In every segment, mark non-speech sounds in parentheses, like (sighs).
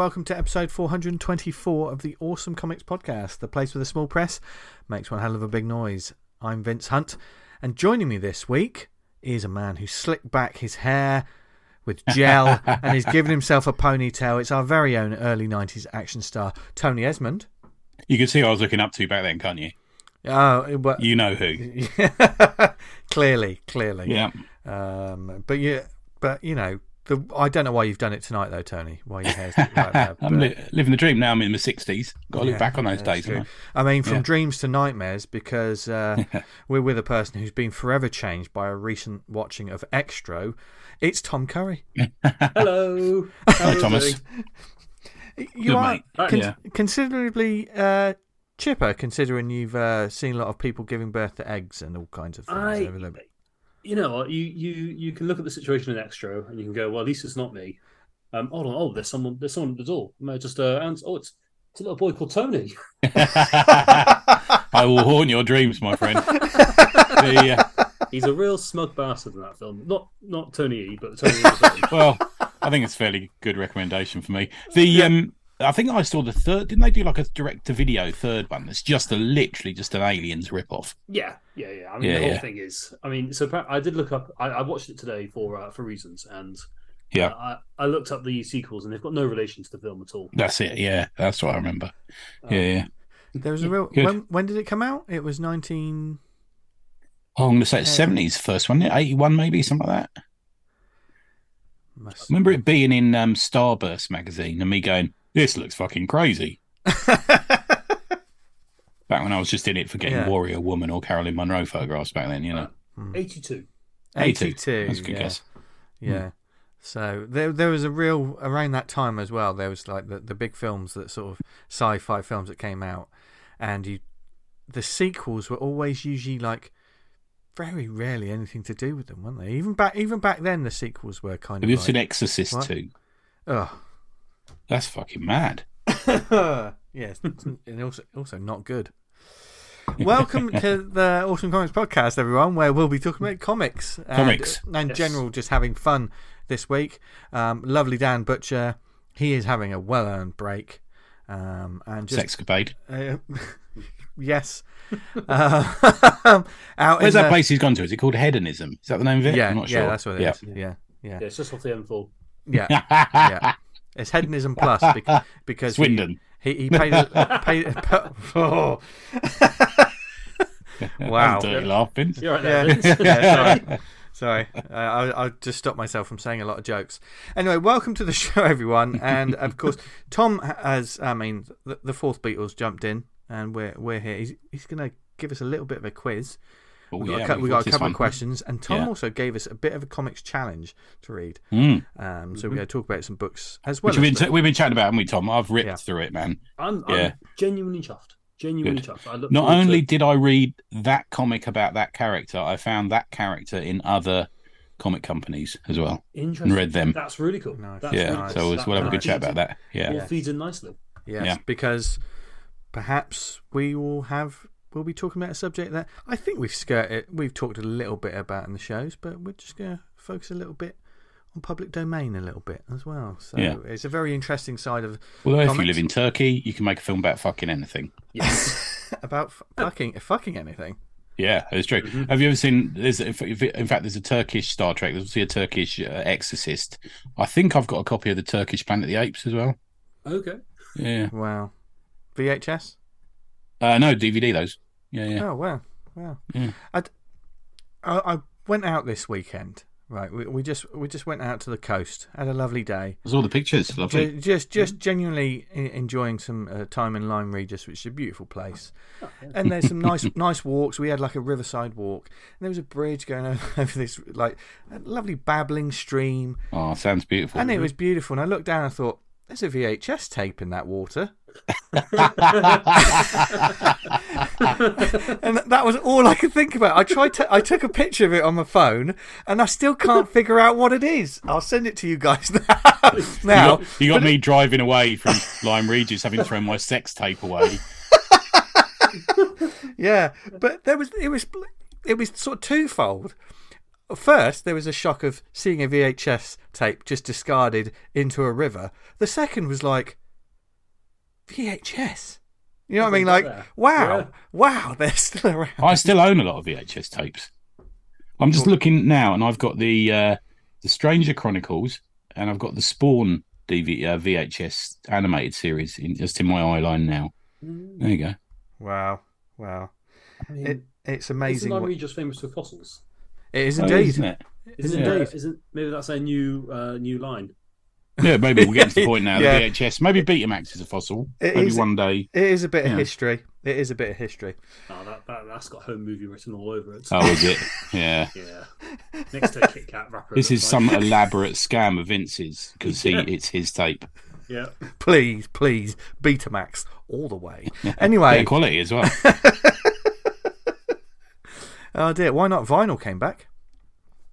Welcome to episode 424 of the Awesome Comics Podcast, the place where the small press makes one hell of a big noise. I'm Vince Hunt, and joining me this week is a man who slicked back his hair with gel (laughs) and is giving himself a ponytail. It's our very own early 90s action star, Tony Esmond. You can see who I was looking up to back then, can't you? Oh, but You know who. (laughs) clearly, clearly. Yeah. Um, but you, but you know, the, I don't know why you've done it tonight, though, Tony. Why your hair's like that. (laughs) I'm li- living the dream now. I'm in my 60s. Got to Yeah, look back on those days. true. haven't I mean, from Yeah. dreams to nightmares, because uh, (laughs) we're with a person who's been forever changed by a recent watching of Xtro. It's Tom Curry. (laughs) Hello. Hi, Thomas. You Good, are mate. Con- yeah. considerably uh, chipper, considering you've uh, seen a lot of people giving birth to eggs and all kinds of things. I, over the- you know? You you you can look at the situation in Xtro and you can go, well, at least it's not me. Um, hold on. Oh, there's someone. There's someone at the door. Just uh, ans- oh, it's it's a little boy called Tony. (laughs) I will haunt your dreams, my friend. (laughs) The, uh, He's a real smug bastard in that film. Not not Tony E, but Tony. (laughs) well, I think it's a fairly good recommendation for me. The um, I think I saw the third. Didn't they do like a direct to video third one? That's just a literally just an aliens rip off. yeah, yeah, yeah. I mean, Yeah, the whole yeah. thing is, I mean, so I did look up. I, I watched it today for uh, for reasons, and Yeah. uh, I I looked up the sequels, and they've got no relation to the film at all. That's it. Yeah, that's what I remember. Um, Yeah, yeah. There was a real. Good. When, when did it come out? It was 19. Oh, I'm going to say it's seventies first one, 81 maybe something like that. Must... remember it being in um, Starburst magazine and me going, "This looks fucking crazy." (laughs) Back when I was just in it for getting Yeah. Warrior Woman or Caroline Munro photographs back then, you know. Hmm. Eighty-two. 82. That's a good yeah. guess. Yeah. Hmm. So there, there was a real around that time as well. There was like the, the big films that sort of sci-fi films that came out, and you, the sequels were always usually like very rarely anything to do with them, weren't they? Even back even back then, the sequels were kind Have of you like, seen Exorcist What? 2? oh, That's fucking mad. (laughs) yes, and also also not good. Welcome to the Awesome Comics Podcast, everyone, where we'll be talking about comics, and, Comics. and Yes. general, just having fun this week. Um, lovely Dan Butcher, he is having a well-earned break, um, and just Sexcapade. uh, (laughs) yes, uh, (laughs) out Where's that the- place he's gone to? Is it called Hedonism? Is that the name of it? Yeah, I'm not yeah, that's what it yeah. is. Yeah, yeah, Yeah, it's just off the M4. yeah, yeah. It's hedonism plus because, (laughs) because he- Swindon. He, he paid a, paid. Oh. Wow. Dirty laugh, Vince. You're right there. Vince. (laughs) Yeah, (laughs) sorry. Sorry, uh, I, I just stopped myself from saying a lot of jokes. Anyway, welcome to the show, everyone, and of course, Tom has. I mean, the, the fourth Beatles jumped in, and we're we're here. He's he's going to give us a little bit of a quiz. Oh, we got, yeah, a, we we've got a couple one. of questions, and Tom Yeah. also gave us a bit of a comics challenge to read. Mm. Um, so we're going to talk about some books as well. Which we've as been, we've been chatting about, haven't we, Tom? I've ripped Yeah. through it, man. I'm, Yeah. I'm genuinely chuffed. Genuinely Good. chuffed. I Not forward to- only did I read that comic about that character, I found that character in other comic companies as well Interesting. and read them. That's really cool. Nice. That's yeah, nice. so we'll we'll have a good chat about that. Yeah. All feeds in nicely. Yes, Yeah. because perhaps we will have we'll be talking about a subject that I think we've skirted we've talked a little bit about in the shows, but we're just going to focus a little bit on public domain a little bit as well. So Yeah. it's a very interesting side of Although if you live in Turkey, you can make a film about fucking anything. Yes. (laughs) about f- fucking fucking anything. Yeah, it's true. Mhm. Have you ever seen? There's, if, if, in fact, there's a Turkish Star Trek. There's also a Turkish uh, Exorcist. I think I've got a copy of the Turkish Planet of the Apes as well. okay. Yeah. Wow. VHS? Uh, no DVD those. Yeah, yeah. Oh wow. Wow. Yeah. I'd, I I went out this weekend. Right, we, we just we just went out to the coast, had a lovely day. There's all the pictures. Lovely. Ju- Just, just genuinely enjoying some uh, time in Lyme Regis, which is a beautiful place. And there's some nice, (laughs) nice walks. We had like a riverside walk, and there was a bridge going (laughs) over, over this like a lovely babbling stream, Oh, sounds beautiful. and it was beautiful. And I looked down and thought, "There's a VHS tape in that water," (laughs) and that was all I could think about. I tried to, I took a picture of it on my phone, and I still can't figure out what it is. I'll send it to you guys (laughs) now. you now, got, you got me driving away from Lyme Regis, having thrown my sex tape away. (laughs) Yeah, but there was it was it was sort of twofold. First there was a shock of seeing a VHS tape just discarded into a river. The second was like VHS. You know what I mean? Like, there. wow, Yeah. wow, (laughs) they're still around. I still own a lot of VHS tapes. I'm just looking now, and I've got the uh, the Stranger Chronicles, and I've got the Spawn DV, uh, VHS animated series in, just in my eye line now. There you go. Wow, wow. I mean, It, it's amazing. isn't amazing. What, just famous for fossils? It is Oh, indeed. isn't it? Isn't Yeah. it? Uh, isn't maybe that's a new uh, new line? Yeah, maybe we'll get to the point now. (laughs) Yeah. The VHS, maybe Betamax is a fossil. It maybe is- one day. It is a bit of history. It is a bit of history. Oh, that, that that's got home movie written all over it. Oh, is it? (laughs) Yeah. Yeah, next to a Kit Kat wrapper. This is looks some elaborate scam of Vince's because Yeah. he it's his tape. Yeah, Please, please, Betamax all the way. (laughs) Anyway, Better quality as well. Oh dear, why not vinyl came back?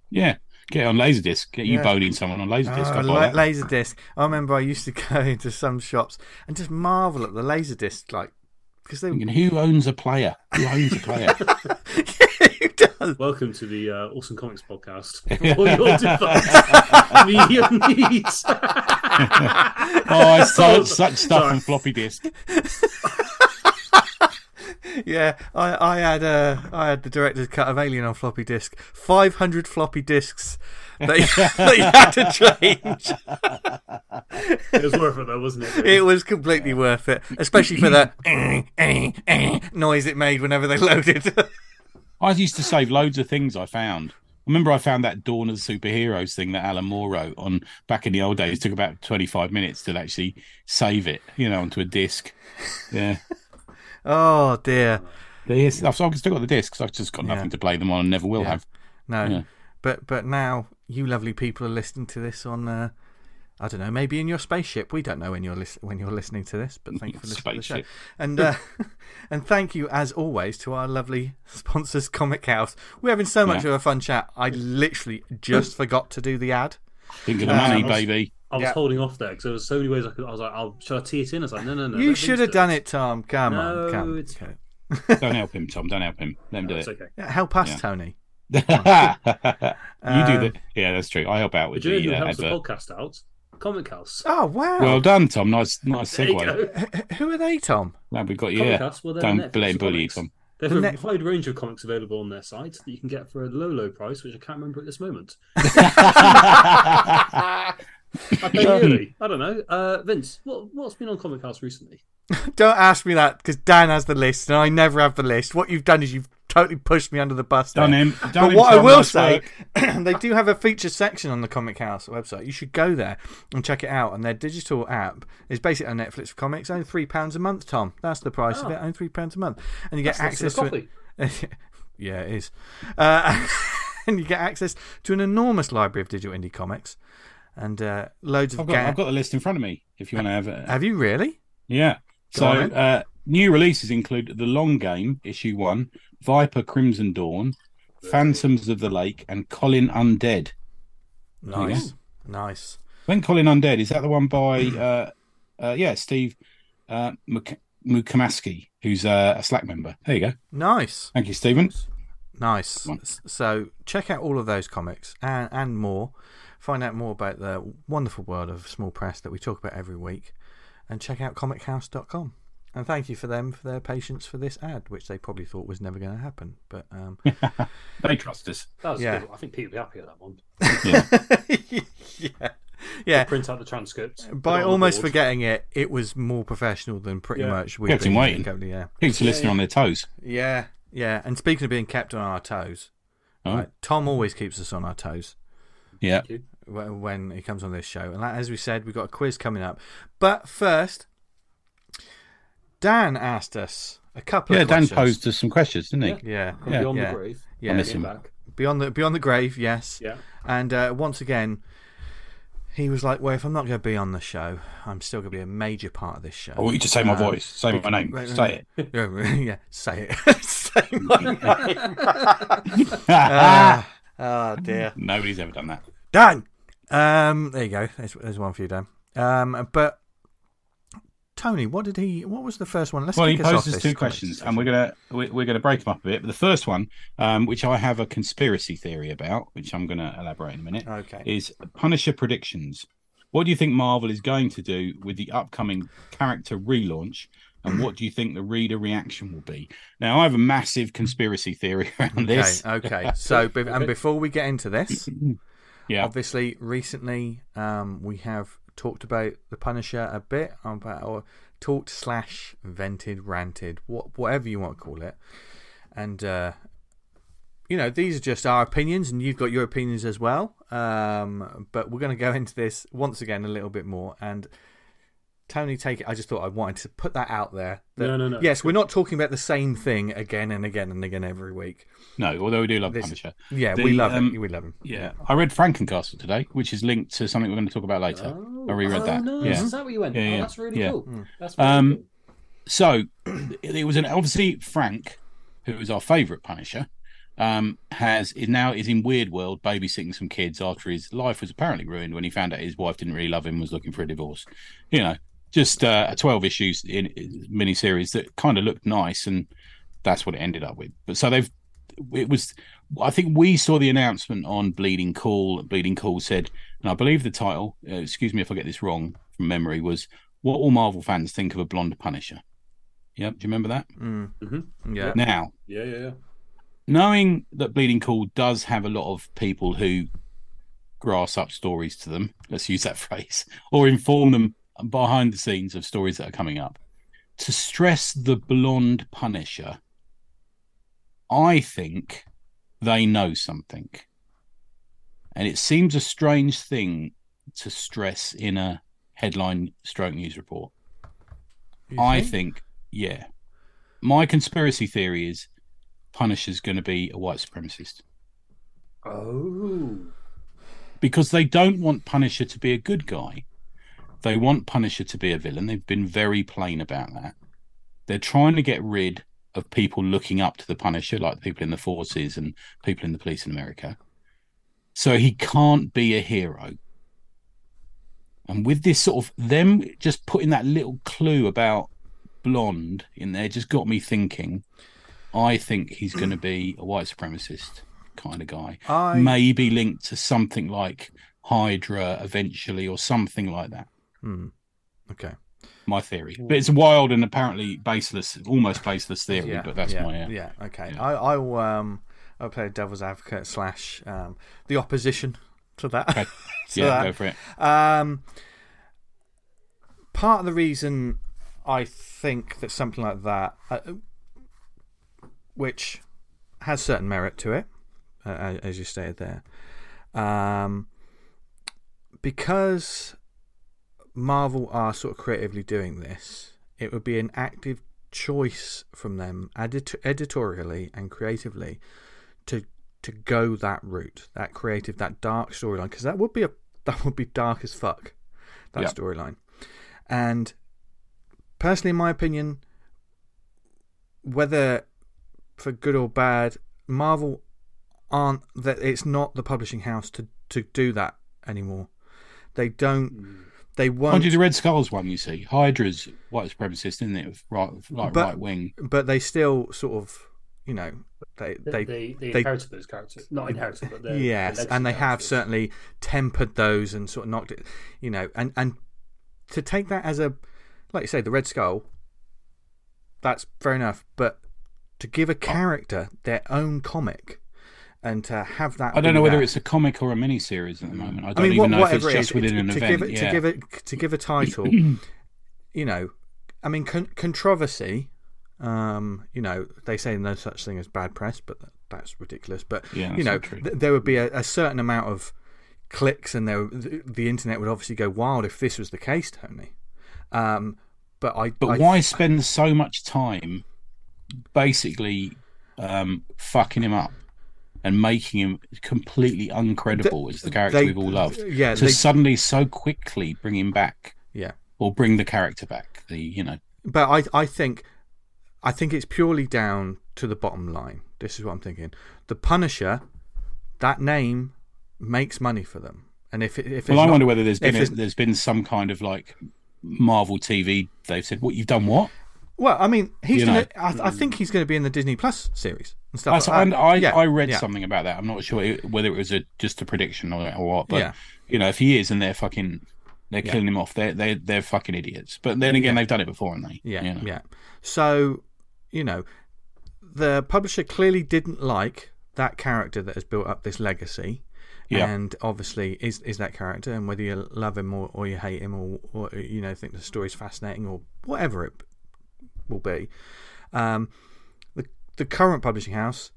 Yeah. Get it on Laserdisc. Get you Yeah. boning someone on Laserdisc. Oh, I'd la- buy. Laserdisc. I remember I used to (laughs) go into some shops and just marvel at the Laserdisc, like because they Thinking, who owns a player? Who owns a player? (laughs) yeah, Who does? welcome to the uh, Awesome Comics podcast. (laughs) For all your device media needs. oh, I saw such stuff Sorry. on floppy disk. Yeah, I, I had uh, I had the director's cut of Alien on floppy disk. Five hundred floppy disks that you, (laughs) that you had to change. It was worth it though, wasn't it? It was completely worth it, especially for the (coughs) noise it made whenever they loaded. (laughs) I used to save loads of things I found. I remember I found that Dawn of the Superheroes thing that Alan Moore wrote on back in the old days. It took about 25 minutes to actually save it, you know, onto a disc. Yeah. Oh dear, I've still got the discs. I've just got Yeah. nothing to play them on and never will Yeah. have. no. Yeah. But but now you lovely people are listening to this on. Uh, I don't know, maybe in your spaceship. We don't know when you're when you're listening to this, but thank you for listening to the show. And uh, (laughs) and thank you as always to our lovely sponsors, Comic House. We're having so much Yeah. of a fun chat. I literally just forgot to do the ad. Think of the money, Um, baby. I was Yeah. holding off there because there was so many ways I could. I was like, "I'll should I tee it in?" I was like, "No, no, no." you should have do done it, Tom. Come No, on, come. it's- Okay. (laughs) Don't help him, Tom. Don't help him. Let him No, do it's it. okay. Yeah, help us, Yeah. Tony. (laughs) you do Um, the. Yeah, that's true. I help out with do you know the who uh, helps the podcast out? Comic House. Oh wow! Well done, Tom. Nice, nice There you segue. go. Who are they, Tom? Glad we got you. Comic Yeah. House, well, they're Don't Netflix let him bully comics. Tom. They have The a net- wide range of comics available on their site that you can get for a low, low price, which I can't remember at this moment. (laughs) I pay. I don't know. Uh, Vince, what, what's been on Comic House recently? (laughs) Don't ask me that because Dan has the list and I never have the list. What you've done is you've totally pushed me under the bus. Done there. him. Done But him, what I will say, (clears throat) they do have a feature section on the Comic House website. You should go there and check it out. And their digital app is basically on Netflix for comics. Only three pounds a month, Tom. That's the price of Oh. it. Only three pounds a month, and you get That's access to a it. (laughs) yeah, it is. Uh, (laughs) and you get access to an enormous library of digital indie comics and uh, loads of. I've got, I've got the list in front of me. If you want to have it. Have you really? Yeah. Go So uh, new releases include The Long Game, issue one, Viper Crimson Dawn, Phantoms of the Lake, and Colin Undead. Nice, nice. When Colin Undead is that the one by uh, uh, yeah Steve uh, Muk- Mukamaski, who's uh, a Slack member. There you go. Nice. Thank you, Stephen. Nice. Come on. S- So check out all of those comics and, and more. Find out more about the wonderful world of small press that we talk about every week. And check out comichouse.com. And thank you for them for their patience for this ad, which they probably thought was never going to happen. But um, (laughs) They trust us. That was Yeah. good. I think Pete will be happy at that one. yeah, (laughs) yeah. Print out the transcript. By it on the almost forgetting it, it was more professional than pretty Yeah. much we've Kept him been waiting. going- Yeah, Keeps the listener on their toes. yeah, yeah. And speaking of being kept on our toes, Oh. right, Tom always keeps us on our toes. Yeah. Thank you. wh- when he comes on this show. And like- as we said, we've got a quiz coming up. But first, Dan asked us a couple Yeah, of Dan posed us some questions, didn't he? Yeah, From Yeah. Beyond yeah. the Grave. Yeah. I miss him. back. beyond the beyond the grave, yes. Yeah. And uh, once again, he was like, "Well, if I'm not going to be on the show, I'm still going to be a major part of this show." I want you to say my Um, voice. Say my name. right, Say it. (laughs) yeah, yeah, (laughs) say it. (laughs) say my name. ah, oh dear. Nobody's ever done that. Dan. Um, there you go. There's, there's one for you, Dan. Um, but Tony, what did he? What was the first one? Let's well, he us poses two questions, and we're gonna we- we're gonna break them up a bit. But the first one, um, which I have a conspiracy theory about, which I'm gonna elaborate in a minute, Okay. is Punisher predictions. What do you think Marvel is going to do with the upcoming character relaunch? And what do you think the reader reaction will be? Now, I have a massive conspiracy theory (laughs) around this. Okay, okay. (laughs) So, and before we get into this, (clears throat) Yeah, obviously, recently um, we have talked about the Punisher a bit, about or talked slash vented, ranted, what whatever you want to call it, and uh, you know these are just our opinions, and you've got your opinions as well. Um, but we're going to go into this once again a little bit more and. Tony, take it. I just thought I wanted to put that out there. that- No, no, no. Yes, we're not talking about the same thing again and again and again every week. no, although we do love This- Punisher. Yeah, The, we love um, it. We love him. Yeah, I read Frankencastle today, which is linked to something we're going to talk about later. Oh, I reread oh, that. Nice. Yeah. Is that where you went? Yeah, oh, yeah, that's really yeah. cool. That's really Um, cool. So it was an obviously Frank, who is our favourite Punisher, um, has is now is in Weird World babysitting some kids after his life was apparently ruined when he found out his wife didn't really love him, was looking for a divorce. You know, just uh, a twelve issues in mini series that kind of looked nice, and that's what it ended up with. But so they've it was. I think we saw the announcement on Bleeding Cool. Bleeding Cool said, and I believe the title. Uh, excuse me if I get this wrong from memory. Was what all Marvel fans think of a blonde Punisher. Yep, do you remember that? Mm. Mhm. Yeah. Now, Yeah, yeah, yeah. knowing that Bleeding Cool does have a lot of people who grass up stories to them, let's use that (laughs) phrase, or inform them behind the scenes of stories that are coming up, to stress the blonde Punisher, I think they know something. And it seems a strange thing to stress in a headline stroke news report. You I think, yeah. My conspiracy theory is Punisher's going to be a white supremacist Oh. because they don't want Punisher to be a good guy. They want Punisher to be a villain. They've been very plain about that. They're trying to get rid of people looking up to the Punisher, like people in the forces and people in the police in America. So he can't be a hero. And with this sort of them just putting that little clue about blonde in there just got me thinking. I think he's going to be a white supremacist kind of guy I maybe linked to something like Hydra eventually or something like that. Hmm. Okay. My theory, but it's wild and apparently baseless, almost baseless theory. Yeah. but that's yeah, my uh, yeah. Okay. yeah. I I will um I'll play devil's advocate slash um the opposition to that. Okay. (laughs) to yeah. that. Go for it. Um, part of the reason I think that something like that, uh, which has certain merit to it, uh, as you stated there, um, because Marvel are sort of creatively doing this, it would be an active choice from them, edit- editorially and creatively, to to go that route, that creative, that dark storyline, because that would be a (laughs) that would be dark as fuck. That Yeah. storyline, and personally, in my opinion, whether for good or bad, Marvel aren't that it's not the publishing house to to do that anymore. They don't. Mm. They Mind won't. you, the Red Skulls one you see, Hydra's white supremacist, isn't it? Right, like But- right wing. but they still sort of, you know, they They, they, they, they, they- inherited those characters. Not inherited, but they're. yes, they're and they legacy have certainly tempered those and sort of knocked it, you know, and and to take that as a, like you say, the Red Skull. That's fair enough, but to give a character their own comic, and to have that, I don't know whether it's a comic or a mini series at the moment. I I don't mean, even what, know if it's it just is, within it- an to event. give it yeah. to give it to give a title, (clears throat) you know, I mean, con- controversy. Um, you know, they say no such thing as bad press, but that, that's ridiculous. But Yeah, you know, th- there would be a, a certain amount of clicks, and there the, the internet would obviously go wild if this was the case, Tony. Um, but I, But I, why spend so much time basically um, fucking him up and making him completely uncredible as the character they- we've all loved? Yeah, to they, suddenly so quickly bring him back yeah. or bring the character back. The you know But I, I think, I think it's purely down to the bottom line. This is what I'm thinking. The Punisher, that name makes money for them, and if it, if well, I not- wonder whether there's been if a, there's been some kind of like Marvel TV, they've said, "What you've done? What?" Well, I mean, he's You gonna. know. I, I think he's going to be in the Disney Plus series and stuff. That's, like and that. I, Yeah, I read yeah. something about that. I'm not sure it- whether it was a just a prediction or, or what, but Yeah. you know, if he is and they're fucking, they're Yeah. killing him off. They're they're they're fucking idiots. But then again, they've done it before, haven't they? Yeah, You know? yeah. So, you know, the publisher clearly didn't like that character that has built up this legacy. Yeah. And obviously, is is that character, and whether you love him or, or you hate him, or, or you know think the story's fascinating, or whatever it will be, um, the the current publishing house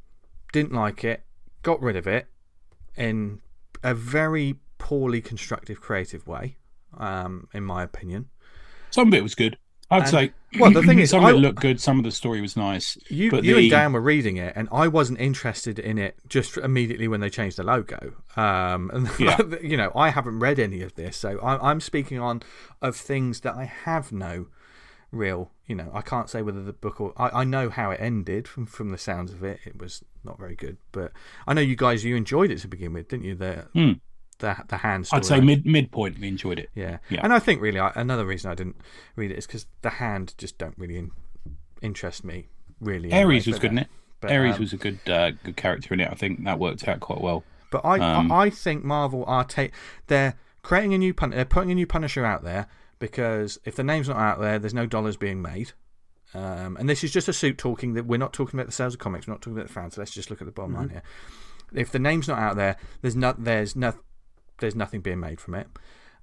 didn't like it, got rid of it in a very poorly constructive, creative way, um, in my opinion. Some of it was good. I'd And- say. well, the thing (clears throat) is, some of I- it looked good. Some of the story was nice. You, but you the, and Dan were reading it, and I wasn't interested in it just immediately when they changed the logo. Um, and (laughs) Yeah. you know, I haven't read any of this, so I, I'm speaking on of things that I have no real. You know, I can't say whether the book or I, I know how it ended from from the sounds of it. It was not very good, but I know you guys you enjoyed it to begin with, didn't you? The Hmm. the the hand. Story. I'd say mid midpoint we enjoyed it. Yeah. Yeah. And I think really I, another reason I didn't read it is because the hand just don't really in, interest me. Really, anyway, Ares was but, good in it. but, Ares um, was a good uh, good character in it. I think that worked out quite well. But I, Um, I, I think Marvel are ta- they're creating a new pun- they're putting a new Punisher out there because if the name's not out there, there's no dollars being made. Um, and this is just a suit talking that we're not talking about the sales of comics, we're not talking about the fans. So let's just look at the bottom line here. If the name's not out there, there's not there's no there's nothing being made from it.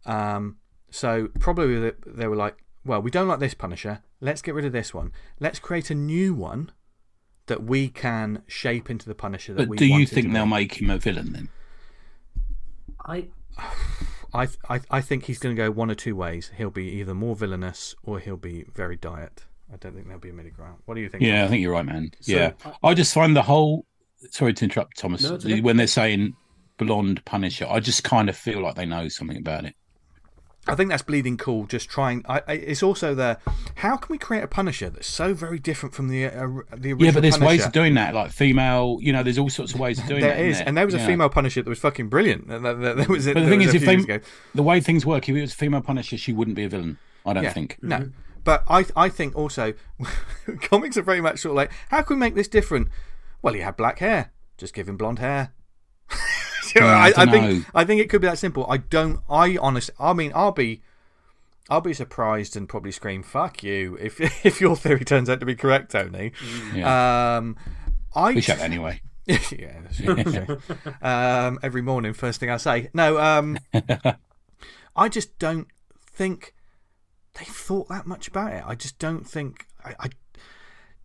Um, so probably they- they were like, well, we don't like this Punisher. Let's get rid of this one. Let's create a new one that we can shape into the Punisher that we want. But we do you think they'll make him a villain then? I I, I I think he's going to go one or two ways. He'll be either more villainous or he'll be very diet. I don't think there'll be a middle ground. What do you think? Yeah, I think you're right, man. So, yeah, I- I just find the whole. Sorry to interrupt, Thomas. No, okay. when they're saying blonde Punisher, I just kind of feel like they know something about it. I think that's bleeding cool. Just trying. I, I, it's also the how can we create a Punisher that's so very different from the uh, the original Yeah, but there's ways of doing that, like female. You know, there's all sorts of ways of doing There that. isn't and there was a female Punisher that was fucking brilliant. There, there, there was, But the thing is, if few they, the way things work, if it was a female Punisher, she wouldn't be a villain. I don't Yeah. think. No, but I I think also (laughs) comics are very much sort of like how can we make this different? Well, he had black hair. Just give him blonde hair. (laughs) I I, think I think it could be that simple. I don't. I honestly. I mean, I'll be. I'll be surprised and probably scream "fuck you" if (laughs) if your theory turns out to be correct, Tony. Yeah. Um, I we shall anyway. (laughs) yeah, that's true, that's (laughs) um, every morning, first thing I say. No, um, I just don't think they thought that much about it. I just don't think I. I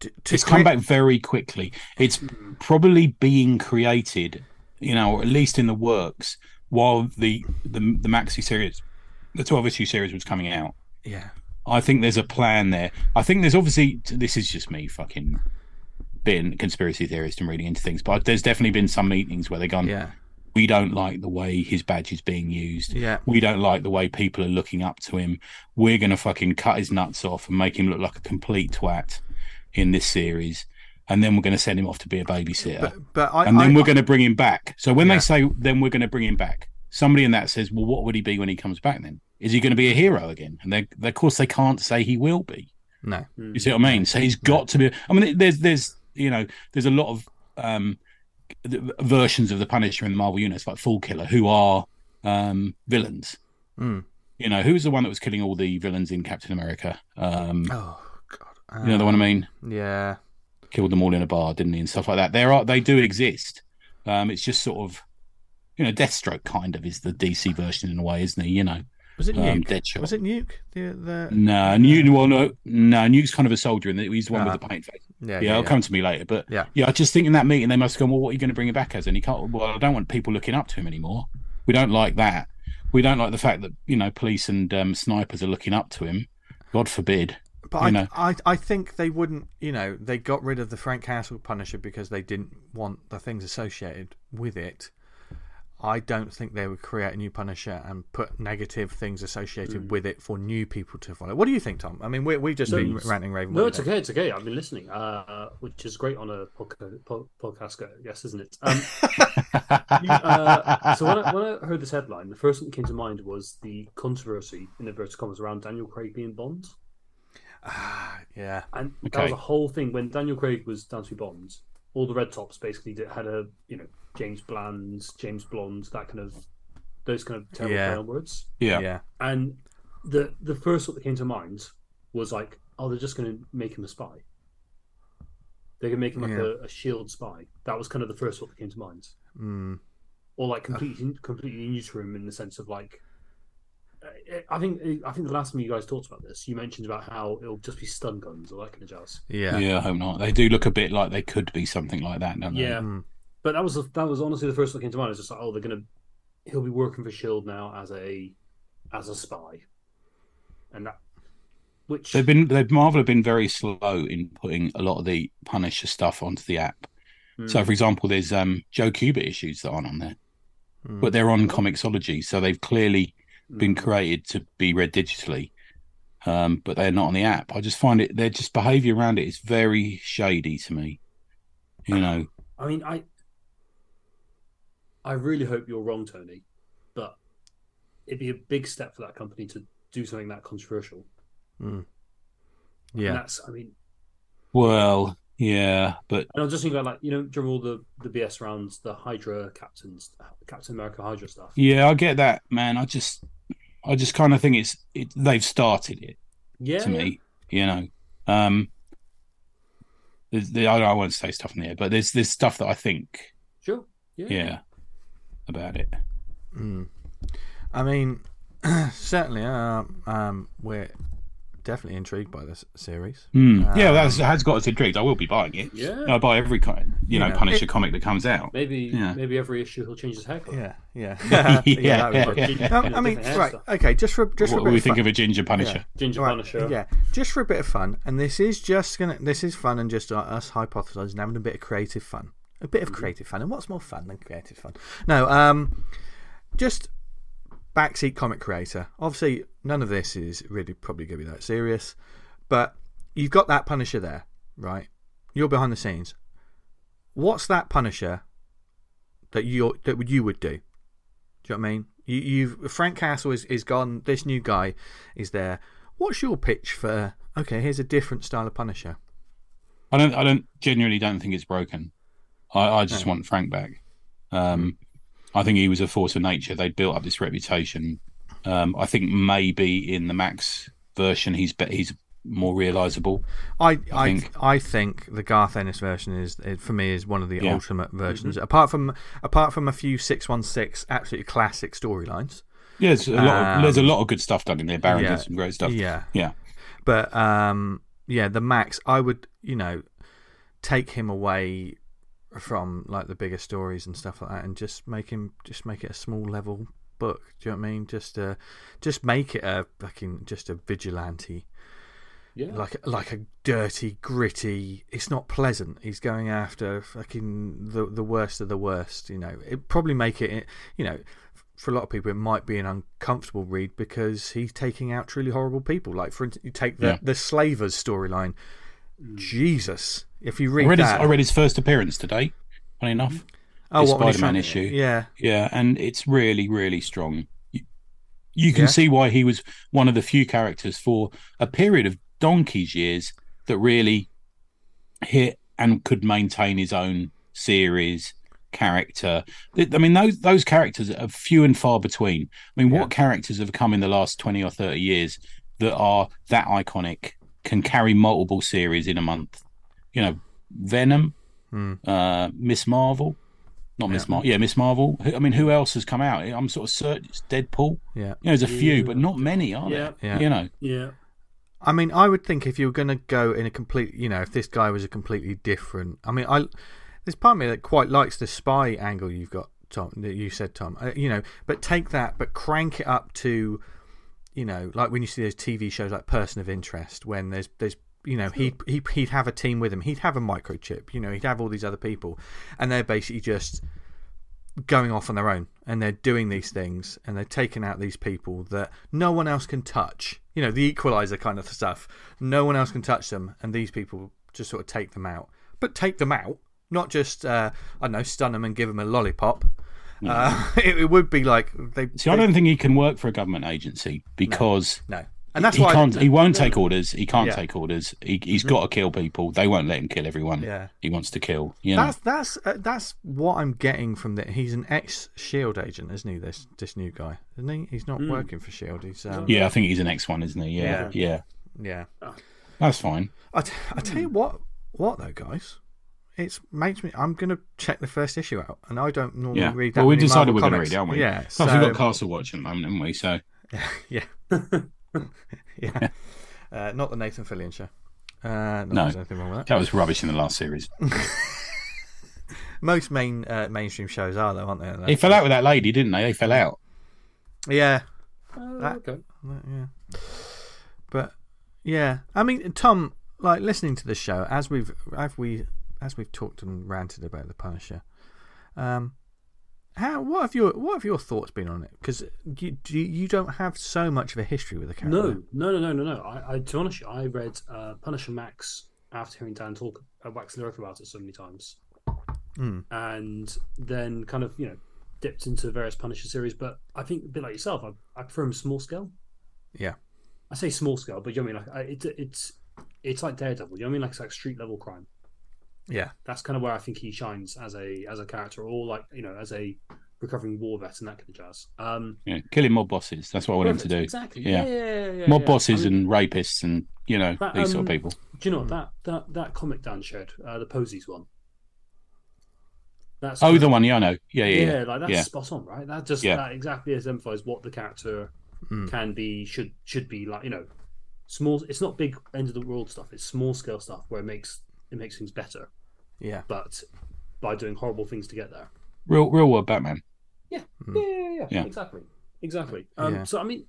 to, to it's come back very quickly. It's probably being created, you know, or at least in the works, while the the, the maxi series, the twelve issue series was coming out. Yeah, I think there's a plan there. I think there's obviously this is just me fucking being a conspiracy theorist and reading into things, but there's definitely been some meetings where they've gone, yeah, we don't like the way his badge is being used. yeah. We don't like the way people are looking up to him. We're going to fucking cut his nuts off and make him look like a complete twat in this series. And then we're going to send him off to be a babysitter. But but I and then I, we're going to bring him back. So when Yeah. they say, then we're going to bring him back, somebody in that says, well, what would he be when he comes back then? Is he going to be a hero again? And they, of course, they can't say he will be. no. You see what I mean? So he's got to be. I mean, there's there's you know there's a lot of um versions of the Punisher in the Marvel universe, like Full Killer, who are um villains. Mm. You know, who's the one that was killing all the villains in Captain America? Um, Oh God. you know the one I mean? Yeah. Killed them all in a bar, didn't he, and stuff like that. There are they do exist. Um, it's just sort of you know Deathstroke kind of is the DC version in a way, isn't he? You know, Was it um, Nuke? Deadshot. Was it Nuke? The the No, Nuke. Well, no, no. Nuke's kind of a soldier, and he's the one Ah. with the paint face. yeah Yeah, it'll come to me later. But Yeah. yeah, I just think in that meeting they must have gone, well, what are you going to bring him back as? And he can't. Well, I don't want people looking up to him anymore. We don't like that. We don't like the fact that you know police and um, snipers are looking up to him. God forbid. But I, know. I, I think they wouldn't, you know, they got rid of the Frank Castle Punisher because they didn't want the things associated with it. I don't think they would create a new Punisher and put negative things associated with it for new people to follow. What do you think, Tom? I mean, we, we've just So- been ranting, raving. No, it's okay. It's okay. I've been listening, uh, which is great on a podca- po- podcast. go- Yes, isn't it? Um, you- uh, so when I, when I heard this headline, the first thing that came to mind was the controversy in inverted commas around Daniel Craig being Bond, Ah, (sighs) yeah, and that was a whole thing when Daniel Craig was down to be Bond. All the red tops basically had a you know James Bland's, James Blonde, that kind of those kind of terrible Yeah. words. yeah. yeah, And the the first thought that came to mind was like, oh, they're just going to make him a spy. They're going to make him like Yeah. a, a shield spy. That was kind of the first thought that came to mind, mm, or like completely completely new to him in the sense of like. Uh, I think I think the last time you guys talked about this, you mentioned about how it'll just be stun guns or that kind of jazz. yeah, Yeah, I hope not. They do look a bit like they could be something like that, don't they? Yeah, Mm. but that was that was honestly the first thing that came to mind. It's just like, oh, they're gonna he'll be working for Shield now as a as a spy, and that which They've been they've Marvel have been very slow in putting a lot of the Punisher stuff onto the app. Hmm. So, for example, there's um, Joe Kubert issues that aren't on there, Mm. but they're on Comixology, so they've clearly been Mm. created to be read digitally. Um, but they're not on the app. I just find it their just behaviour around it is very shady to me. You know, I mean, I I really hope you're wrong, Tony, but it'd be a big step for that company to do something that controversial. And yeah, that's, I mean, well, yeah, but and I'm just thinking about like, you know, during all the the BS rounds, the Hydra captains, Captain America Hydra stuff. yeah, I get that, man. I just, I just kind of think it's it, they've started it. Yeah, to me. You know, um, there's, there, I, I won't say stuff in the air, but there's there's stuff that I think, sure, yeah, yeah, about it. Mm. I mean, (clears throat) certainly, uh, um, we're definitely intrigued by this series. Yeah, Um, that has got us intrigued. I will be buying it. yeah. I buy every kind, you know, Yeah. Punisher It- comic that comes out. Maybe Yeah. maybe every issue he'll change his haircut. Yeah, yeah, (laughs) Yeah, yeah. that yeah, yeah. Um, I mean, right, hairstyle. okay, just for just for what bit do we of think fun. of a Ginger Punisher? Ginger Right, Punisher. Yeah, just for a bit of fun, and this is just gonna. This is fun and just uh, us hypothesizing, having a bit of creative fun, a bit of creative fun. And what's more fun than creative fun? No, um, just backseat comic creator. Obviously, none of this is really probably going to be that serious, but you've got that Punisher there, right? You're behind the scenes. What's that Punisher that you that you would do? Do you know what I mean? You, you've Frank Castle is, is gone. This new guy is there. What's your pitch for? Okay, here's a different style of Punisher. I don't. I don't genuinely don't think it's broken. I, I just want Frank back. Um, I think he was a force of nature. They built up this reputation. Um, I think maybe in the Max version, he's be- he's more realizable. I I think- I think the Garth Ennis version is for me is one of the Yeah. ultimate versions. Apart from apart from a few six one six absolutely classic storylines. Yeah, there's a lot. Of, there's a Um, lot of good stuff done in there. Baron yeah, did some great stuff. Yeah, Yeah. but um, yeah, the Max, I would you know take him away from like the bigger stories and stuff like that, and just make him just make it a small level book. Do you know what I mean? Just uh, just make it a fucking just a vigilante. Yeah. like like a dirty, gritty. It's not pleasant. He's going after fucking the the worst of the worst. You know, it probably make it. You know, for a lot of people, it might be an uncomfortable read because he's taking out truly horrible people. Like for instance, you take the Yeah. the slavers storyline. Jesus, if you I read read, his, I read his first appearance today. Funny enough, oh, his what, Spider-Man issue. Yeah, yeah, and it's really, really strong. You, you can Yeah. see why he was one of the few characters for a period of donkey's years that really hit and could maintain his own series character. I mean, those those characters are few and far between. I mean, what characters have come in the last twenty or thirty years that are that iconic, can carry multiple series in a month? You know, Venom, Hmm. uh, Miss Marvel. Not Miss Marvel, yeah, Miss Marvel. I mean, who else has come out? I'm sort of certain it's Deadpool. yeah. You know, there's a few, but not many, are Yeah. there? Yeah. You know, Yeah. I mean, I would think if you were going to go in a complete, you know, if this guy was a completely different. I mean, I there's part of me that quite likes the spy angle you've got, Tom. That you said, Tom. Uh, you know, but take that, but crank it up to, you know, like when you see those TV shows like Person of Interest, when there's there's you know he'd he, he'd have a team with him, he'd have a microchip, you know, he'd have all these other people, and they're basically just going off on their own and they're doing these things and they're taking out these people that no one else can touch. You know, the equalizer kind of stuff. No one else can touch them, and these people just sort of take them out. But take them out, not just, uh, I don't know, stun them and give them a lollipop. Uh, (laughs) it, it would be like they. See, I don't think he can work for a government agency because No. And that's he why. can't. He won't take orders. He can't Yeah. take orders. He, he's got to kill people. They won't let him kill everyone. Yeah. he wants to kill. You know. That's that's uh, that's what I'm getting from that. He's an ex Shield agent, isn't he? This this new guy, isn't he? He's not working for Shield. He's um, yeah, I think he's an X one, isn't he? Yeah, yeah, yeah. That's fine. I, t- I tell you what, what though, guys, it makes me. I'm gonna check the first issue out, and I don't normally Yeah. read that. well, we decided Marvel we're going to read, aren't we? Yeah. So, So we've got Castle Watch at the moment, haven't we? So (laughs) yeah, (laughs) (laughs) yeah. uh, not the Nathan Fillion show. Uh, No. there's anything wrong with that. that was rubbish in the last series. (laughs) Most main uh, mainstream shows are though, aren't they? They fell out with that lady, didn't they? They fell out. Yeah, Oh, That- okay. yeah. But yeah, I mean, Tom, like listening to the show as we've as we as we've talked and ranted about the Punisher. Um, how what have your what have your thoughts been on it? Because you, you you don't have so much of a history with the character. No, no, no, no, no, no. I, I to be honest, I read uh, Punisher Max after hearing Dan talk uh, wax lyrical about it so many times, Mm. and then kind of you know dipped into various Punisher series. But I think a bit like yourself, I, I prefer him small scale. Yeah, I say small scale, but you know what I mean like I, it, it's it's like Daredevil. You know what I mean? Like it's like street level crime. Yeah, That's kind of where I think he shines as a as a character, or like you know as a recovering war vet and that kind of jazz. Um, Yeah, killing mob bosses. That's what I want him to do. Exactly. Yeah. Yeah, yeah, yeah. yeah, Mob yeah. bosses I mean, and rapists and you know But, these sort um, of people. Do you know that that that comic Dan shared, uh, the Posies one? That's Oh, the one. Yeah, I know. Yeah, yeah, yeah, yeah. like that's Yeah. spot on, right? That just Yeah. that exactly exemplifies what the character Mm. can be, should should be like. You know, small. It's not big end of the world stuff. It's small scale stuff where it makes it makes things better, yeah, but by doing horrible things to get there. Real, real world Batman. Yeah, Mm. yeah, yeah, yeah, Yeah. exactly, exactly. Um, Yeah. So I mean,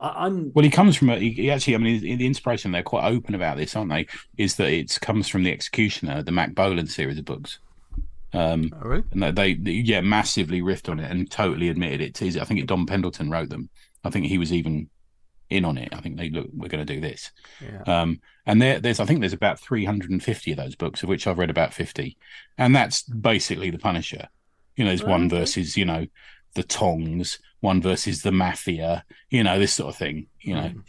I, I'm Well, he comes from a. He, he actually, I mean, the inspiration they're quite open about this, aren't they? Is that it comes from the Executioner, the Mack Bolan series of books. Um, oh, really? and they, they, yeah, massively riffed on it and totally admitted it. To, I think it, Don Pendleton wrote them. I think he was even in on it. I think they look, we're going to do this. Yeah, Um, and there, there's, I think there's about 350 of those books, of which I've read about 50, and that's basically the Punisher. You know, there's one versus, you know, the Tongs, one versus the Mafia, you know, this sort of thing. You know, Mm.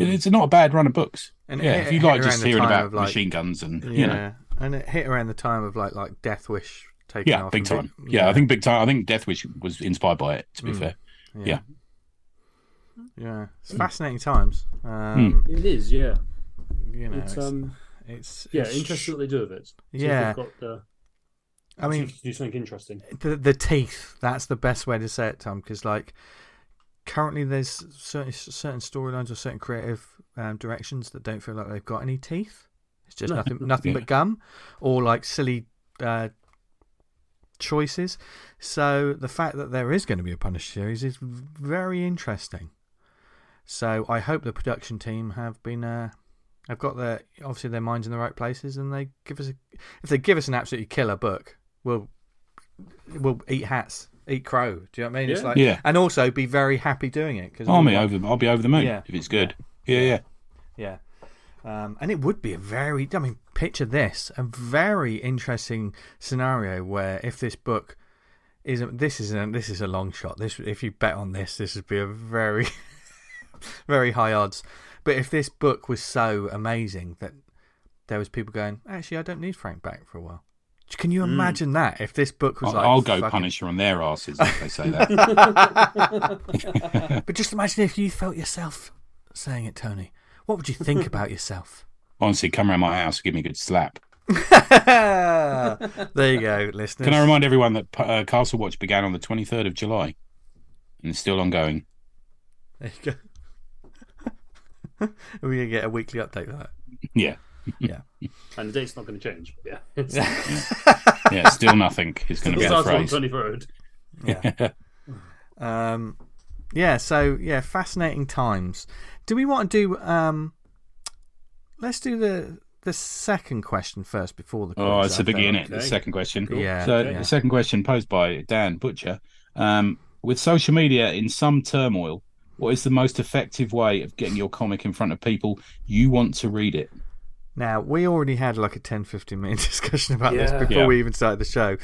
It- it's not a bad run of books. And yeah, if you like just hearing about like- machine guns and yeah, you know, and it hit around the time of like like Death Wish taking yeah, off. big time. big- Yeah, I think big time. I think Death Wish was inspired by it. To be Mm. fair, yeah, yeah. Yeah. It's fascinating times. Um, it is, yeah. You know, It's it's, um, it's yeah, it's- interesting what they do with it. See Yeah. they've got the. I mean, see if do something interesting. the the teeth. That's the best way to say it, Tom. Because like currently, there's certain certain storylines or certain creative um, directions that don't feel like they've got any teeth. It's just No. nothing (laughs) nothing Yeah. but gum or like silly uh, choices. So the fact that there is going to be a Punisher series is very interesting. So I hope the production team have been. Uh, have got their obviously their minds in the right places, and they give us a, if they give us an absolutely killer book, we'll we'll eat hats, eat crow. Do you know what I mean? It's Yeah. like, Yeah. and also be very happy doing it because I'll be over. I'll be over the moon Yeah. if it's good. Yeah, yeah. yeah. Um, and it would be a very, I mean, picture this a very interesting scenario where if this book isn't, this is a, this is a long shot. This, if you bet on this, this would be a very, (laughs) (laughs) very high odds. But if this book was so amazing that there was people going, actually, I don't need Frank back for a while. Can you imagine that? If this book was Hmm. I'll, like, I'll go fucking- Punisher on their asses if they say that. (laughs) But just imagine if you felt yourself saying it, Tony. What would you think (laughs) about yourself? Honestly, come around my house, give me a good slap. there you go, listeners. Can I remind everyone that uh, Castle Watch began on the 23rd of July and it's still ongoing? There you go. (laughs) We're gonna get a weekly update of that. Yeah, Yeah. (laughs) And the date's not going to change. But yeah, (laughs) it's, yeah, still nothing is going to be it the starts on phrase. twenty third. Yeah. um, yeah. So yeah, fascinating times. Do we want to do? Um, let's do the the second question first before the. Oh, it's I a biggie, felt. innit? The second question. Cool. Yeah. So yeah. the second question posed by Dan Butcher. Um, with social media in some turmoil, what is the most effective way of getting your comic in front of people you want to read it? Now, we already had like a 10 15 minute (laughs) discussion about this before Yeah. we even started the show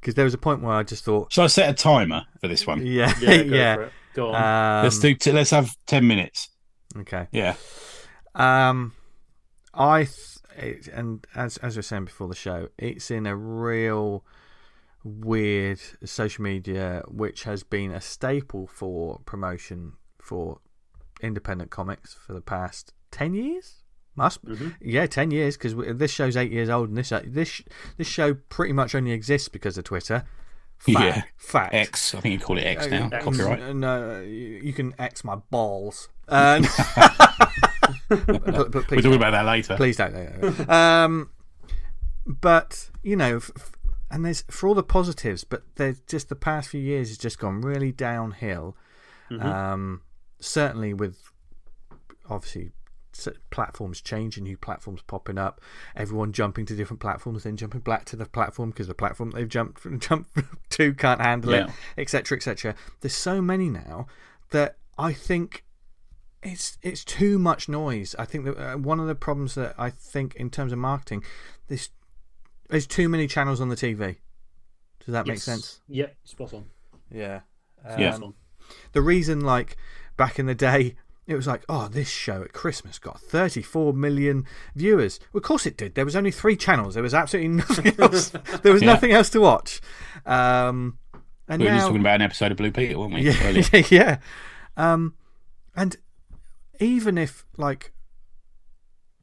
because there was a point where I just thought, Shall I set a timer for this one? yeah, Yeah, go (laughs) yeah. Go on. Um, let's do. T- let's have ten minutes. Okay. Yeah. Um, I th- it, and as as we were saying before the show, it's in a real weird social media, which has been a staple for promotion for independent comics for the past ten years. Must Mhm. yeah, ten years because this show's eight years old, and this this this show pretty much only exists because of Twitter. Fact, Yeah. fact. X. I think you call it X Uh, now. X. Copyright. No, you you can X my balls. (laughs) Um, but, but We'll talk about that later. please don't. no. um, but you know, f- and there's for all the positives, but there's just the past few years has just gone really downhill. Um, certainly with obviously platforms changing, new platforms popping up, everyone jumping to different platforms, then jumping back to the platform because the platform they've jumped from, (laughs) jumped to can't handle it, Yeah. etc., etc. There's so many now that I think it's it's too much noise. I think that uh, one of the problems that I think in terms of marketing, there's there's too many channels on the TV. Does that make sense? Yep, spot on. Yeah. Yeah. The reason, like back in the day, it was like, oh, this show at Christmas got 34 million viewers. Well, of course it did. There was only three channels. There was absolutely (laughs) nothing else. there was Yeah. nothing else to watch. Um, and We were now, just talking about an episode of Blue Peter, weren't we? yeah, (laughs) yeah. Um, and even if like,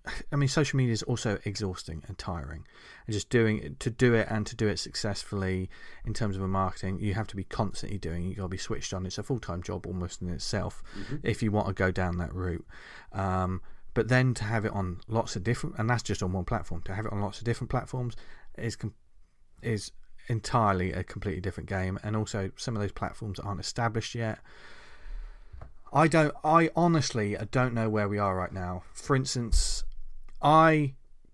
(sighs) I mean, social media is also exhausting and tiring, and just doing to do it and to do it successfully in terms of a marketing, you have to be constantly doing. You got to be switched on. It's a full time job almost in itself if you want to go down that route. Um, but then to have it on lots of different, and that's just on one platform. To have it on lots of different platforms is com- is entirely a completely different game, and also some of those platforms aren't established yet. I don't. I honestly, I don't know where we are right now. For instance, I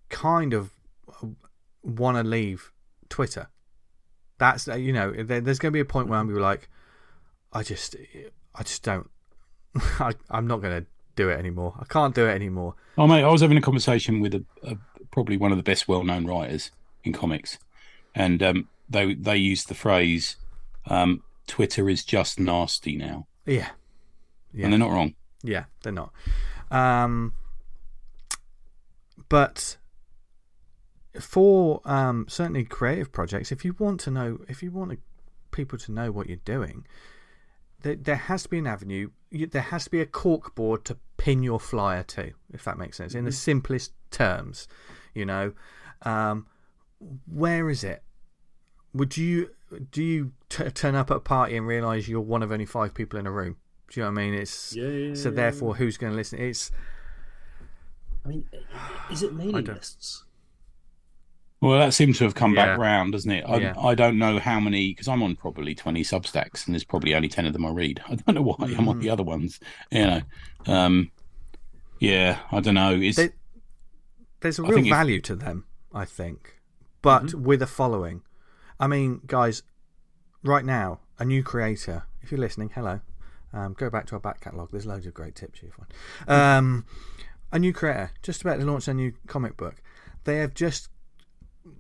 kind of want to leave Twitter. That's uh, you know, there's going to be a point where I'm gonna be like, I just, I just don't. (laughs) I, I'm not going to do it anymore. I can't do it anymore. Oh mate, I was having a conversation with a, a probably one of the best well-known writers in comics, and um, they they used the phrase, um, "Twitter is just nasty now," Yeah, Yeah. and they're not wrong. Yeah, they're not. Um, but for um, certainly creative projects, if you want to know, if you want people to know what you're doing, there, there has to be an avenue. You, there has to be a cork board to pin your flyer to, if that makes sense, in the simplest terms. You know, um, where is it? Would you do you t- turn up at a party and realize you're one of only five people in a room? Do you know what I mean? It's Yeah, yeah, so yeah, therefore, who's going to listen? It's I mean, is it mailing lists? Well, that seems to have come back Yeah. round, doesn't it? I, Yeah. I don't know how many because I'm on probably 20 Substacks, and there's probably only 10 of them I read. (laughs) I don't know why I'm on the Mm. other ones. You know, um, yeah, I don't know. It's They- there's a real think if- value to them, I think, but Mm-hmm. with a following. I mean, guys, right now, a new creator. If you're listening, hello. Um, go back to our back catalogue. There's loads of great tips here for. Um, a new creator just about to launch a new comic book. They have just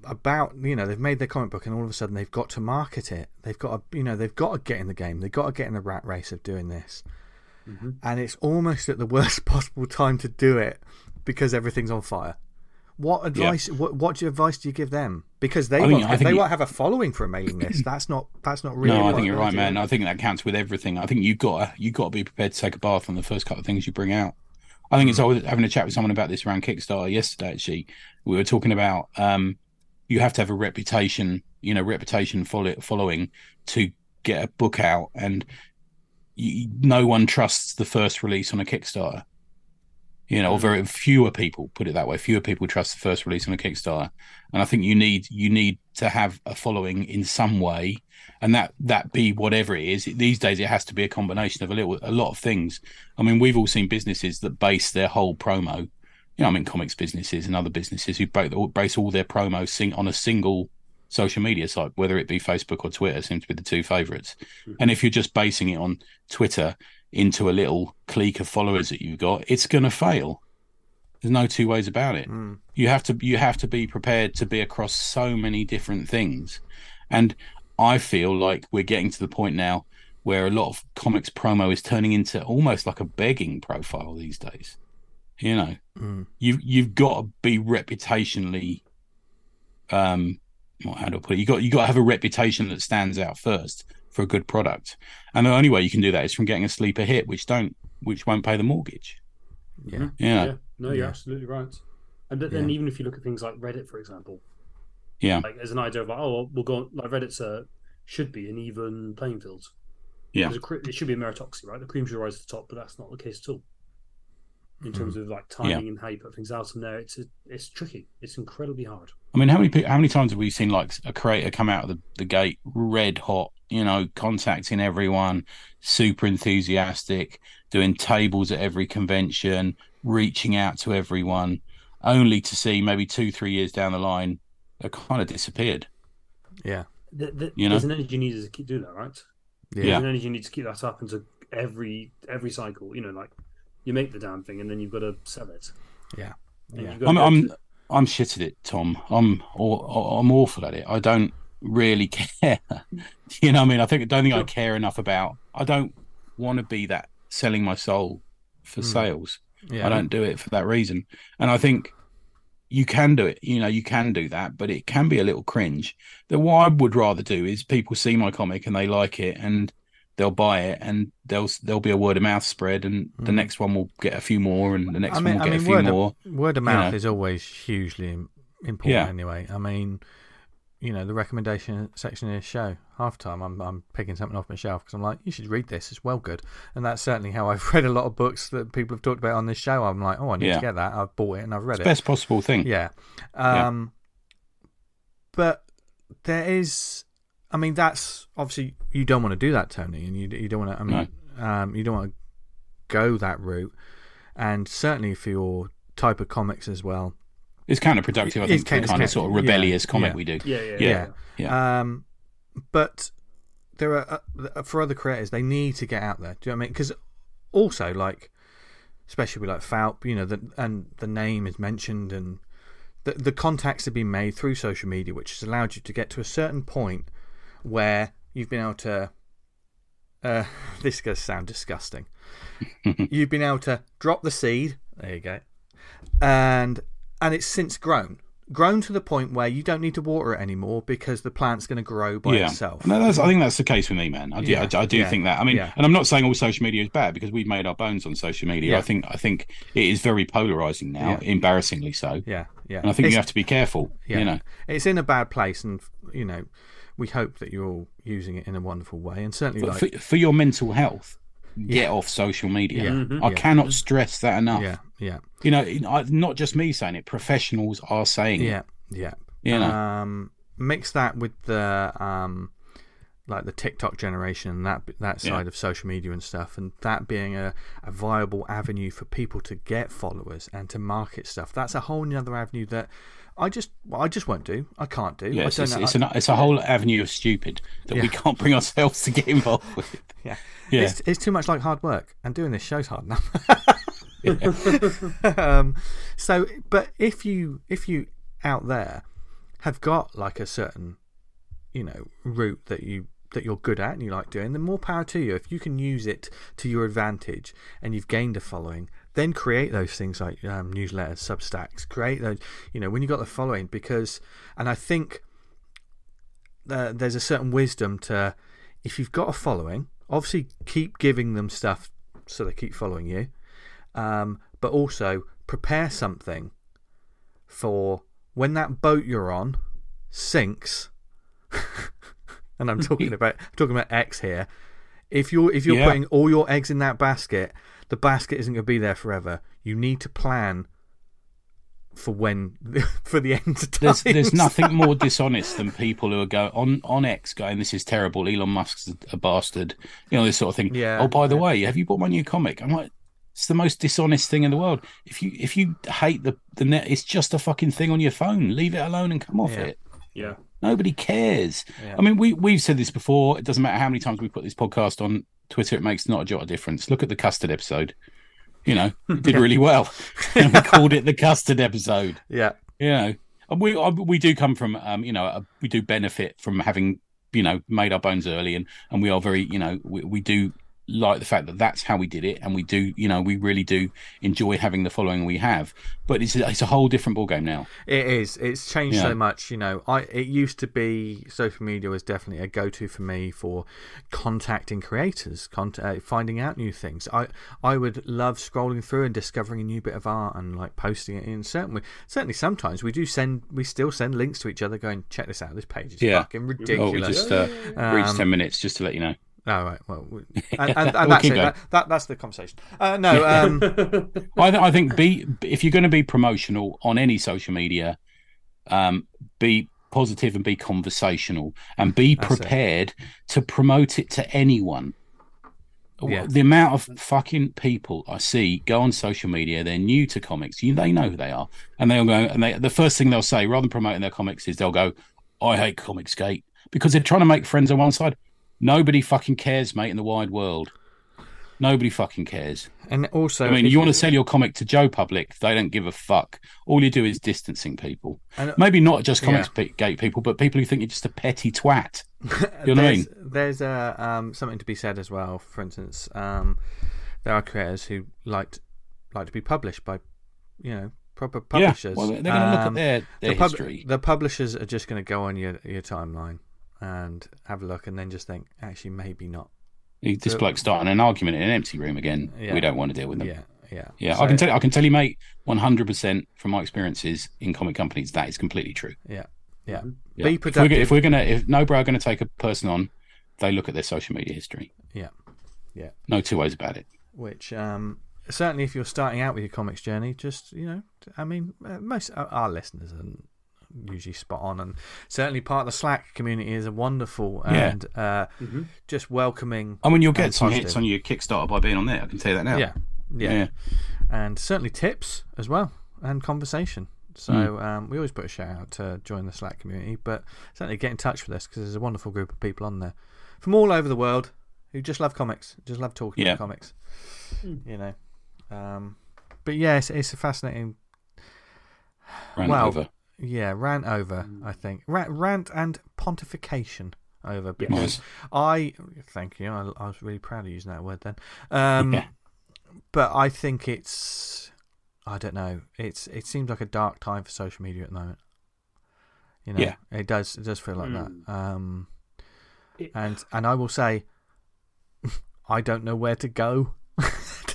about you know they've made their comic book and all of a sudden they've got to market it. They've got to you know they've got to get in the game. They've got to get in the rat race of doing this. Mm-hmm. And it's almost at the (laughs) worst possible time to do it because everything's on fire. What advice? What, what advice do you give them? Because they I think- won't, they you- won't have a following for a mailing list. (clears throat) That's not. That's not really. no, I think you're right, man. I think that counts with everything. I think you've got to, you've got to be prepared to take a bath on the first couple of things you bring out. I think it's. I was having a chat with someone about this around Kickstarter yesterday. Actually, we were talking about um, you have to have a reputation, you know, reputation follow, following to get a book out, and you, no one trusts the first release on a Kickstarter. You know, or very fewer people put it that way. Fewer people trust the first release on a Kickstarter, and I think you need you need to have a following in some way, and that that be whatever it is. These days, it has to be a combination of a little a lot of things. I mean, we've all seen businesses that base their whole promo you know, I mean, comics businesses and other businesses who base all their promos sing on a single social media site, whether it be Facebook or Twitter, seems to be the two favorites. Mm-hmm. And if you're just basing it on Twitter into a little clique of followers that you've got, it's going to fail. There's no two ways about it. Mm. You have to you have to be prepared to be across so many different things. And I feel like we're getting to the point now where a lot of comics promo is turning into almost like a begging profile these days. You know, mm. you you've got to be reputationally, um, how do I put it? You got you got to have a reputation that stands out first for a good product, and the only way you can do that is from getting a sleeper hit, which don't which won't pay the mortgage. Yeah, mm-hmm. yeah, yeah. no, you're yeah. absolutely right. And then yeah. even if you look at things like Reddit, for example, yeah, like there's an idea of like, oh, we'll go on, like Reddit's a should be an even playing field. Yeah, a, it should be a meritocracy, right? The cream should rise to the top, but that's not the case at all in terms mm. of like timing yeah. and how you put things out in there. It's it's tricky. It's incredibly hard. I mean, how many how many times have we seen like a creator come out of the, the gate red hot, you know, contacting everyone, super enthusiastic, doing tables at every convention, reaching out to everyone, only to see maybe two three years down the line, they kind of disappeared. Yeah, the, the, you know, there's an energy needed to keep doing that, right? Yeah, there's an energy you need to keep that up into every every cycle. You know, like you make the damn thing and then you've got to sell it. Yeah, yeah. I'm I'm, to... I'm shit at it, Tom. I'm I'm awful at it. I don't really (laughs) care. you know, I mean, I think I don't think I care enough about. I don't want to be that selling my soul for mm. sales. Yeah. I don't do it for that reason, and I think you can do it. You know, you can do that, but it can be a little cringe. That what I would rather do is people see my comic and they like it, and they'll buy it and there'll there'll be a word of mouth spread and mm. the next one will get a few more and the next I mean, one will get mean, a few more. Of, word of mouth you know. is always hugely important yeah. anyway. I mean, you know, the recommendation section of this show, half time I'm I'm picking something off my shelf because I'm like, you should read this. It's well good, and that's certainly how I've (laughs) read a lot of books that people have talked about on this show. I'm like, oh, I need yeah. to get that. I've bought it and I've read it's it. Best possible thing. Yeah. Um, yeah. But there is I mean, that's obviously you don't want to do that, Tony, and you you don't want to. I mean, no. um, you don't want to go that route, and certainly for your type of comics as well. It's counterproductive. I think the kind of sort of rebellious yeah, comic yeah. we do. Yeah, yeah, yeah. yeah. Um, but there are uh, for other creators, they need to get out there. Do you know what I mean? Because also, like, especially with like Falp, you know, the, and the name is mentioned, and the the contacts have been made through social media, which has allowed you to get to a certain point where you've been able to. Uh, (laughs) this is going to sound disgusting. (laughs) you've been able to drop the seed. There you go. And and it's since grown. Grown to the point where you don't need to water it anymore because the plant's going to grow by yeah. itself. No, I think that's the case with me, man. I do, yeah. I, I do yeah. think that. I mean, and I'm not saying all social media is bad because we've made our bones on social media. I think I think it is very polarizing now, embarrassingly so. Yeah, yeah. And I think it's, you have to be careful. You know, it's in a bad place, and you know, we hope that you're all using it in a wonderful way, and certainly like, for, for, your mental health, get off social media. Yeah. Mm-hmm. I yeah. cannot stress that enough. Yeah, yeah. You know, not just me saying it; professionals are saying yeah, it. Yeah, yeah. You know, um, mix that with the um, like the TikTok generation, and that that side yeah. of social media and stuff, and that being a, a viable avenue for people to get followers and to market stuff. That's a whole other avenue that I just, well, I just won't do. I can't do. Yes, it's, it's, an, it's, a whole avenue of stupid that yeah. we can't bring ourselves to get involved with. (laughs) Yeah, yeah. It's, it's too much like hard work, and doing this show's hard enough. (laughs) um, so, but if you if you out there have got like a certain, you know, route that you that you're good at and you like doing, then more power to you. If you can use it to your advantage and you've gained a following, then create those things like um, newsletters, Substacks. Create those, you know, when you got the following, because, and I think uh, there's a certain wisdom to, if you've got a following, obviously keep giving them stuff so they keep following you, um, but also prepare something for when that boat you're on sinks. (laughs) and I'm talking (laughs) about I'm talking about X here. If you're if you're yeah. putting all your eggs in that basket, the basket isn't going to be there forever. You need to plan for when (laughs) for the end of (laughs) time. There's, there's nothing (laughs) more dishonest than people who are going on on X going, "This is terrible. Elon Musk's a bastard." You know this sort of thing. Yeah. Oh, by the yeah. way, have you bought my new comic? I'm like, It's the most dishonest thing in the world. If you if you hate the the net, it's just a fucking thing on your phone. Leave it alone and come off Yeah. it. Yeah. Nobody cares. Yeah. I mean, we we've said this before. It doesn't matter how many times we put this podcast on Twitter. It makes not a jot of difference. Look at the custard episode. You know, it (laughs) did really well, and (laughs) we called it the custard episode. Yeah. You know, And we uh, we do come from um, you know, uh, we do benefit from having you know made our bones early, and and we are very you know we, we do like the fact that that's how we did it, and we do you know we really do enjoy having the following we have. But it's a, it's a whole different ballgame now. It is. It's changed Yeah. so much. You know, I it used to be social media was definitely a go-to for me for contacting creators, cont- uh, finding out new things. I I would love scrolling through and discovering a new bit of art and like posting it in. Certainly, certainly sometimes we do send we still send links to each other, going check this out. This page is Yeah. fucking Oh, we ridiculous. just uh, reached Um, ten minutes just to let you know. Oh right, well, we, (laughs) and, and, that's it. That, that that's the conversation. Uh, no, um, (laughs) I, th- I think be if you're going to be promotional on any social media, um, be positive and be conversational and be That's it. prepared to promote it to anyone. Yeah. The amount of fucking people I see go on social media, they're new to comics. You, they know who they are, and they'll go and they the first thing they'll say rather than promoting their comics is they'll go, "I hate Comicsgate," because they're trying to make friends on one side. Nobody fucking cares, mate, in the wide world. Nobody fucking cares. and also, I mean, you want to sell your comic to Joe Public, they don't give a fuck. All you do is distancing people. And- Maybe not just Yeah. comics pe- gate people, but people who think you're just a petty twat. (laughs) You know what I there's, There's uh, um, something to be said as well. For instance, um, there are creators who like like to be published by, you know, proper publishers. Yeah, well, they're going to look at Um, their, their the, pub- history. the publishers are just going to go on your your timeline and have a look, and then just think, actually, maybe not. this bloke starting an argument in an empty room again. Yeah. We don't want to deal with them. Yeah, yeah, Yeah, So- I can tell. You, I can tell you, mate. One hundred percent from my experiences in comic companies, that is completely true. Yeah, yeah. Yeah. Be If we're, if we're gonna, if Nobrow are gonna take a person on, they look at their social media history. Yeah, yeah. No two ways about it. which um, certainly if you're starting out with your comics journey, just you know, I mean, uh, most our listeners are usually spot on, and certainly part of the Slack community is a wonderful Yeah. and uh, Mhm. just welcoming. I mean, you'll get some hits on your Kickstarter by being on there. I can tell you that now. Yeah, yeah, Yeah. and certainly tips as well and conversation. So Hmm. um, we always put a shout out to join the Slack community, but certainly get in touch with us because there's a wonderful group of people on there from all over the world who just love comics, just love talking Yeah. about comics. You know, um, but yeah, it's, it's a fascinating Ran Well, over. Yeah, rant over. Mm. I think rant, rant and pontification over because Nice. I thank you. I, I was really proud of using that word then. Um, Yeah. But I think it's I don't know. It's it seems like a dark time for social media at the moment. You know, Yeah. it does. It does feel like Mm. that. Um, It- and and I will say, (laughs) I don't know where to go.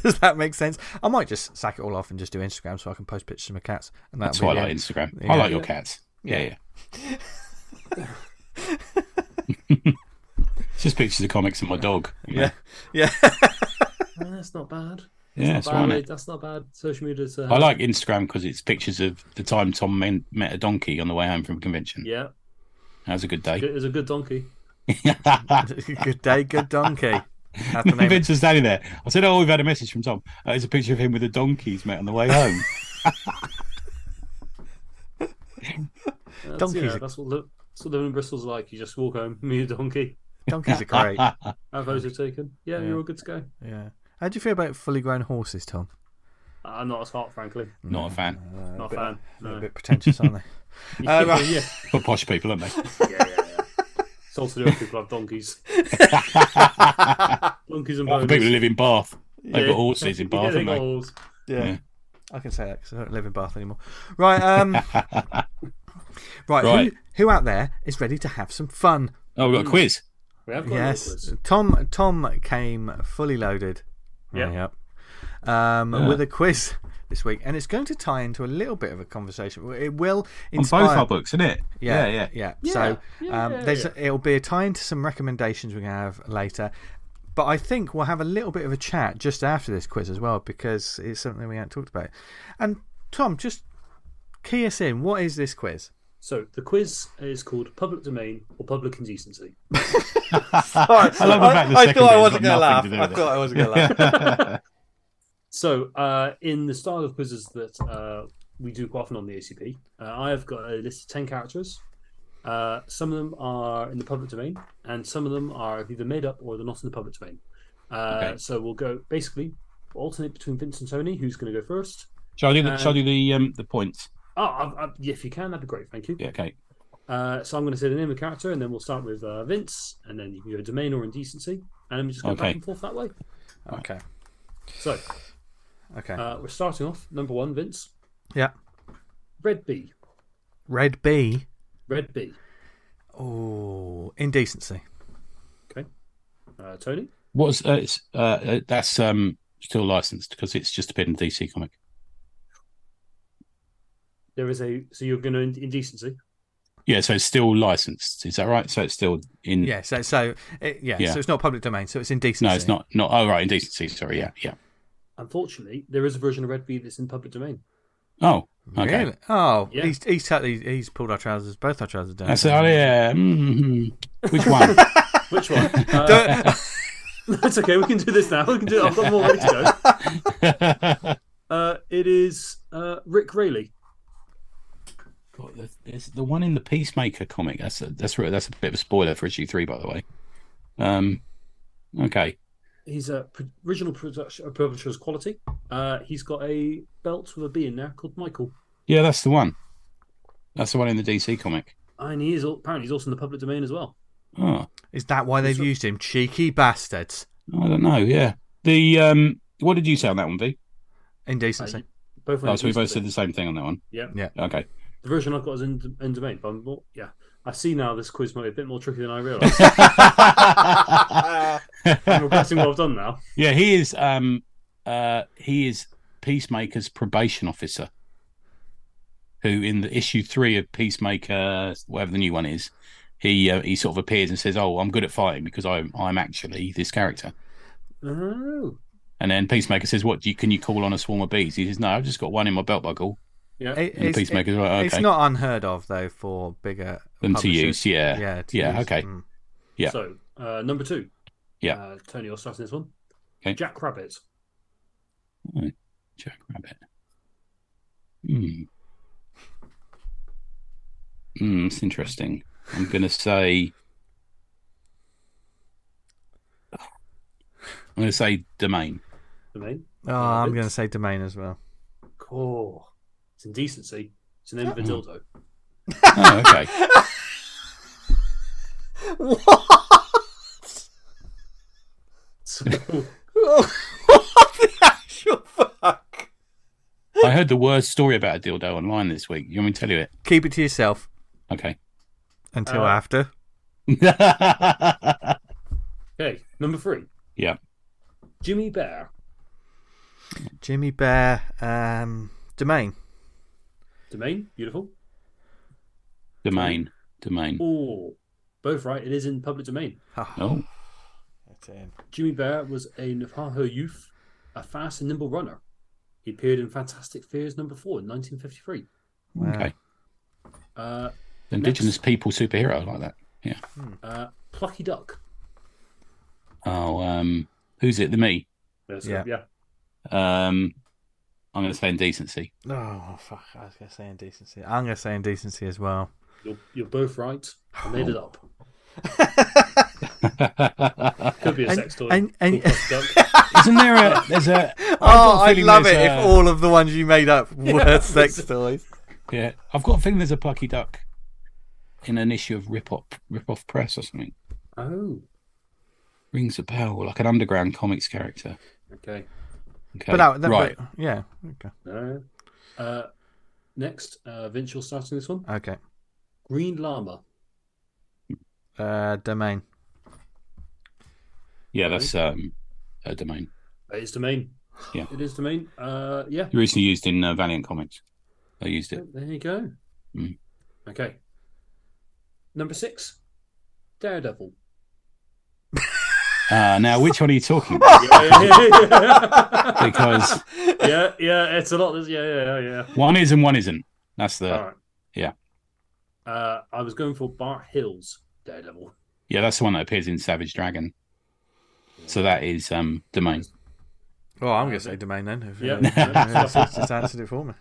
Does that make sense? I might just sack it all off and just do Instagram so I can post pictures of my cats. And That's why I like end. Instagram. Yeah. I like your cats. Yeah, yeah. It's (laughs) just pictures of comics and my dog. you know. Yeah, yeah. (laughs) Uh, that's not bad. yeah, That's that's not right. bad. mate. That's not bad. Social media. To I like Instagram because it's pictures of the time Tom men- met a donkey on the way home from convention. Yeah, That was a good day. It was a good donkey. (laughs) good day, good donkey. That's the name Vince was standing there. I said, "Oh, we've had a message from Tom. Uh, it's a picture of him with the donkeys mate, on the way home." That's, Donkeys You know, that's what li- that's what living in Bristol's like. You just walk home, (laughs) meet a donkey, Donkeys are great. (laughs) have photos taken. Yeah, Yeah. you're all good to go. Yeah. How do you feel about fully grown horses, Tom? I'm not as hot, frankly. Not a fan. Uh, Not bit, a fan. No. a bit pretentious, aren't they? (laughs) Yeah, Uh, right. yeah, For posh people, aren't they? yeah, yeah, yeah. It's also the other people have donkeys. (laughs) Donkeys and For ponies. people who live in Bath, they've Yeah. got horses in (laughs) Yeah, Bath, they haven't got they? horses. Yeah. Yeah. I can say that because I don't live in Bath anymore. Right. Um. right. (laughs) Right. Who, who out there is ready to have some fun? Oh, we've got a quiz. We have got yes. yes. Tom. Tom came fully loaded. Yeah. Yep. Um, Yeah. with a quiz (laughs) this week, and it's going to tie into a little bit of a conversation. It will On both our books, isn't it? Yeah, yeah. yeah. Yeah, So um, yeah, there's yeah. it'll be a tie into some recommendations we can have later. But I think we'll have a little bit of a chat just after this quiz as well because it's something we haven't talked about. And Tom, just key us in. What is this quiz? So the quiz is called Public Domain or Public Indecency. (laughs) Sorry, I love the fact the second bit has got to laugh. I thought I wasn't going (laughs) to laugh. So, uh, in the style of quizzes that uh, we do quite often on the ACP, uh, I have got a list of 10 characters. Uh, some of them are in the public domain, and some of them are either made up or they're not in the public domain. Uh, Okay. So, we'll go basically alternate between Vince and Tony. Who's going to go first? Shall I do the, Uh, shall I do the, um, the points? Oh, I, I, if you can, that'd be great. Thank you. Yeah, okay. Uh, so, I'm going to say the name of the character, and then we'll start with uh, Vince, and then you can go domain or indecency, and then we just go Okay. back and forth that way. Okay. So, Okay. uh, we're starting off. Number one, Vince. yeah. Red Bee. Red Bee. Red Bee. Oh, indecency. Okay. Uh, Tony. What's uh, it's, uh, uh, that's um still licensed because it's just appeared in DC comic. There is a so you're going to indecency. Yeah, so it's still licensed. Is that right? So it's still in. Yeah. So, so it, yeah, Yeah. So it's not public domain. So it's indecency. No, it's not. Not. Oh, right, indecency. Sorry. Yeah, yeah. Unfortunately, there is a version of Red Bee that's in public domain. Oh, okay. Really? Oh, Yeah. he's he's totally he's pulled our trousers, both our trousers down. That's oh yeah. mm Which one? (laughs) Which one? (laughs) Uh, it's (laughs) okay. We can do this now. We can do. It. I've got more ready to go. Uh, it is uh, Rick Raleigh. God, there's- there's the one in the Peacemaker comic. That's a, that's that's a bit of a spoiler for issue three, by the way. Um, okay. He's a original production, uh, publisher's quality. Uh, he's got a belt with a B in there called Michael, Yeah, that's the one. That's the one in the DC comic. and he is apparently he's also in the public domain as well. Oh, Is that why they've It's- used him? Cheeky bastards. I don't know. Yeah. The um, what did you say on that one, V? Indecency. Uh, both. Oh, so we both said the same thing on that one. Yeah. Yeah. Okay. The version I've got is in, in domain, but I'm more, yeah. I see now this quiz might be a bit more tricky than I realised. (laughs) I'm regretting what I've done now. yeah, he is. Um, uh, he is Peacemaker's probation officer, who in the issue three of Peacemaker, whatever the new one is, he uh, he sort of appears and says, "Oh, I'm good at fighting because I'm I'm actually this character." Oh, And then Peacemaker says, "What do you, can you call on a swarm of bees?" He says, "No, I've just got one in my belt buckle." Yeah. It- And it's, Peacemaker's like, it's "Okay." not unheard of though for bigger Them to use, yeah, Yeah. to yeah, use. okay. Mm. yeah. So uh, number two. Yeah. Uh, Tony, you're starting this one. Okay. Jack Rabbit. Jack Rabbit. Hmm. Hmm, it's interesting. I'm going to say. I'm going to say domain. Domain. Oh, I'm going to say domain as well. Cool. It's indecency. It's the name of a dildo. Oh, okay. what? So, (laughs) what the actual fuck? I heard the worst story about a dildo online this week. You want me to tell you it? Keep it to yourself Okay. until Uh, after. (laughs) okay, number three. Yeah. Jimmy Bear. Jimmy Bear, um, domain. Domain. Beautiful. domain. Domain. Oh, both right. It is in public domain. Oh. That's in. Jimmy Bear was a Navajo youth, a fast and nimble runner. He appeared in Fantastic Fears number four in 1953. Wow. Okay. Uh, Indigenous people superhero like that. Yeah. uh, Plucky Duck. Oh, um, who's it? The me. Yes, Yeah. yeah. Um, I'm going to say indecency. Oh, fuck. I was going to say indecency. I'm going to say indecency as well. You're, you're both right. I made it up. Isn't (laughs) Could be a And- sex toy. and- and- called Plucky Duck. there a? There's a. Oh, got a oh, I'd feeling love it there's if all of the ones you made up were sex toys. Yeah, I've got a feeling there's a plucky duck in an issue of Rip Off Rip Off Press or something. Oh, Rings a bell, like an underground comics character. okay. Okay, But that, that right. but- yeah. Okay. No. Uh, next, uh, Vince, you're starting this one. Okay. Green Lama. Uh, domain. Yeah, that's um, a domain. It is domain. Yeah. It is domain. Uh, yeah. Recently used in uh, Valiant Comics. I used it. There you go. Mm. Okay. Number six, Daredevil. (laughs) Uh, now, which one are you talking about? (laughs) Yeah, yeah, yeah. Because yeah, yeah, it's a lot. Yeah, yeah, yeah. one is and one isn't. That's the All right. yeah. Uh, I was going for Bart Hill's Daredevil. yeah. That's the one that appears in Savage Dragon. So that is um, domain. Well, I'm going to say domain then. If, Yeah. uh, yeah, it's just, just answered it for me.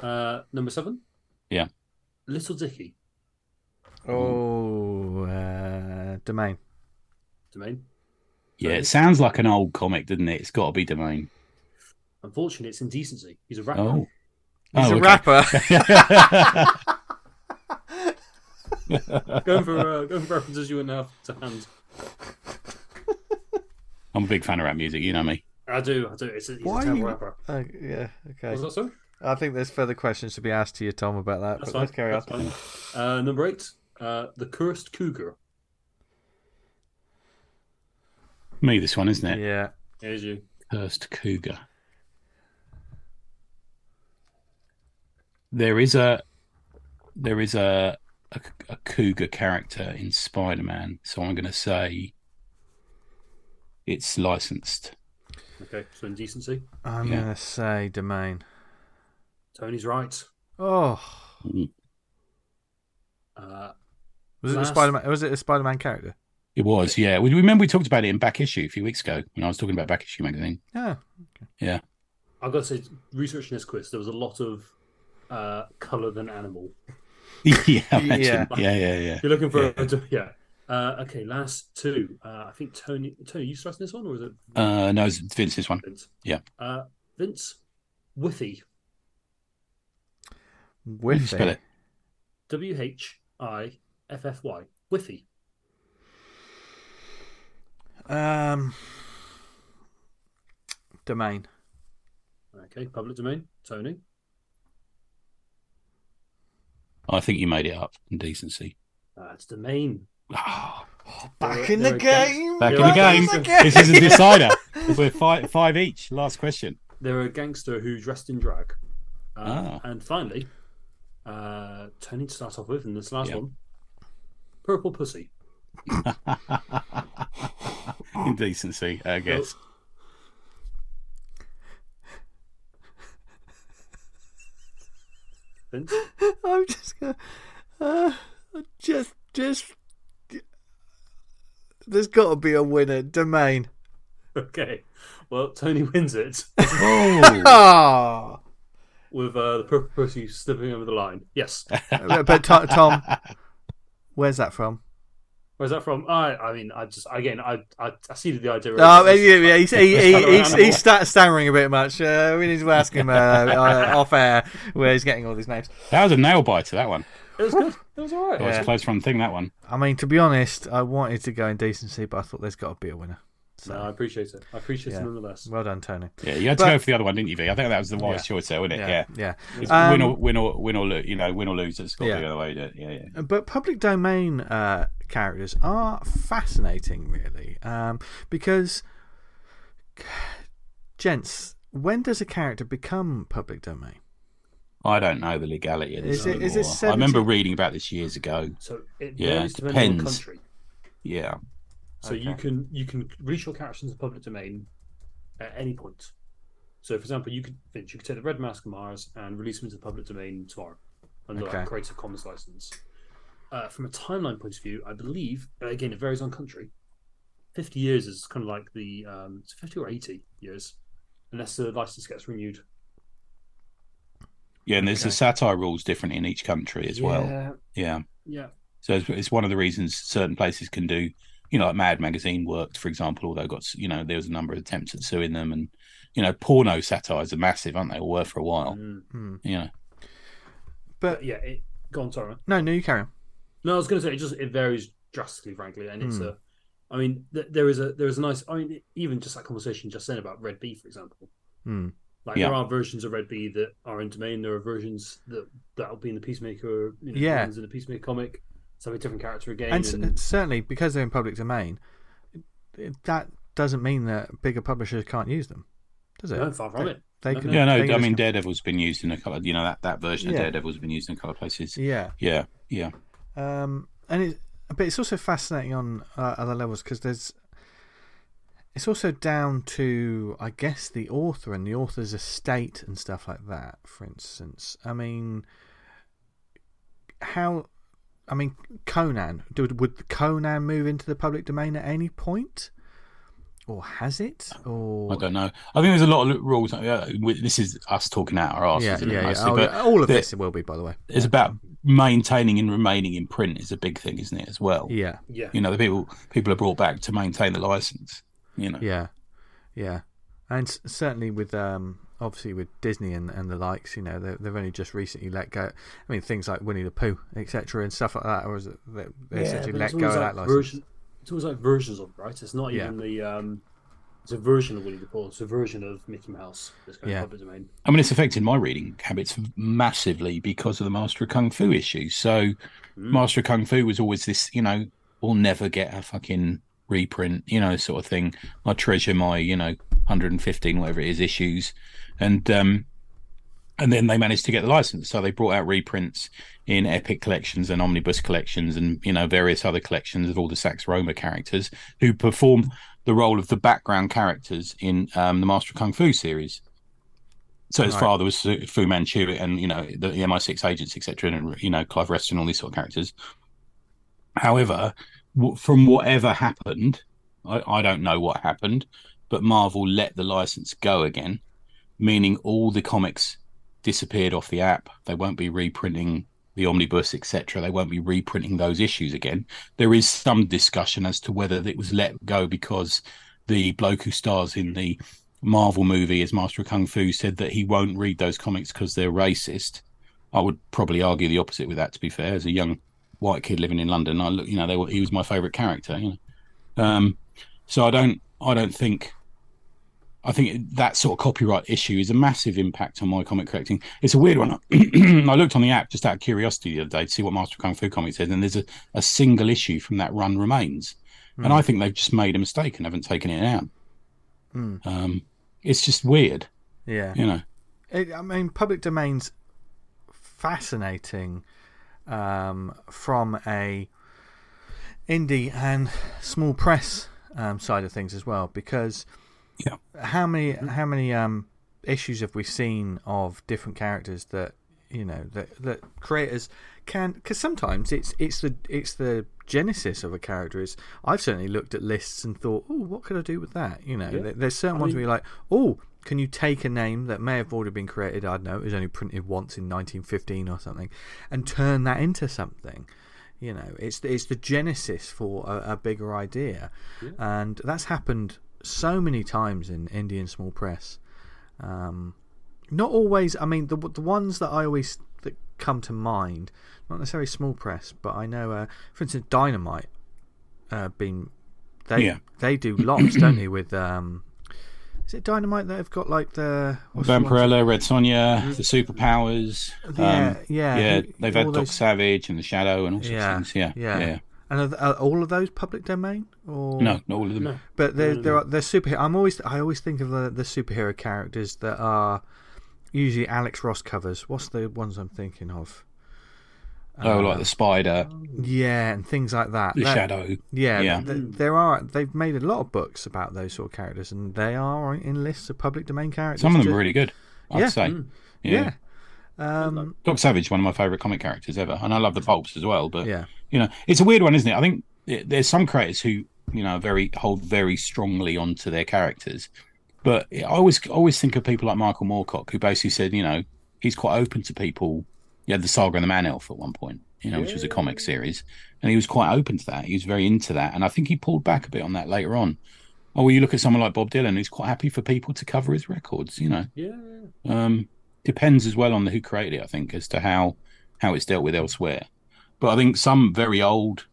Uh, number seven. Yeah. Little Dicky. Oh, uh, domain. Domain. Yeah, it sounds like an old comic, doesn't it? It's got to be Domain. Unfortunately, it's Indecency. He's a rapper. Oh. He's Oh, a okay. rapper. (laughs) (laughs) Going for uh, going for references you wouldn't have to hand. I'm a big fan of rap music, you know me. I do. I do. It's a, he's Why a terrible you- rapper. Uh, yeah, okay. Was that so? I think there's further questions to be asked to you, Tom, about that. That's but let's carry That's on. fine. Uh, number eight. Uh, the Cursed Cougar. Me, this one, isn't it? Yeah. Here's you. Cursed Cougar. There is a there is a a, a cougar character in Spider-Man, so I'm going to say it's licensed. Okay, so Indecency. I'm Yeah. going to say domain. Tony's right. Oh. Mm. Uh, Was it a Spider-Man? Was it a Spider-Man character? It was, yeah. We remember we talked about it in back issue a few weeks ago when I was talking about back issue magazine. Yeah. Yeah. I've got to say, researching this quiz, there was a lot of uh, colour than animal. (laughs) yeah, I imagine. Yeah. (laughs) yeah, yeah, yeah. You're looking for a, yeah. Uh, okay, last two. Uh, I think Tony. Tony, you stressing this one, or is it Uh, no, it's Vince's one. Vince? yeah. Uh, Vince, Whiffy. How do you Whiffy. spell it? W H I F F Y. Whiffy. Um. Domain. Okay, public domain. Tony. I think you made it up in decency. Uh, it's domain. Oh, Back in the game. back in the game. This is a (laughs) decider. We're five, five each. Last question. They're a gangster who's dressed in drag. Uh, Ah. And finally, uh, Tony to start off with, and this last Yeah. one, Purple Pussy. (laughs) (laughs) Indecency, I guess. Vince. (laughs) I'm just gonna. Uh, just, just. There's got to be a winner. Domain. Okay. Well, Tony wins it Oh, (laughs) with uh, the Purple Pussy slipping over the line. Yes. but Tom, Tom, where's that from? Where's that from? I, I mean, I just again, I, I, I seeded the idea. Oh, yeah, yeah, he's, he, he, he's, he's sta- stammering a bit much. Uh, we need to ask him uh, uh, off air where he's getting all these names. that was a nail biter, that one. It was good. It was all right. That was a close run thing, that one. I mean, to be honest, I wanted to go in decency, but I thought there's got to be a winner. So, No, I appreciate it. I appreciate Yeah. it nonetheless. well done, Tony. Yeah, you had to But- go for the other one, didn't you, V? I think that was the wise choice there, wasn't it? Yeah. yeah. It's Um, win or win or win or lose, you know, win or lose. It's got Yeah. to be the other way. Yeah, yeah. yeah. But public domain uh, characters are fascinating, really, um, because, gents, when does a character become public domain? I don't know the legality of this Is it- is anymore. it I remember reading about this years ago. So it Yeah, varies depending on depends. country. Yeah. So you can you can release your characters into the public domain at any point. So, for example, you could Vince, you could take the Red Mask of Mars and release them into the public domain tomorrow under Okay. like Creative Commons license. Uh, from a timeline point of view, I believe again it varies on country. Fifty years is kind of like the um, it's fifty or eighty years, unless the license gets renewed. Yeah, and there's Okay. the satire rules different in each country as well. Yeah, Yeah. yeah. So it's, it's one of the reasons certain places can do, you know, like Mad Magazine worked, for example, although got, you know, there was a number of attempts at suing them. And, you know, porno satires are massive, aren't they? Or were for a while, Mm. Hmm. you know. But But yeah, it, go on, sorry. man. no, no, you carry on. No, I was going to say it just it varies drastically, frankly, and it's Hmm. a. I mean, th- there is a there is a nice. I mean, even just that conversation just then about Red Bee, for example. Hmm. Like Yeah. there are versions of Red Bee that are in domain. There are versions that that'll be in the Peacemaker. You know, Yeah. in the Peacemaker comic. So a different character again. And And, c- certainly, because they're in public domain, it- that doesn't mean that bigger publishers can't use them, does it? no, far from they, it. They No, can. Yeah, no, I mean, just- Daredevil's been used in a couple of, you know, that, that version Yeah. of Daredevil's been used in a couple of places. yeah. Yeah, yeah. Um, and it, but it's also fascinating on uh, other levels because there's. It's also down to, I guess, the author and the author's estate and stuff like that. For instance, I mean, how, I mean, Conan. Would would Conan move into the public domain at any point, or has it? Or I don't know. I think there's a lot of rules. This is us talking out our asses, yeah, isn't yeah, yeah. mostly? Oh, but all of the- this will be, by the way. it's about maintaining and remaining in print is a big thing, isn't it? As well. Yeah, Yeah. You know, the people people are brought back to maintain the license. You know. yeah, yeah, and certainly with um, obviously with Disney and, and the likes, you know, they, they've only just recently let go. I mean, things like Winnie the Pooh, etc., and stuff like that, or is it they, they essentially let it's go of always that like license? version, it's always like versions of it, right? It's not Yeah. even the um, it's a version of Winnie the Pooh. It's a version of Mickey Mouse. This kind Yeah. of public domain. I mean, it's affected my reading habits massively because of the Master of Kung Fu issue. So, Master of Kung Fu was always this, you know, we'll never get a fucking reprint, you know, sort of thing. I treasure my, you know, 115, whatever it is, issues. And, um, and then they managed to get the license. So they brought out reprints in Epic collections and Omnibus collections and, you know, various other collections of all the Sax Rohmer characters who perform the role of the background characters in um, the Master of Kung Fu series. So his Right. father was Fu Manchu and, you know, the, the MI6 agents, etc., and, you know, Clive Reston, all these sort of characters. However, w- from whatever happened, I, I don't know what happened, but Marvel let the license go again, meaning all the comics disappeared off the app. They won't be reprinting the omnibus, etc. They won't be reprinting those issues again. There is some discussion as to whether it was let go because the bloke who stars in the Marvel movie as Master of Kung Fu said that he won't read those comics because they're racist. I would probably argue the opposite with that. To be fair, as a young white kid living in London, I look, you know, were, he was my favourite character. You know, um, so I don't, I don't think, I think that sort of copyright issue is a massive impact on my comic collecting. It's a weird one. (clears throat) I looked on the app just out of curiosity the other day to see what Master of Kung Fu comics says, and there's a, a single issue from that run remains, and I think they've just made a mistake and haven't taken it out. Hmm. Um, it's just weird, Yeah, you know. It, I mean, public domain's fascinating um, from a indie and small press um, side of things as well, because Yeah. how many how many um, issues have we seen of different characters that you know that that creators can because sometimes it's it's the it's the genesis of a character is I've certainly looked at lists and thought oh what could I do with that you know Yeah. there's certain I ones mean- where you're like oh can you take a name that may have already been created I don't know it was only printed once in 1915 or something and turn that into something you know it's the, it's the genesis for a, a bigger idea and that's happened so many times in Indian small press um, not always. I mean, the the ones that I always that come to mind, not necessarily small press, but I know, uh, for instance, Dynamite. Uh, been they Yeah. they do lots, don't they? With um, is it Dynamite that have got like the Vampirella, Red Sonja, the superpowers. Yeah, um, yeah, yeah. They've had Doc those- Savage and the Shadow and all sorts Yeah, of things. Yeah, yeah. yeah. And are, are all of those public domain or No, not all of them. No. But there, No, no, there no. are they're superhero. I'm always I always think of the, the superhero characters that are usually Alex Ross covers. What's the ones I'm thinking of? Oh, Uh, like the Spider, yeah, and things like that. the That- Shadow. Yeah, Yeah. th- there are. They've made a lot of books about those sort of characters, and they are in lists of public domain characters. Some of them too. are really good. I'd Yeah. say. Mm. Yeah. Um, Doc Savage, one of my favourite comic characters ever, and I love the pulps as well. But yeah. you know, it's a weird one, isn't it? I think there's some creators who you know very hold very strongly onto their characters, but I always always think of people like Michael Moorcock, who basically said, you know, he's quite open to people. He had the Saga and the Man Elf at one point, you know, which was a comic series, and he was quite open to that. He was very into that, and I think he pulled back a bit on that later on. Oh, well, you look at someone like Bob Dylan, who's quite happy for people to cover his records, you know Yeah. um, depends as well on the who created it. I think as to how how it's dealt with elsewhere. But I think some very old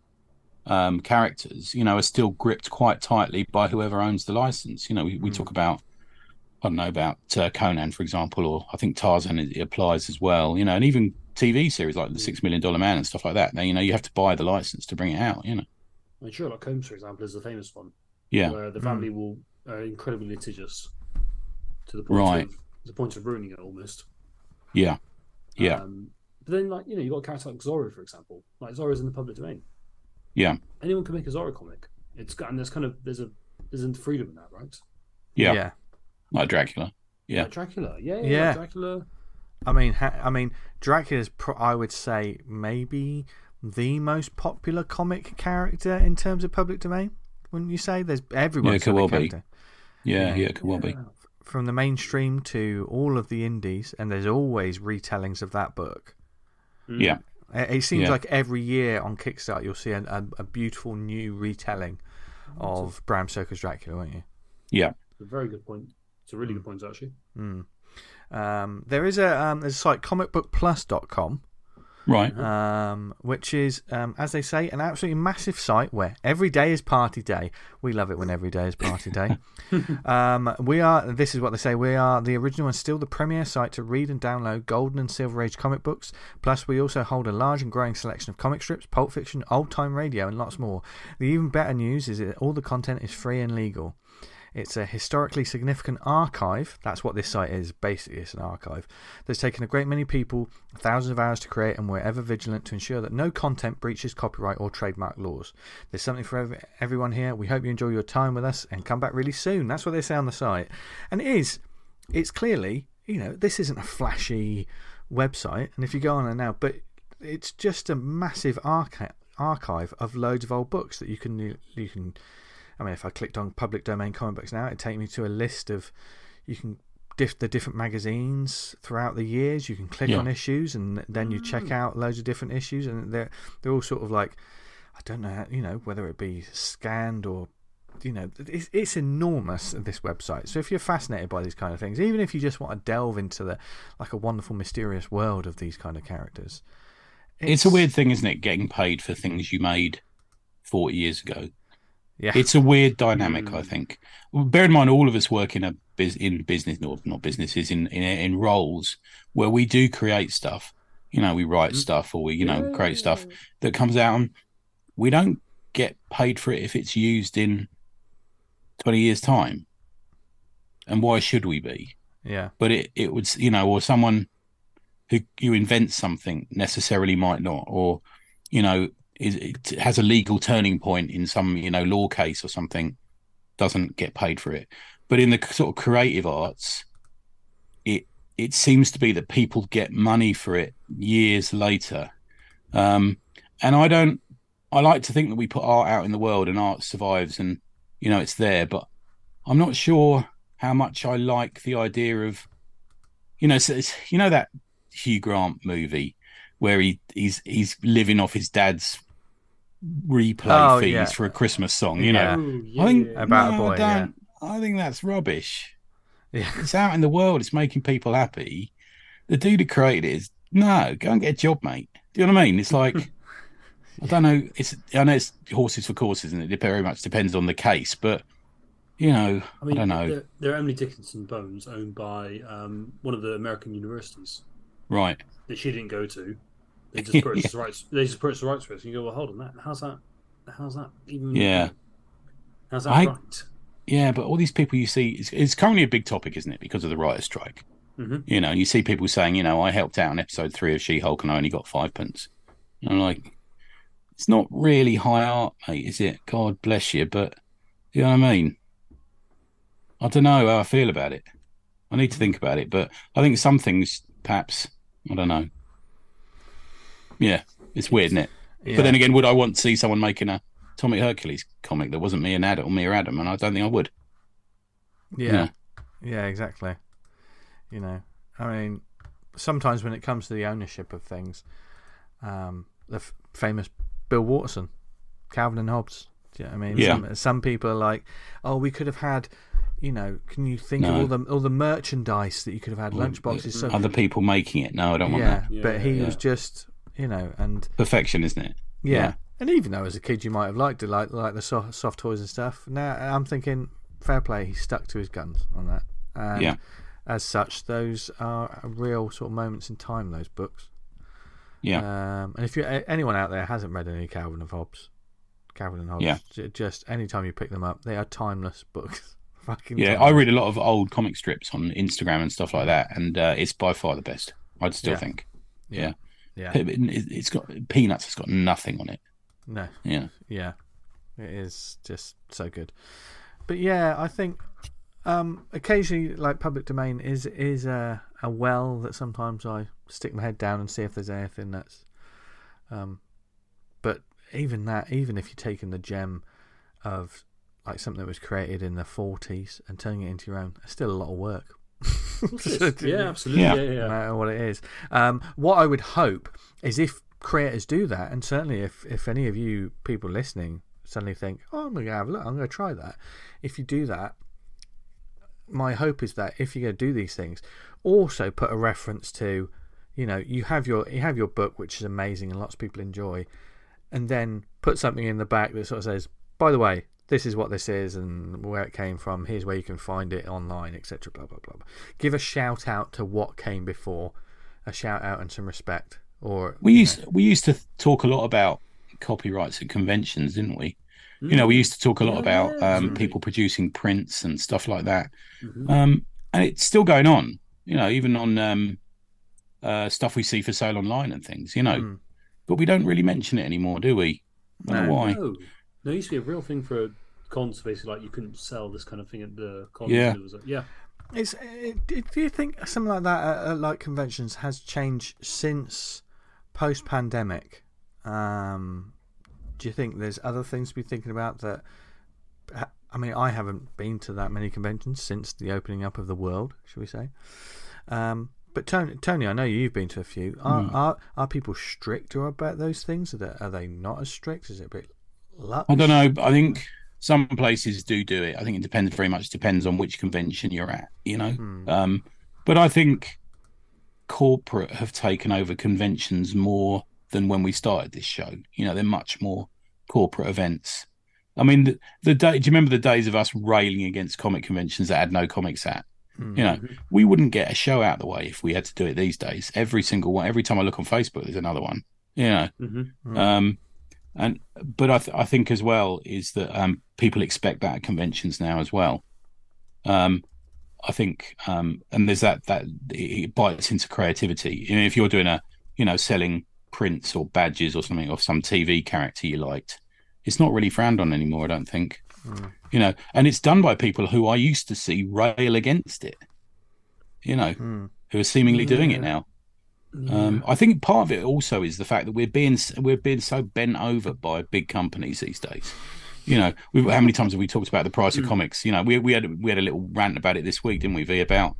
um, characters, you know, are still gripped quite tightly by whoever owns the license. You know, we, we talk about I don't know about uh, Conan, for example, or I think Tarzan applies as well. You know, and even TV series like the Six Million Dollar Man and stuff like that. Now, you know, you have to buy the license to bring it out. You know, And Sherlock Holmes, for example, is the famous one. yeah, Where the family will are incredibly litigious to the point Right. of the point of ruining it almost. yeah, yeah, Um, but then, like you know, you've got a character like Zorro, for example. Like Zorro's in the public domain. yeah, Anyone can make a Zorro comic. It's got and there's kind of there's a there's a freedom in that, right? yeah, yeah. like Dracula. Yeah. Like Dracula, yeah, yeah, Yeah. like Dracula. I mean, ha- I mean, Dracula's. Pro- I would say maybe the most popular comic character in terms of public domain. Wouldn't you say? There's everyone's Yeah, it could a well be. character. Yeah, yeah, it could well be. Yeah. from the mainstream to all of the indies, and there's always retellings of that book. Mm. Yeah. It it seems Yeah. like every year on Kickstarter you'll see a, a, a beautiful new retelling of Bram Stoker's Dracula, won't you? Yeah. It's a very good point. It's a really good point, actually. Mm. Um, there is a um, there's a site comicbookplus.com Right. um, which is, um, as they say, an absolutely massive site where every day is party day. We love it when every day is party day. (laughs) um, we are, this is what they say, we are the original and still the premier site to read and download Golden and Silver Age comic books. Plus, we also hold a large and growing selection of comic strips, pulp fiction, old time radio, and lots more. The even better news is that all the content is free and legal. It's a historically significant archive. That's what this site is. Basically, it's an archive that's taken a great many people thousands of hours to create, and we're ever vigilant to ensure that no content breaches copyright or trademark laws. There's something for ev- everyone here. We hope you enjoy your time with us and come back really soon. That's what they say on the site, and it is. It's clearly, you know, this isn't a flashy website, and if you go on there now, but it's just a massive archi- archive of loads of old books that you can you can I mean, if I clicked on public domain comic books now, it'd take me to a list of you can diff the different magazines throughout the years. You can click Yeah. on issues, and then you check mm. out loads of different issues, and they're they're all sort of like I don't know, you know, whether it be scanned or you know, it's, it's enormous. This website. So if you're fascinated by these kind of things, even if you just want to delve into the like a wonderful, mysterious world of these kind of characters, It's a weird thing, isn't it? Getting paid for things you made 40 years ago. Yeah, It's a weird dynamic, Mm. I think. Bear in mind, all of us work in a in business, no, not businesses, in, in in roles where we do create stuff. You know, we write Mm. stuff or we, you know, create stuff that comes out, and we don't get paid for it if it's used in 20 years' time. And why should we be? yeah, but it, it would you know or someone who you invent something necessarily might not or you know is it has a legal turning point in some you know law case or something doesn't get paid for it. But in the sort of creative arts it it seems to be that people get money for it years later. Um and i don't i like to think that we put art out in the world and art survives and you know it's there. But i'm not sure how much I like the idea of, you know, so you know that Hugh Grant movie where he he's he's living off his dad's replay Oh, fees yeah. for a Christmas song. You know, Ooh, yeah, I think yeah. About a no, boy, I, don't, I think that's rubbish. yeah, It's out in the world. It's making people happy. The dude who created it is no, go and get a job, mate. Do you know what I mean? It's like (laughs) I don't know. It's I know it's horses for courses, and it very much depends on the case. But you know, I mean, I don't know. They're, they're Emily Dickinson Bones, owned by um, one of the American universities right? that she didn't go to. They (laughs) just purchased the rights. They just purchased the rights for it. So you go, well, hold on, that how's that? How's that even? Yeah. How's that I- right? Yeah, but all these people you see, it's, it's currently a big topic, isn't it? Because of the writer's strike. Mhm. You know, you see people saying, you know, I helped out in episode three of She Hulk and I only got five pence. And I'm like, it's not really high art, mate, is it? God bless you. But you know what I mean? I don't know how I feel about it. I need to think about it. But I think some things, perhaps, I don't know. Yeah, it's weird, isn't it? yeah. But then again, would I want to see someone making a Tommy Hercules comic that wasn't me and Adam or me or Adam? And I don't think I would. Yeah. Yeah, exactly. You know, I mean, sometimes when it comes to the ownership of things, um, the f- famous Bill Watterson, Calvin and Hobbes. Do you know what I mean? Yeah. Some, some people are like, oh, we could have had, you know, can you think of all the all the merchandise that you could have had, lunchboxes? So, Other people making it. No, I don't want yeah, that. Yeah, but he yeah. was just, you know, and Perfection, isn't it? yeah. Yeah. And even though as a kid you might have liked it, like like the soft, soft toys and stuff, now I'm thinking, fair play, he stuck to his guns on that. And Yeah. as such, those are real sort of moments in time. Those books. Yeah. Um, and if you anyone out there hasn't read any Calvin and Hobbes, Calvin and Hobbes, Yeah. just anytime you pick them up, they are timeless books. (laughs) Fucking Yeah, timeless. I read a lot of old comic strips on Instagram and stuff like that, and uh, it's by far the best. I'd still Yeah. think. Yeah. Yeah. It- it- It's got peanuts. It's got nothing on it. No. Yeah, Yeah, it is just so good. But yeah, I think um, occasionally, like public domain is is a a well that sometimes I stick my head down and see if there's anything that's. Um, but even that, even if you're taking the gem of like something that was created in the 40s and turning it into your own, it's still a lot of work. Yeah, absolutely. Yeah. Yeah, yeah. no matter what it is. Um, what I would hope is if creators do that, and certainly if, if any of you people listening suddenly think, oh, I'm going to have a look, I'm going to try that. If you do that, my hope is that if you're going to do these things, also put a reference to, you know, you have your you have your book, which is amazing and lots of people enjoy, and then put something in the back that sort of says, by the way, this is what this is and where it came from. Here's where you can find it online, etc. Blah blah blah. blah. Give a shout out to what came before, a shout out and some respect. Or We used we used to talk a lot about copyrights at conventions, didn't we? You know, we used to talk a lot Yeah, about yeah, um, people producing prints and stuff like that, Mhm. um, and it's still going on. You know, even on um, uh, stuff we see for sale online and things. You know, Mm. but we don't really mention it anymore, do we? I don't know No. why. No, there used to be a real thing for cons. Basically, like you couldn't sell this kind of thing at the cons. Yeah. It was like, yeah. It's, it, do you think something like that at, at like conventions has changed since post pandemic? Um, do you think there's other things to be thinking about that? I mean, I haven't been to that many conventions since the opening up of the world, shall we say? Um, but Tony, Tony, I know you've been to a few. Are Hmm. are, are people stricter about those things? Are they, are they not as strict? Is it a bit? Lush? I don't know. I think some places do do it. I think it depends very much depends on which convention you're at. You know, Hmm. um, but I think corporate have taken over conventions more than when we started this show. You know, they're much more corporate events. I mean, the, the day. Do you remember the days of us railing against comic conventions that had no comics at? Hmm. You know, we wouldn't get a show out of the way if we had to do it these days. Every single one. Every time I look on Facebook, there's another one. You know, hmm Hmm. um, and but I, th- I think as well is that um, people expect that at conventions now as well. Um, I think, um, and there's that that it bites into creativity. You know, if you're doing a, you know, selling prints or badges or something of some TV character you liked, it's not really frowned on anymore. I don't think. Mm. You know, and it's done by people who I used to see rail against it. You know, Hmm. who are seemingly doing it Yeah. Um, I think part of it also is the fact that we're being we're being so bent over by big companies these days. You know, we, how many times have we talked about the price of comics? You know, we we had we had a little rant about it this week, didn't we? V about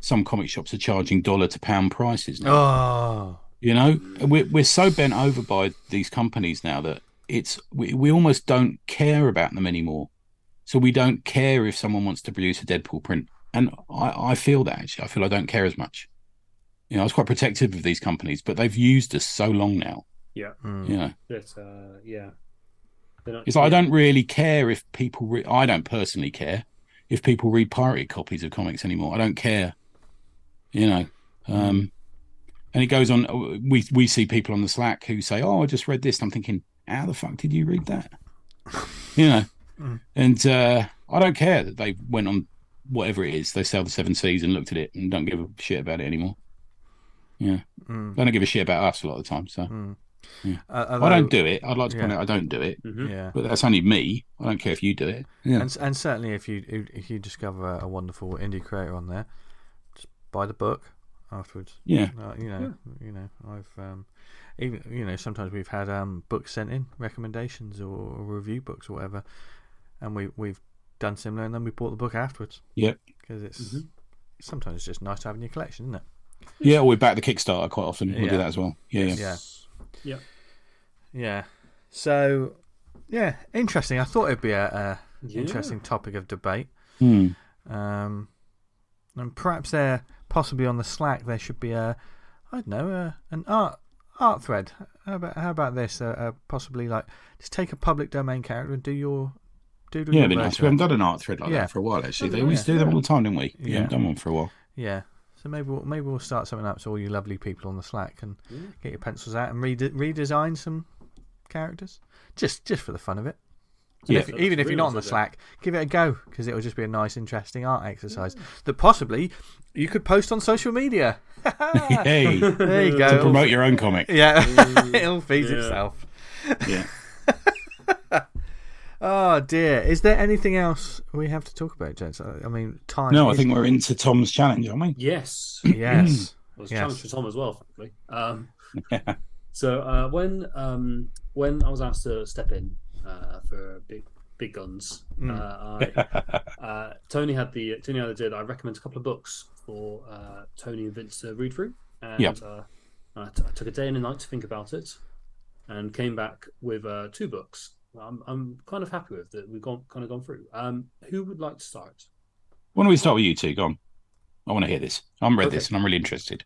some comic shops are charging dollar to pound prices now. Oh, You know, we're we're so bent over by these companies now that it's we, we almost don't care about them anymore. So we don't care if someone wants to produce a Deadpool print, and I, I feel that actually. I feel I don't care as much. You know, I was quite protective of these companies, but they've used us so long now. Hmm. You know, But, uh, yeah. They're not- it's like I don't really care if people. Re- I don't personally care if people read pirated copies of comics anymore. I don't care. You know, um, and it goes on. We we see people on the Slack who say, "Oh, I just read this." And I'm thinking, how the fuck did you read that? (laughs) You know, Mm. and uh, I don't care that they went on whatever it is. They sell the seven seas and looked at it and don't give a shit about it anymore. Yeah, they don't give a shit about us a lot of the time. So Hmm. Yeah. Uh, I don't do it. I'd like to point Yeah. out I don't do it, Mhm. Yeah. but that's only me. I don't care if you do it. Yeah. And and certainly if you if if you discover a, a wonderful indie creator on there, just buy the book afterwards. Yeah. Uh, you know, you know, I've um, even you know sometimes we've had um books sent in recommendations or, or review books or whatever, and we we've done similar, and then we bought the book afterwards Yep. because it's Mhm. sometimes it's just nice to have in your collection, isn't it? Yeah, or we back the Kickstarter quite often. We'll Yeah. do that as well. Yeah, yeah. Yeah. Yeah. Yeah. So, yeah, interesting. I thought it'd be a, a Yeah. interesting topic of debate. Hmm. Um, and perhaps there, possibly on the Slack, there should be a, I don't know, a, an art art thread. How about how about this? Uh, uh, possibly like just take a public domain character and do your doodle. Yeah, your be nice. We haven't done an art thread like Yeah. that for a while, actually. They Yeah. we used to do them all the time, didn't we? Yeah. Yeah, haven't done one for a while. Yeah. So maybe we'll, maybe we'll start something up so all you lovely people on the Slack and Yeah. get your pencils out and rede- redesign some characters, just just for the fun of it. Yeah. if, even if you're not on the Realism. Slack, give it a go because it'll just be a nice, interesting art exercise that possibly you could post on social media. (laughs) Hey, there you go. To promote your own comic. Yeah, Mm, (laughs) it'll feed yeah. itself. Yeah. (laughs) Oh dear, is there anything else we have to talk about, gents? I I mean, time. No, I think we're into Tom's challenge, aren't we? Yes. (clears throat) yes. It was Yes. challenge for Tom as well, frankly. Um, so uh, when um, when I was asked to step in uh, for big big guns. Mm. Uh, I, uh, Tony had the Tony had the idea that I recommend a couple of books for uh, Tony and Vince to read through, and Yep. uh, I, t- I took a day and a night to think about it, and came back with uh, two books. I'm I'm kind of happy with that. We've gone kind of gone through. Um, who would like to start? Why don't we start with you two? Go on. I want to hear this. I haven't read Okay. this and I'm really interested.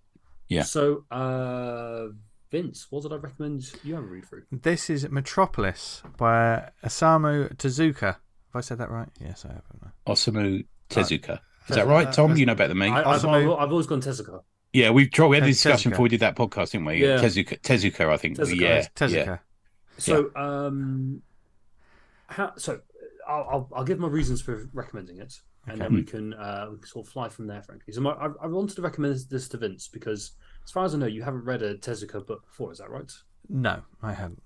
Yeah. So, uh, Vince, what did I recommend you have a read through? This is Metropolis by Osamu Tezuka. Have I said that right? Yes, I have. Osamu Tezuka. Is that right, Tom? uh, You know better than me. I, I've, Osamu- I've, I've always gone Tezuka. yeah, we've tried, we had a discussion Tezuka. before we did that podcast, didn't we? Yeah. Tezuka, Tezuka, I think. Tezuka. Yeah, Tezuka. yeah. So, um, how, so I'll, I'll I'll give my reasons for recommending it, and then we can uh, we can sort of fly from there. Frankly, so my, I, I wanted to recommend this, to Vince because, as far as I know, you haven't read a Tezuka book before. Is that right? No, I haven't.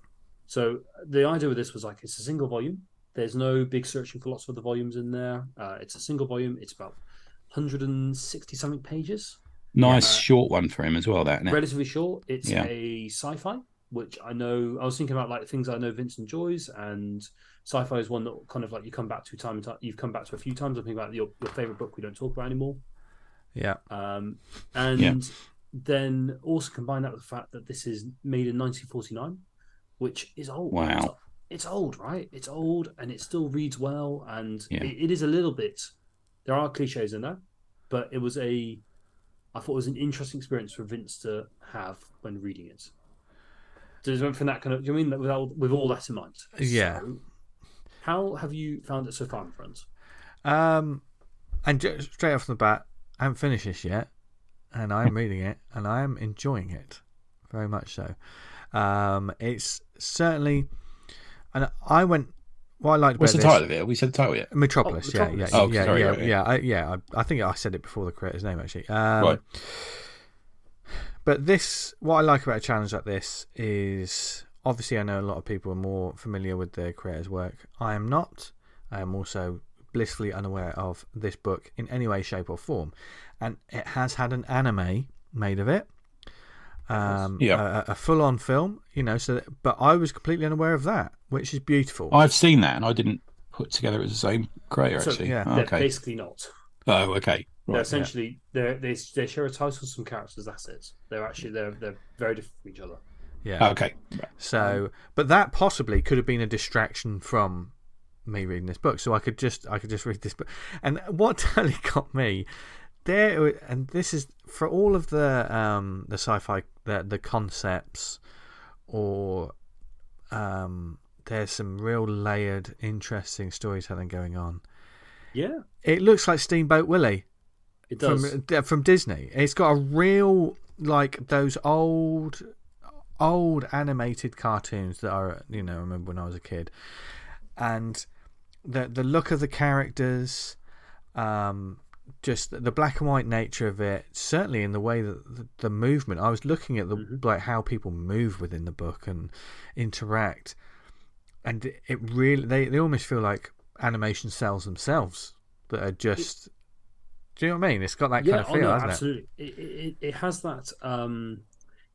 So the idea with this was like it's a single volume. There's no big searching for lots of other volumes in there. Uh, it's a single volume. It's about 160 something pages. Nice Yeah. short one for him as well, that. relatively short. It's Yeah. a sci-fi, which I know. I was thinking about like things I know Vince enjoys, and sci-fi is one that kind of like you come back to time and time. You've come back to a few times. I'm thinking about your, your favorite book we don't talk about anymore. Yeah. Um, and Yeah. then also combine that with the fact that this is made in 1949, which is old. Wow. It's, it's old, right? It's old, and it still reads well, and Yeah. it, it is a little bit. There are cliches in there, but it was a. I thought it was an interesting experience for Vince to have when reading it. Does it from that kind of? Do you mean that with all, with all that in mind? Yeah. So, how have you found it so far, my friends? Um, and ju- straight off the bat, I haven't finished this yet, and I'm (laughs) reading it, and I am enjoying it very much so. Um, it's certainly, and I went. What I liked What's the about title of it? Have we said the title yet? Metropolis. Oh, yeah, Metropolis. yeah, Oh, yeah, sorry, yeah, right, yeah, I, yeah. I, I think I said it before the creator's name actually. Um, Right. But this, what I like about a challenge like this is obviously I know a lot of people are more familiar with the creator's work. I am not. I am also blissfully unaware of this book in any way, shape, or form, and it has had an anime made of it. Um, Yeah. a, a full-on film, you know. So, that, but I was completely unaware of that, which is beautiful. I've seen that and I didn't put together it as the same creator, So, actually. yeah. Oh, okay. basically not. Oh, okay. They're Right. essentially they're, they they share a title, some characters. That's it. They're actually they're they're very different from each other. yeah. Okay. So, but that possibly could have been a distraction from me reading this book. So I could just I could just read this book. And what (laughs) totally got me there, and this is for all of the um the sci-fi the the concepts, or um there's some real layered, interesting storytelling going on. Yeah, It looks like Steamboat Willie it does. from uh, from Disney. It's got a real like those old old animated cartoons that I you know remember when I was a kid, and the the look of the characters, um, just the black and white nature of it. Certainly in the way that the, the movement. I was looking at the Mhm. like how people move within the book and interact, and it, it really they they almost feel like animation cells themselves that are just. Do you know what I mean? It's got that yeah, kind of oh, feel, no, hasn't it? absolutely. It, it it has that. Um,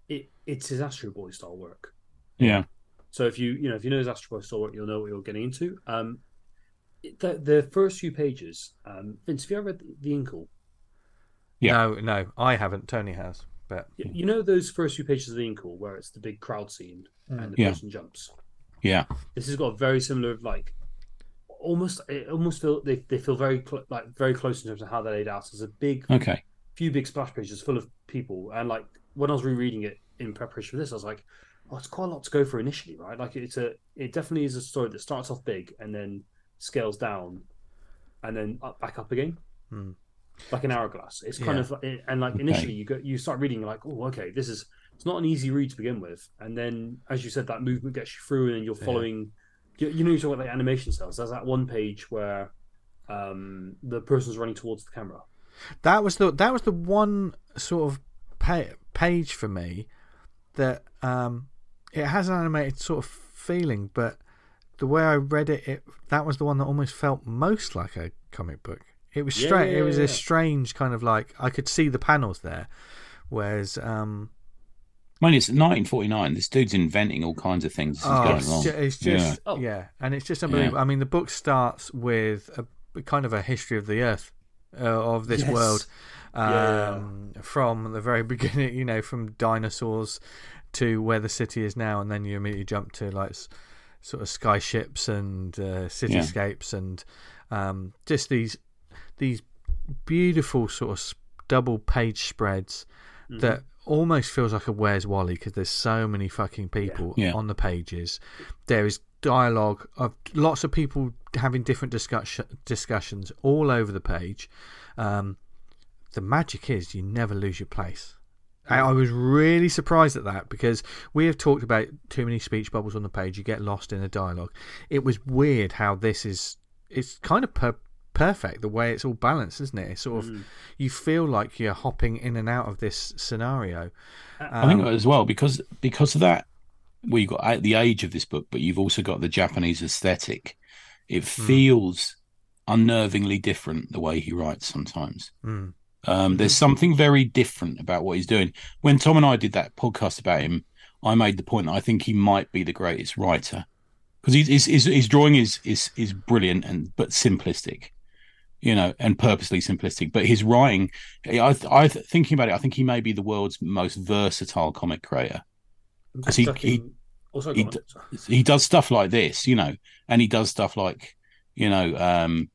it it's his Astro Boy style work. Yeah. So if you you know if you know his Astro Boy style work, you'll know what you're getting into. Um, the the first few pages. Um, Vince, have you ever read the, the Incal? Yeah. No, no, I haven't. Tony has, but You- You know those first few pages of the Incal where it's the big crowd scene and the Yeah. person jumps. Yeah. This has got a very similar like almost it almost feel they, they feel very cl- like very close in terms of how they're laid out. There's a big Okay. few big splash pages full of people, and like when I was rereading it in preparation for this, I was like, "Oh, it's quite a lot to go for initially, right?" Like it's a, it definitely is a story that starts off big and then scales down, and then up, back up again, Hmm. like an hourglass. It's kind Yeah. of like, and like Okay. initially you go, you start reading, you're like, "Oh, okay, this is it's not an easy read to begin with," and then as you said, that movement gets you through, and then you're Yeah. You, you know, you talk about like animation cells. There's that one page where um, the person's running towards the camera. that was the that was the one sort of pa- page for me that um, it has an animated sort of feeling, but the way I read it, it that was the one that almost felt most like a comic book. It was Yeah, strange. yeah, it was yeah, a strange kind of like I could see the panels there, whereas um, mean, it's 1949. This dude's inventing all kinds of things. This is Oh, going it's, wrong. ju- it's just Yeah. Oh. yeah, and it's just unbelievable. I mean, the book starts with a kind of a history of the Earth, uh, of this Yes. world, Yeah. um, from the very (laughs) beginning. You know, from dinosaurs to where the city is now, and then you immediately jump to like s- sort of skyships and uh, cityscapes, and um, just these these beautiful sort of double page spreads Mm-hmm. that almost feels like a Where's Wally because there's so many fucking people Yeah. on the pages. There is dialogue of lots of people having different discussion discussions all over the page. Um, the magic is you never lose your place. I, I was really surprised at that because we have talked about too many speech bubbles on the page. You get lost in a dialogue. It was weird how this is. It's kind of per- perfect the way it's all balanced, isn't it? It's sort of you feel like you're hopping in and out of this scenario. I think Um, as well because because of that, we got at the age of this book, but you've also got the Japanese aesthetic. It Hmm. feels unnervingly different the way he writes sometimes. Mm. Um, there's something very different about what he's doing. When Tom and I did that podcast about him, I made the point that I think he might be the greatest writer because his, his his his drawing is is is brilliant and but simplistic, you know, and purposely simplistic. But his writing, I I thinking about it, I think he may be the world's most versatile comic creator. I'm 'Cause just he- he- sorry, he go on. d- He does stuff like this, you know, and he does stuff like you know um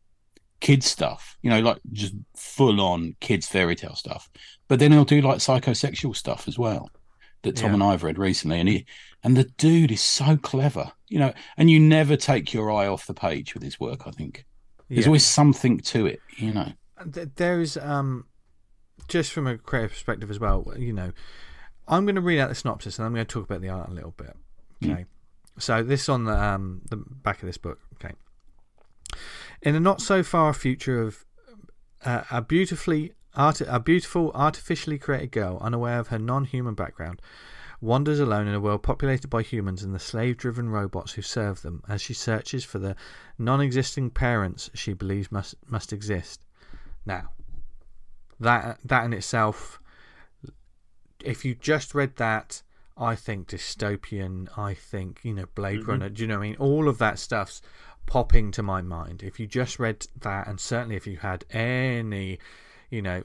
kids stuff, you know, like just full on kids fairy tale stuff. But then he'll do like psychosexual stuff as well that Tom Yeah. and I have read recently, and he and the dude is so clever, you know, and you never take your eye off the page with his work. I think there's Yeah. always something to it, you know. There is um just from a creative perspective as well you know i'm going to read out the synopsis and i'm going to talk about the art a little bit okay so this on the um the back of this book okay in a not so far future of uh, a beautifully art a beautiful artificially created girl unaware of her non-human background wanders alone in a world populated by humans and the slave-driven robots who serve them as she searches for the non-existing parents she believes must must exist now, that that in itself, if you just read that, I think dystopian. I think you know Blade Mhm. Runner. Do you know what I mean? All of that stuff's popping to my mind. If you just read that, and certainly if you had any, you know,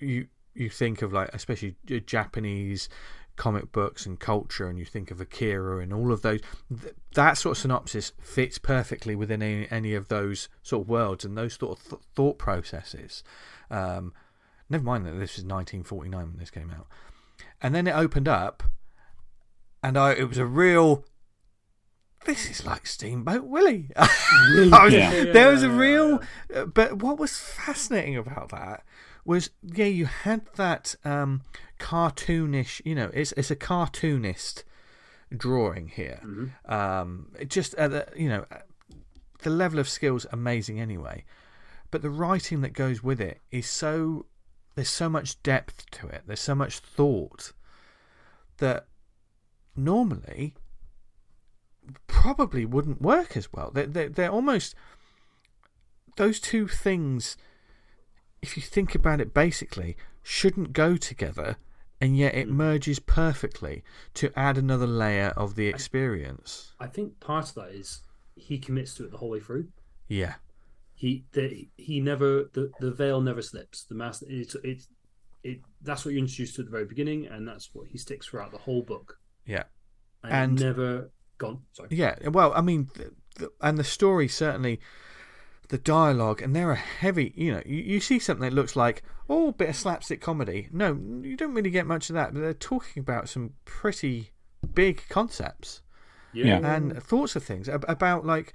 you you think of like especially Japanese comic books and culture, and you think of Akira and all of those. Th- that sort of synopsis fits perfectly within any, any of those sort of worlds and those sort of th- thought processes. Um, never mind that this was 1949 when this came out, and then it opened up, and I it was a real. This is like Steamboat Willie. (laughs) I was- Yeah. There was a real, uh, but what was fascinating about that was yeah, you had that um, cartoonish. You know, it's it's a cartoonist drawing here. Mhm. Um, it just at the, you know, the level of skills amazing anyway, but the writing that goes with it is so there's so much depth to it. There's so much thought that normally probably wouldn't work as well. They're, they're, they're almost those two things. If you think about it, basically shouldn't go together, and yet it mm. merges perfectly to add another layer of the experience. I think part of that is he commits to it the whole way through. Yeah, He the, he never the, the veil never slips. The mask it's it's it that's what you're introduced to at the very beginning, and that's what he sticks throughout the whole book. yeah. And, And- never gone. Sorry. Yeah, well, I mean, the, the, and the story certainly, the dialogue, and there are heavy. You know, you, you see something that looks like oh, bit of slapstick comedy. No, you don't really get much of that. But they're talking about some pretty big concepts Yeah. and thoughts of things about like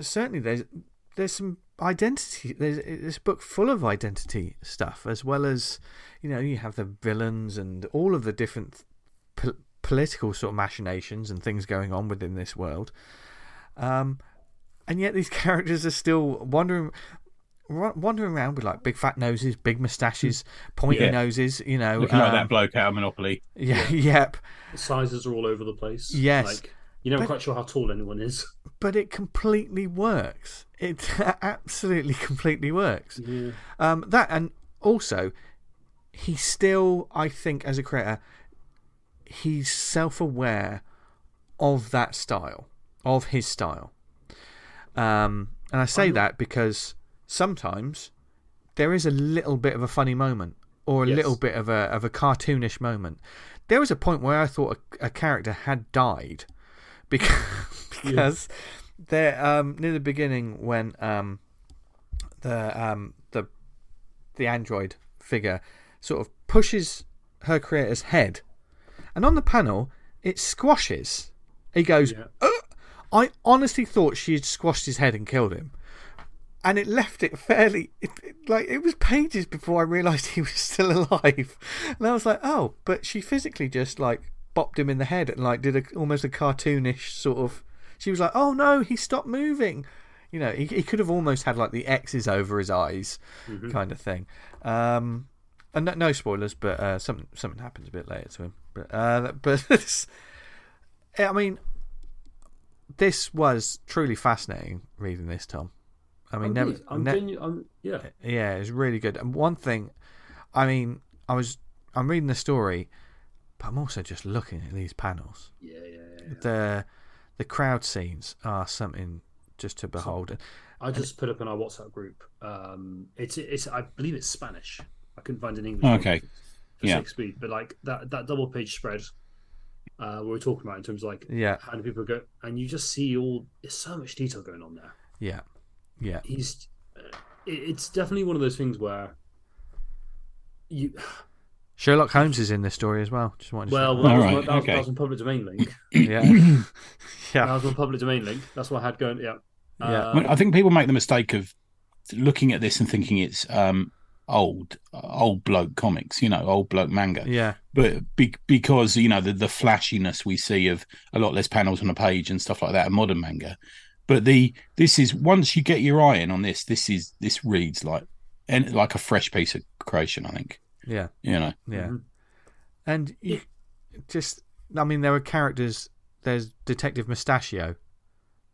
certainly there's there's some identity. There's this book full of identity stuff as well as you know you have the villains and all of the different po- political sort of machinations and things going on within this world. Um, and yet these (laughs) characters are still wandering wandering around with like big fat noses, big moustaches, pointy Yeah. noses. You know, Looking like um, that bloke out of Monopoly. Yeah, (laughs) yep. The sizes are all over the place. Yes. Like you're never But- quite sure how tall anyone is. But it completely works. It (laughs) absolutely completely works. Yeah. Um, that and also, he still, I think, as a creator, he's self aware of that style, of his style. Um, and I say I'm- that because sometimes there is a little bit of a funny moment or a Yes. little bit of a of a cartoonish moment. There was a point where I thought a, a character had died (laughs) because because there um, near the beginning when um, the um, the the android figure sort of pushes her creator's head, and on the panel it squashes. He goes, Yeah. "Uh!" I honestly thought she had squashed his head and killed him, and it left it fairly it, it- like it was pages before I realised (laughs) he was still alive, and I was like, oh, but she physically just like bopped him in the head and like did a, almost a cartoonish sort of. She was like, oh no, he stopped moving. You know, he, he could have almost had like the X's over his eyes, kind of thing. Um, and no, no spoilers, but uh, something something happens a bit later to him. But uh, but (laughs) I mean, this was truly fascinating reading this, Tom. I mean, I'm, never. I'm, ne- genu- I'm yeah. yeah, it's really good. And one thing, I mean, I was I'm reading the story, but I'm also just looking at these panels. Yeah, yeah, yeah. yeah. The the crowd scenes are something just to behold. I just put up in our WhatsApp group. Um, it's it's I believe it's Spanish. I couldn't find an English. Oh, Okay. For Yeah. sake speed, but like that that double page spread, uh, we were talking about in terms of like Yeah, how do people go, and you just see all. There's so much detail going on there. yeah, yeah, He's. Uh, it's definitely one of those things where. You (sighs) Sherlock Holmes is in this story as well. Just wanted to well, say well that, was, right, my- that, was, okay. that was my public domain link. (laughs) that. (laughs) yeah, That yeah, was my public domain link. That's what I had going. Yeah. Yeah. Uh, I, mean, I think people make the mistake of looking at this and thinking it's um, old, old bloke comics, you know, old bloke manga. yeah, But be, because you know the the flashiness we see of a lot less panels on a page and stuff like that in modern manga. But the this is once you get your eye in on this, this is this reads like and like a fresh piece of creation. I think yeah, you know. yeah. Mhm. And you just, I mean, there are characters. There's Detective Mustachio.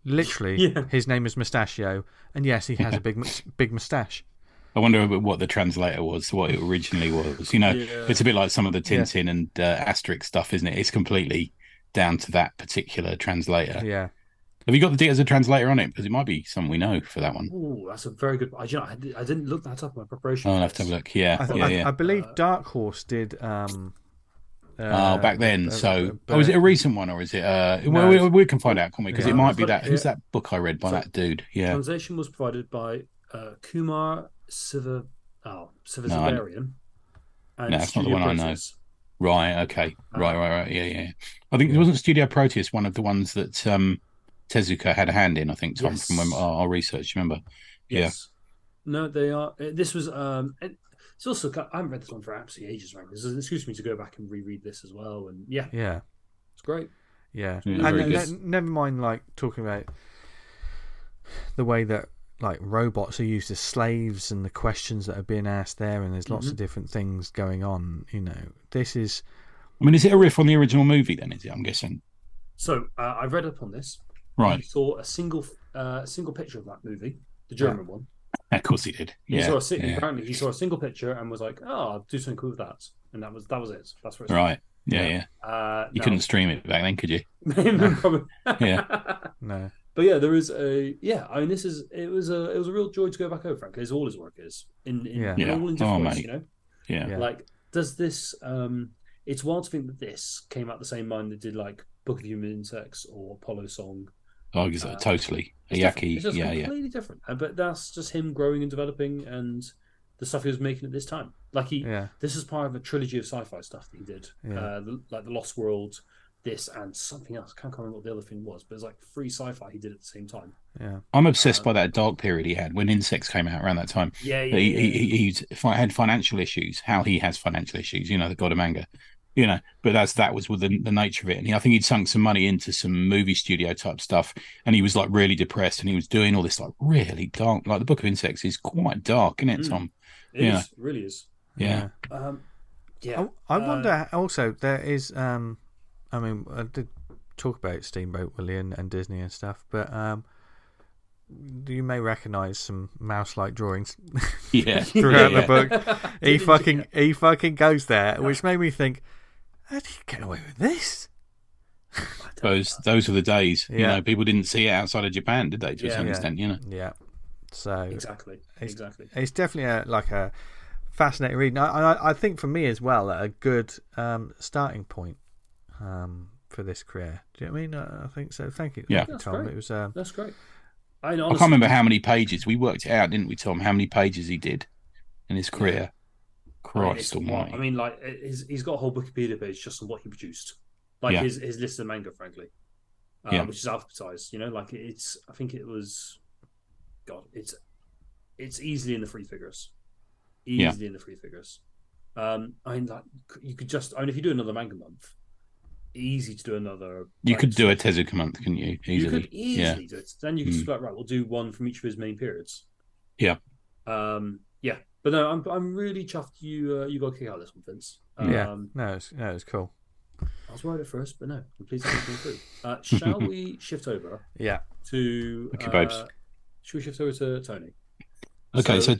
Literally, (laughs) Yeah. his name is Mustachio, and yes, he has a big, mus- big mustache. I wonder what the translator was, what it originally was. You know, Yeah. it's a bit like some of the Yeah. Tintin and uh, Asterix stuff, isn't it? It's completely down to that particular translator. Yeah, Have you got the date as a translator on it? Because it might be someone we know for that one. Oh, that's a very good. I, you know, I, did, I didn't look that up in my preparation. Oh, I'll have to have a look. Yeah, I, th- yeah, I, yeah. I believe Uh, Dark Horse did. Um, oh, uh, back then. uh, So, but- oh, is it a recent one or is it? Uh, No, well, we, we can find out, can't we? Because Yeah. it might be that. Who's yeah. that book I read by So- that dude? Yeah. Translation was provided by uh, Kumar Siva, oh, No, I- and No, that's not the Studio one I know. Right. Okay. Uh, Right. Right. Right. Yeah. Yeah. I think it wasn't Studio Proteus one of the ones that um, Tezuka had a hand in. I think Tom Yes. from when our, our research. Remember? Yeah. Yes. No, they are. uh, This was. um it- It's also. I haven't read this one for absolutely ages, right? This is an excuse me to go back and reread this as well. And yeah, Yeah, it's great. yeah. Yeah, and ne- never mind, like talking about the way that like robots are used as slaves and the questions that are being asked there, and there's lots of Mhm. different things going on. You know, this is I mean, is it a riff on the original movie? Then is it? I'm guessing. So uh, I read up on this. I Right. saw a single, uh, single picture of that movie, the German one. Of course he did. He Yeah. saw a, yeah. apparently he saw a single picture and was like, "Oh, I'll do something cool with that," and that was that was it. That's where it's Right. Yeah. Yeah. Yeah. Uh, You now- couldn't stream it back then, could you? (laughs) Probably. Yeah. (laughs) no. But yeah, there is a yeah. I mean, this is it was a it was a real joy to go back over, frankly, as all his work is in, in, Yeah. in Yeah. all in Oh, ways. mate. You know, Yeah. Yeah. like does this? um It's wild to think that this came out the same mind that did like Book of Human Insects or Apollo Song. Oh, ex- Uh, totally. It's different. Yaki. It's just Yeah. Yeah. completely different. Uh, But that's just him growing and developing and the stuff he was making at this time. Like he, Yeah, this is part of a trilogy of sci-fi stuff that he did. Yeah. Uh, the, like the Lost World, this and something else. I can't remember what the other thing was, but it's like free sci-fi he did at the same time. yeah, I'm obsessed Uh, by that dark period he had when Insects came out around that time. Yeah, yeah, he, yeah, he, yeah. he he's had financial issues. How he has financial issues, you know, the god of manga, you know. But that's that was with the, the nature of it. And he, I think he'd sunk some money into some movie studio type stuff, and he was like really depressed, and he was doing all this like really dark. Like the Book of Insects is quite dark, isn't it, Mm. Tom? It yeah. is, it really is. Yeah. Um, yeah. I, I uh, wonder also there is um I mean I did talk about Steamboat Willie and, and Disney and stuff, but um you may recognise some mouse like drawings (laughs) Yeah. (laughs) throughout Yeah. the book. (laughs) He Didn't you? fucking he fucking goes there, which made me think How do you get away with this? Those those were the days. You know, people didn't see it outside of Japan, did they? To Yeah. some Yeah. extent, you know. Yeah. So Exactly. It's- Exactly. it's definitely a like a fascinating read. And I, I, I think for me as well, a good um, starting point um, for this career. Do you know what I mean? Uh, I think so. Thank you, Yeah. Thank you, That's Tom. great. It was um, That's great. I, mean, I can't remember how many pages we worked it out, didn't we, Tom? How many pages he did in his career? I mean, Christ it's- Almighty! I mean, like he's, he's got a whole Wikipedia page just on what he produced, like Yeah. his his list of manga, frankly, uh, Yeah. which is alphabetized. You know, like it's. I think it was, God, it's it's easily in the three figures, Yeah. easily in the three figures. Um, I mean, like you could just. I mean, if you do another manga month, easy to do another. you like, could do a Tezuka month, couldn't you? of- You Easily. could easily do it. Then you could Mm. just be like, right, we'll do one from each of his main periods. Yeah. Um. Yeah. But no, I'm I'm really chuffed you uh, you got a kick out of this one, Vince. Um, yeah. No, it's, no, it's cool. I was worried at first, but no, I'm pleased to come through. Uh, shall (laughs) we shift over Yeah. to? Okay, uh, babes. Should we shift over to Tony? Okay, so,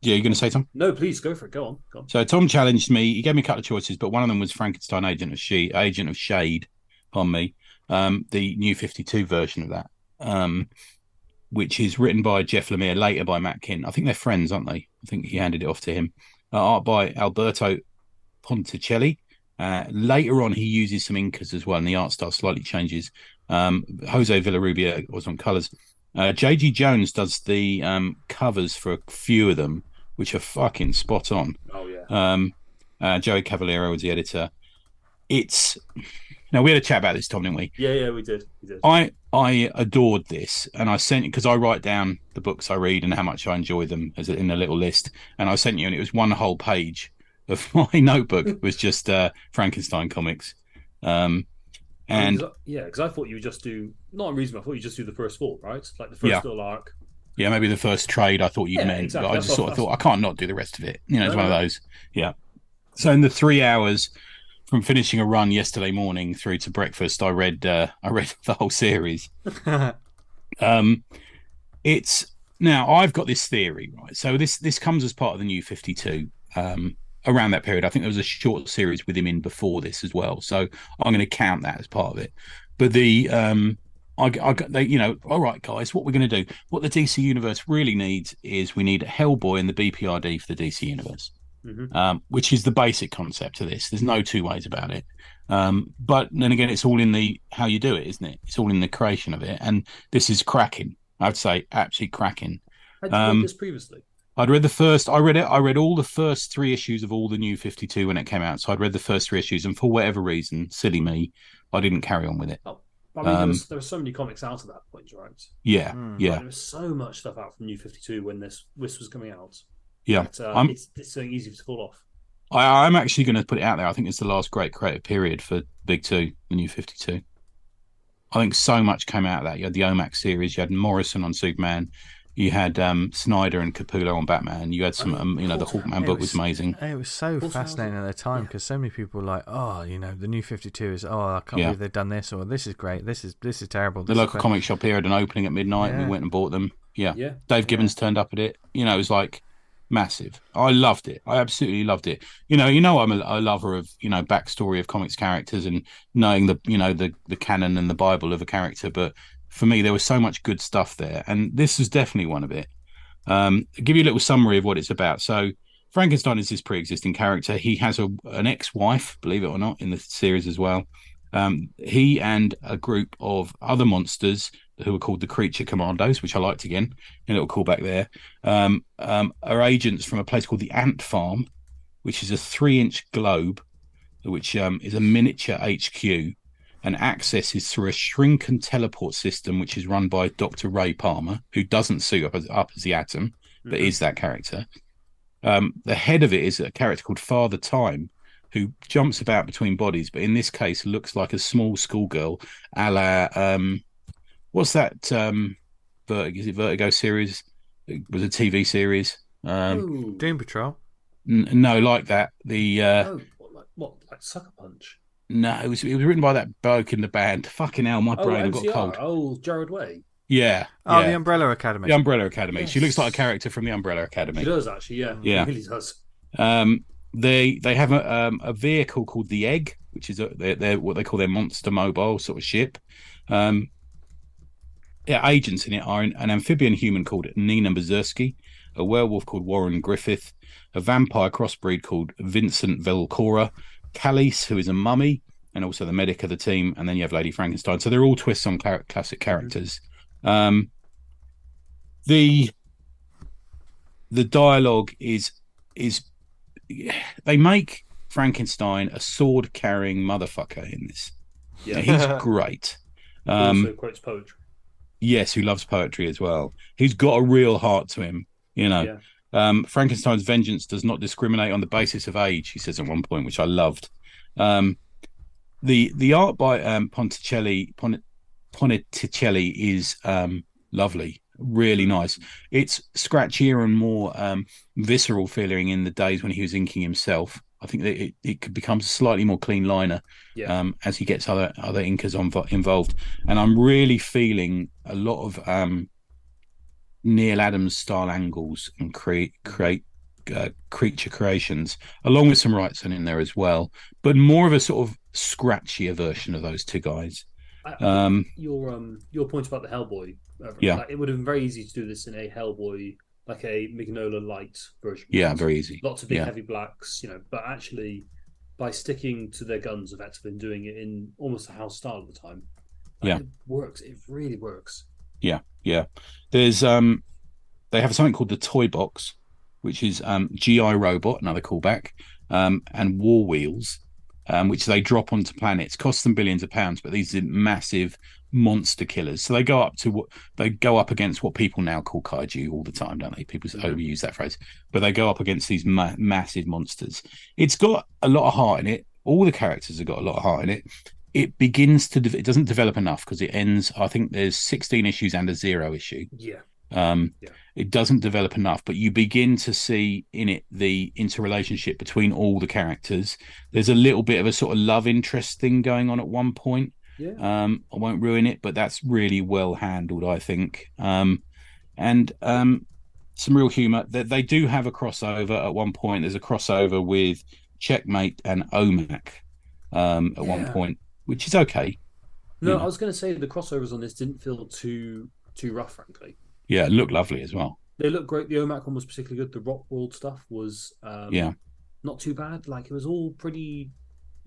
yeah, you're going to say Tom? no, please go for it. Go on, go on. So Tom challenged me. He gave me a couple of choices, but one of them was Frankenstein Agent of She, Agent of Shade, on me. Um, the new Fifty Two version of that, um, which is written by Jeff Lemire, later by Matt Kindt. I think they're friends, aren't they? I think he handed it off to him. Uh, art by Alberto Ponticelli. Uh, later on, he uses some inkers as well, and the art style slightly changes. Um, Jose Villarrubia was on colours. Uh, JG Jones does the um, covers for a few of them, which are fucking spot on. Oh yeah. Um, uh, Joey Cavalieri was the editor. It's now we had a chat about this, Tom, didn't we? Yeah, yeah, we did. We did. I I adored this, and I sent because I write down the books I read and how much I enjoy them as a, in a little list, and I sent you, and it was one whole page of (laughs) my notebook (laughs) was just uh, Frankenstein comics, um, and yeah, because I thought you would just do not unreasonable. I thought you just do the first four, right? Like the first Yeah. little arc. Yeah, maybe the first trade I thought you Yeah, meant, exactly. but I just sort of thought I can't not do the rest of it. You know, it's No, one no. of those. Yeah. So in the three hours from finishing a run yesterday morning through to breakfast, I read uh, I read (laughs) the whole series. (laughs) Um, it's now I've got this theory, right? So this this comes as part of the new Fifty Two. Um, around that period, I think there was a short series with him in before this as well. So I'm going to count that as part of it. But the um, I, I got they, you know, all right, guys, what we're going to do, what the DC universe really needs is we need Hellboy and the BPRD for the DC universe Mhm. um, which is the basic concept of this. There's no two ways about it. Um, but then again, it's all in the how you do it, isn't it? It's all in the creation of it, and this is cracking. I'd say absolutely cracking. Had you Um, read this previously? I'd read the first. I read it. I read all the first three issues of all the new Fifty Two when it came out. So I'd read the first three issues, and for whatever reason, silly me, I didn't carry on with it. I mean, there, um, was, there were so many comics out at that point, right? Yeah, Hmm. yeah, Like, there was so much stuff out from New Fifty Two when this this was coming out. yeah. That, uh, I'm- it's, it's so easy to fall off. I, I'm actually going to put it out there. I think it's the last great creative period for Big Two, the new 52. I think so much came out of that. You had the OMAC series, you had Morrison on Superman, you had um, Snyder and Capullo on Batman, you had some, um, you know, the of Hawkman book was was- amazing. It was so Course, fascinating at the time yeah. because so many people were like, "Oh, you know, the new Fifty Two is oh, I can't Yeah. believe they've done this," or "This is great, this is this is terrible." The this is local comic shop here had an opening at midnight, and Yeah. we went and bought them. Yeah. Yeah, Dave Gibbons turned up at it. You know, it was like massive. I loved it. I absolutely loved it. You know, you know, I'm a, a lover of you know backstory of comics characters and knowing the you know the the canon and the Bible of a character. But for me, there was so much good stuff there, and this is definitely one of it. Um, give you a little summary of what it's about. So. Frankenstein is this pre-existing character. He has a an ex-wife, believe it or not, in the series as well. Um, he and a group of other monsters who are called the Creature Commandos, which I liked again, a little callback there, um, um, are agents from a place called the Ant Farm, which is a three-inch globe, which um, is a miniature HQ, and access is through a shrink and teleport system, which is run by Dr. Ray Palmer, who doesn't suit up as, up as the Atom, but Mhm. is that character. Um, the head of it is a character called Father Time, who jumps about between bodies, but in this case looks like a small schoolgirl, a la um, what's that? Um, Vertigo, is it Vertigo series? It was a TV series. Um, Doom Patrol. n- no, like that. The uh, oh, what, like what, like Sucker Punch? No, it was it was written by that bloke in the band. Fucking hell, my Oh, brain I've got cold. Oh, Gerard Way. Yeah, Oh, yeah. the Umbrella Academy. The Umbrella Academy. She looks like a character from the Umbrella Academy. She does actually, yeah. Yeah. He really does. Um, they they have a um, a vehicle called the Egg, which is a, they're, they're what they call their monster mobile sort of ship. Um, yeah, agents in it are an, an amphibian human called Nina Mazursky, a werewolf called Warren Griffith, a vampire crossbreed called Vincent Velcora, Khalis, who is a mummy, and also the medic of the team, and then you have Lady Frankenstein. So they're all twists on cla- classic characters. Um, the the dialogue is is they make Frankenstein a sword carrying motherfucker in this. Yeah, He's (laughs) great. Um, also quotes poetry. yes, who loves poetry as well. He's got a real heart to him, you know. Yeah. Um, Frankenstein's vengeance does not discriminate on the basis of age, he says at one point, which I loved. Um, the the art by um, Ponticelli Pon- Ponticelli is um, lovely, really nice. It's scratchier and more um, visceral feeling in the days when he was inking himself. I think that it, it becomes a slightly more clean liner Yeah. um, as he gets other other inkers on, involved. And I'm really feeling a lot of um, Neal Adams style angles and create create uh, creature creations, along with some Wrightson in there as well, but more of a sort of scratchier version of those two guys. I, Um, your um your point about the Hellboy. uh, Yeah. like, it would have been very easy to do this in a Hellboy, like a Mignola light version. yeah, very easy. lots of big yeah. heavy blacks, you know, but actually by sticking to their guns effectively and doing it in almost a house style at the time. like, Yeah. It works. It really works. Yeah, yeah. There's um, they have something called the Toy Box, which is um, GI Robot, another callback, um, and War Wheels, um, which they drop onto planets. Cost them billions of pounds, but these are massive monster killers. So they go up to what they go up against what people now call kaiju all the time, don't they? People Mhm. overuse that phrase, but they go up against these ma- massive monsters. It's got a lot of heart in it. All the characters have got a lot of heart in it. It begins to, de- it doesn't develop enough because it ends. I think there's 16 issues and a zero issue. Yeah. Um, Yeah. It doesn't develop enough, but you begin to see in it the interrelationship between all the characters. There's a little bit of a sort of love interest thing going on at one point. Yeah. Um, I won't ruin it, but that's really well handled, I think. Um, and um, some real humor. They, they do have a crossover at one point. There's a crossover with Checkmate and OMAC um, at one point, which is okay. no. I was going to say the crossovers on this didn't feel too too rough, frankly. Yeah, it looked lovely as well. They look great. The OMAC one was particularly good. The Rot World stuff was um, Yeah. not too bad. Like it was all pretty.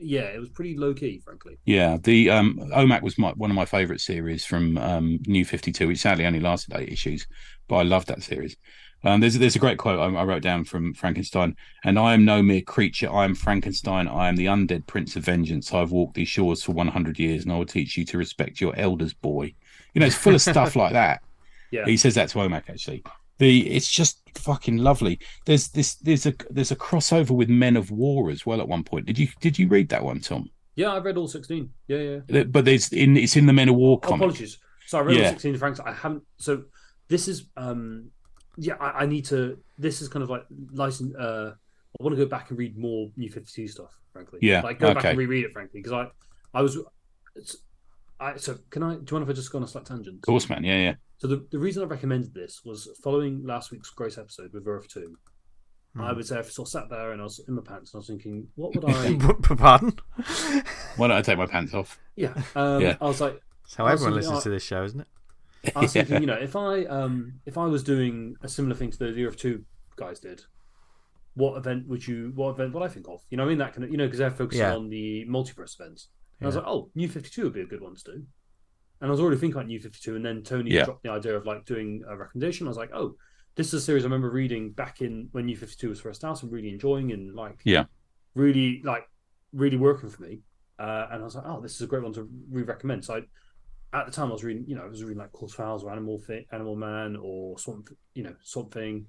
Yeah, it was pretty low key, frankly. Yeah, the um, OMAC was my, one of my favourite series from um, New Fifty Two, which sadly only lasted eight issues, but I loved that series. Um, there's there's a great quote I, I wrote down from Frankenstein, and I am no mere creature. I am Frankenstein. I am the undead prince of vengeance. I've walked these shores for 100 years, and I will teach you to respect your elders, boy. You know, it's full of stuff like that. (laughs) Yeah. He says that to OMAC actually. The it's just fucking lovely. There's this there's a there's a crossover with Men of War as well at one point. Did you did you read that one, Tom? Yeah, I've read all sixteen. Yeah, yeah. But there's in it's in the Men of War Oh, apologies. So I read all 16 Franks. I haven't. So this is, um, yeah, I, I need to. This is kind of like license. Uh, I want to go back and read more New 52 stuff, frankly. Yeah, Like go back and reread it, frankly, because I, I was. It's, I, so can I? Do you mind if I just go on a slight tangent? Of course, man. Yeah, yeah. So the, the reason I recommended this was following last week's Grace episode with Earth Two. Hmm. I was there, sort of sat there, and I was in my pants, and I was thinking, what would I? (laughs) Pardon? Why don't I take my pants off? yeah, um, Yeah. I was like, That's how everyone Absolutely. listens to this show, isn't it? I was thinking, you (laughs) know, if I um if I was doing a similar thing to the Year of Two guys did, what event would you? What event would I think of? You know, I mean that kind of, you know, because they're focusing Yeah. on the multiverse events. And I was like, oh, New Fifty Two would be a good one to do. And I was already thinking about New Fifty Two, and then Tony Yeah. dropped the idea of like doing a recommendation. I was like, oh, this is a series I remember reading back in when New Fifty Two was first out, and really enjoying and like, Yeah. really like really working for me. Uh, and I was like, oh, this is a great one to re-recommend. So I, at the time, I was reading, you know, I was reading like Court of Owls or Animal Animal Man or something, you know, something.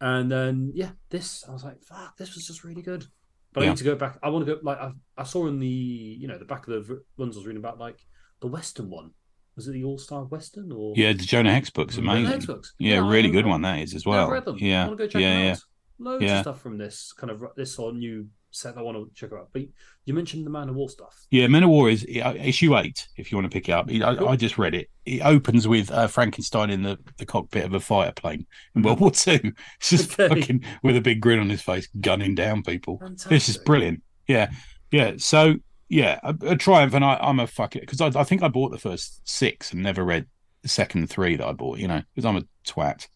And then yeah, this I was like, fuck, this was just really good. But I need to go back. I want to go like I, I saw in the you know the back of the ones I was reading about like the Western one. Was it the All Star Western or Yeah, the Jonah Hex book's amazing. Hex books? Yeah, I really good one that is as well. I've read them. Yeah, I want to go check yeah, yeah. out. Loads Yeah. of stuff from this kind of this or new set that one to check it out. But you mentioned the Man of War stuff. Yeah, Man of War is uh, issue eight. If you want to pick it up, I, I just read it. It opens with uh, Frankenstein in the, the cockpit of a fighter plane in World War Two. (laughs) It's just Okay. fucking with a big grin on his face, gunning down people. This is brilliant. Yeah, yeah. So yeah, a, a triumph, and I, I'm a fuck it because I, I think I bought the first six and never read the second three that I bought. You know, because I'm a twat.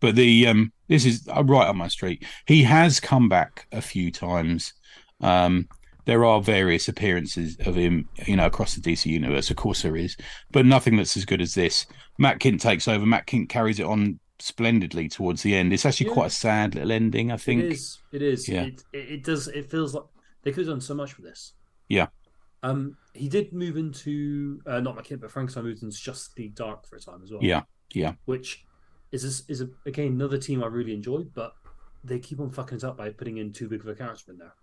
But the um, this is uh, right on my street. He has come back a few times. Um, there are various appearances of him, you know, across the DC universe. Of course, there is, but nothing that's as good as this. Matt Kindt takes over. Matt Kindt carries it on splendidly towards the end. It's actually Yeah. quite a sad little ending. I think. It is. It is. Yeah. It, it, does. It feels like they could have done so much with this. Yeah. Um, he did move into uh, not Kindt, but Frankenstein moved into Justice League Dark for a time as well. Yeah, yeah. Which is a, is a, again another team I really enjoyed, but they keep on fucking it up by putting in too big of a character in there.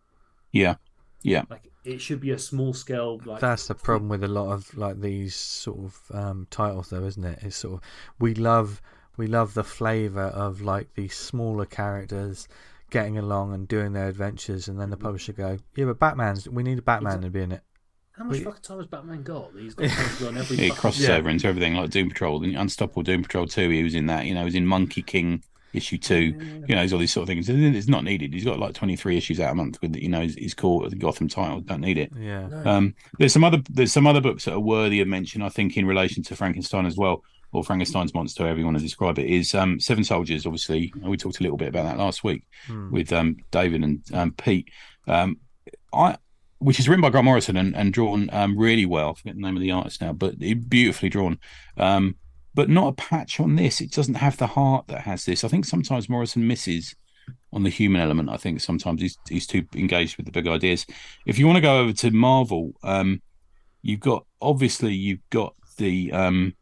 Yeah. Yeah. Like it should be a small scale. Like That's the problem with a lot of like these sort of um, titles, though, isn't it? It's sort of we love we love the flavour of like these smaller characters getting along and doing their adventures, and then the publisher go, "Yeah, but Batman's we need a Batman to be in it." How much We- fucking time has Batman got? He's got (laughs) time to go on every. Yeah, it crosses Yeah. over into everything like Doom Patrol, and Unstoppable Doom Patrol 2. He was in that, you know, he was in Monkey King issue two. You know, there's all these sort of things. It's not needed. He's got like 23 issues out a month with, you know, his, his core the Gotham title. Don't need it. Yeah, No. Um, there's some other there's some other books that are worthy of mention, I think, in relation to Frankenstein as well, or Frankenstein's monster, however you want to describe it. Is um, Seven Soldiers? Obviously, we talked a little bit about that last week Hmm. with um, David and um, Pete. Um, I, which is written by Grant Morrison and, and drawn um, really well. I forget the name of the artist now, but beautifully drawn. Um, but not a patch on this. It doesn't have the heart that has this. I think sometimes Morrison misses on the human element. I think sometimes he's he's too engaged with the big ideas. If you want to go over to Marvel, um, you've got obviously you've got the um,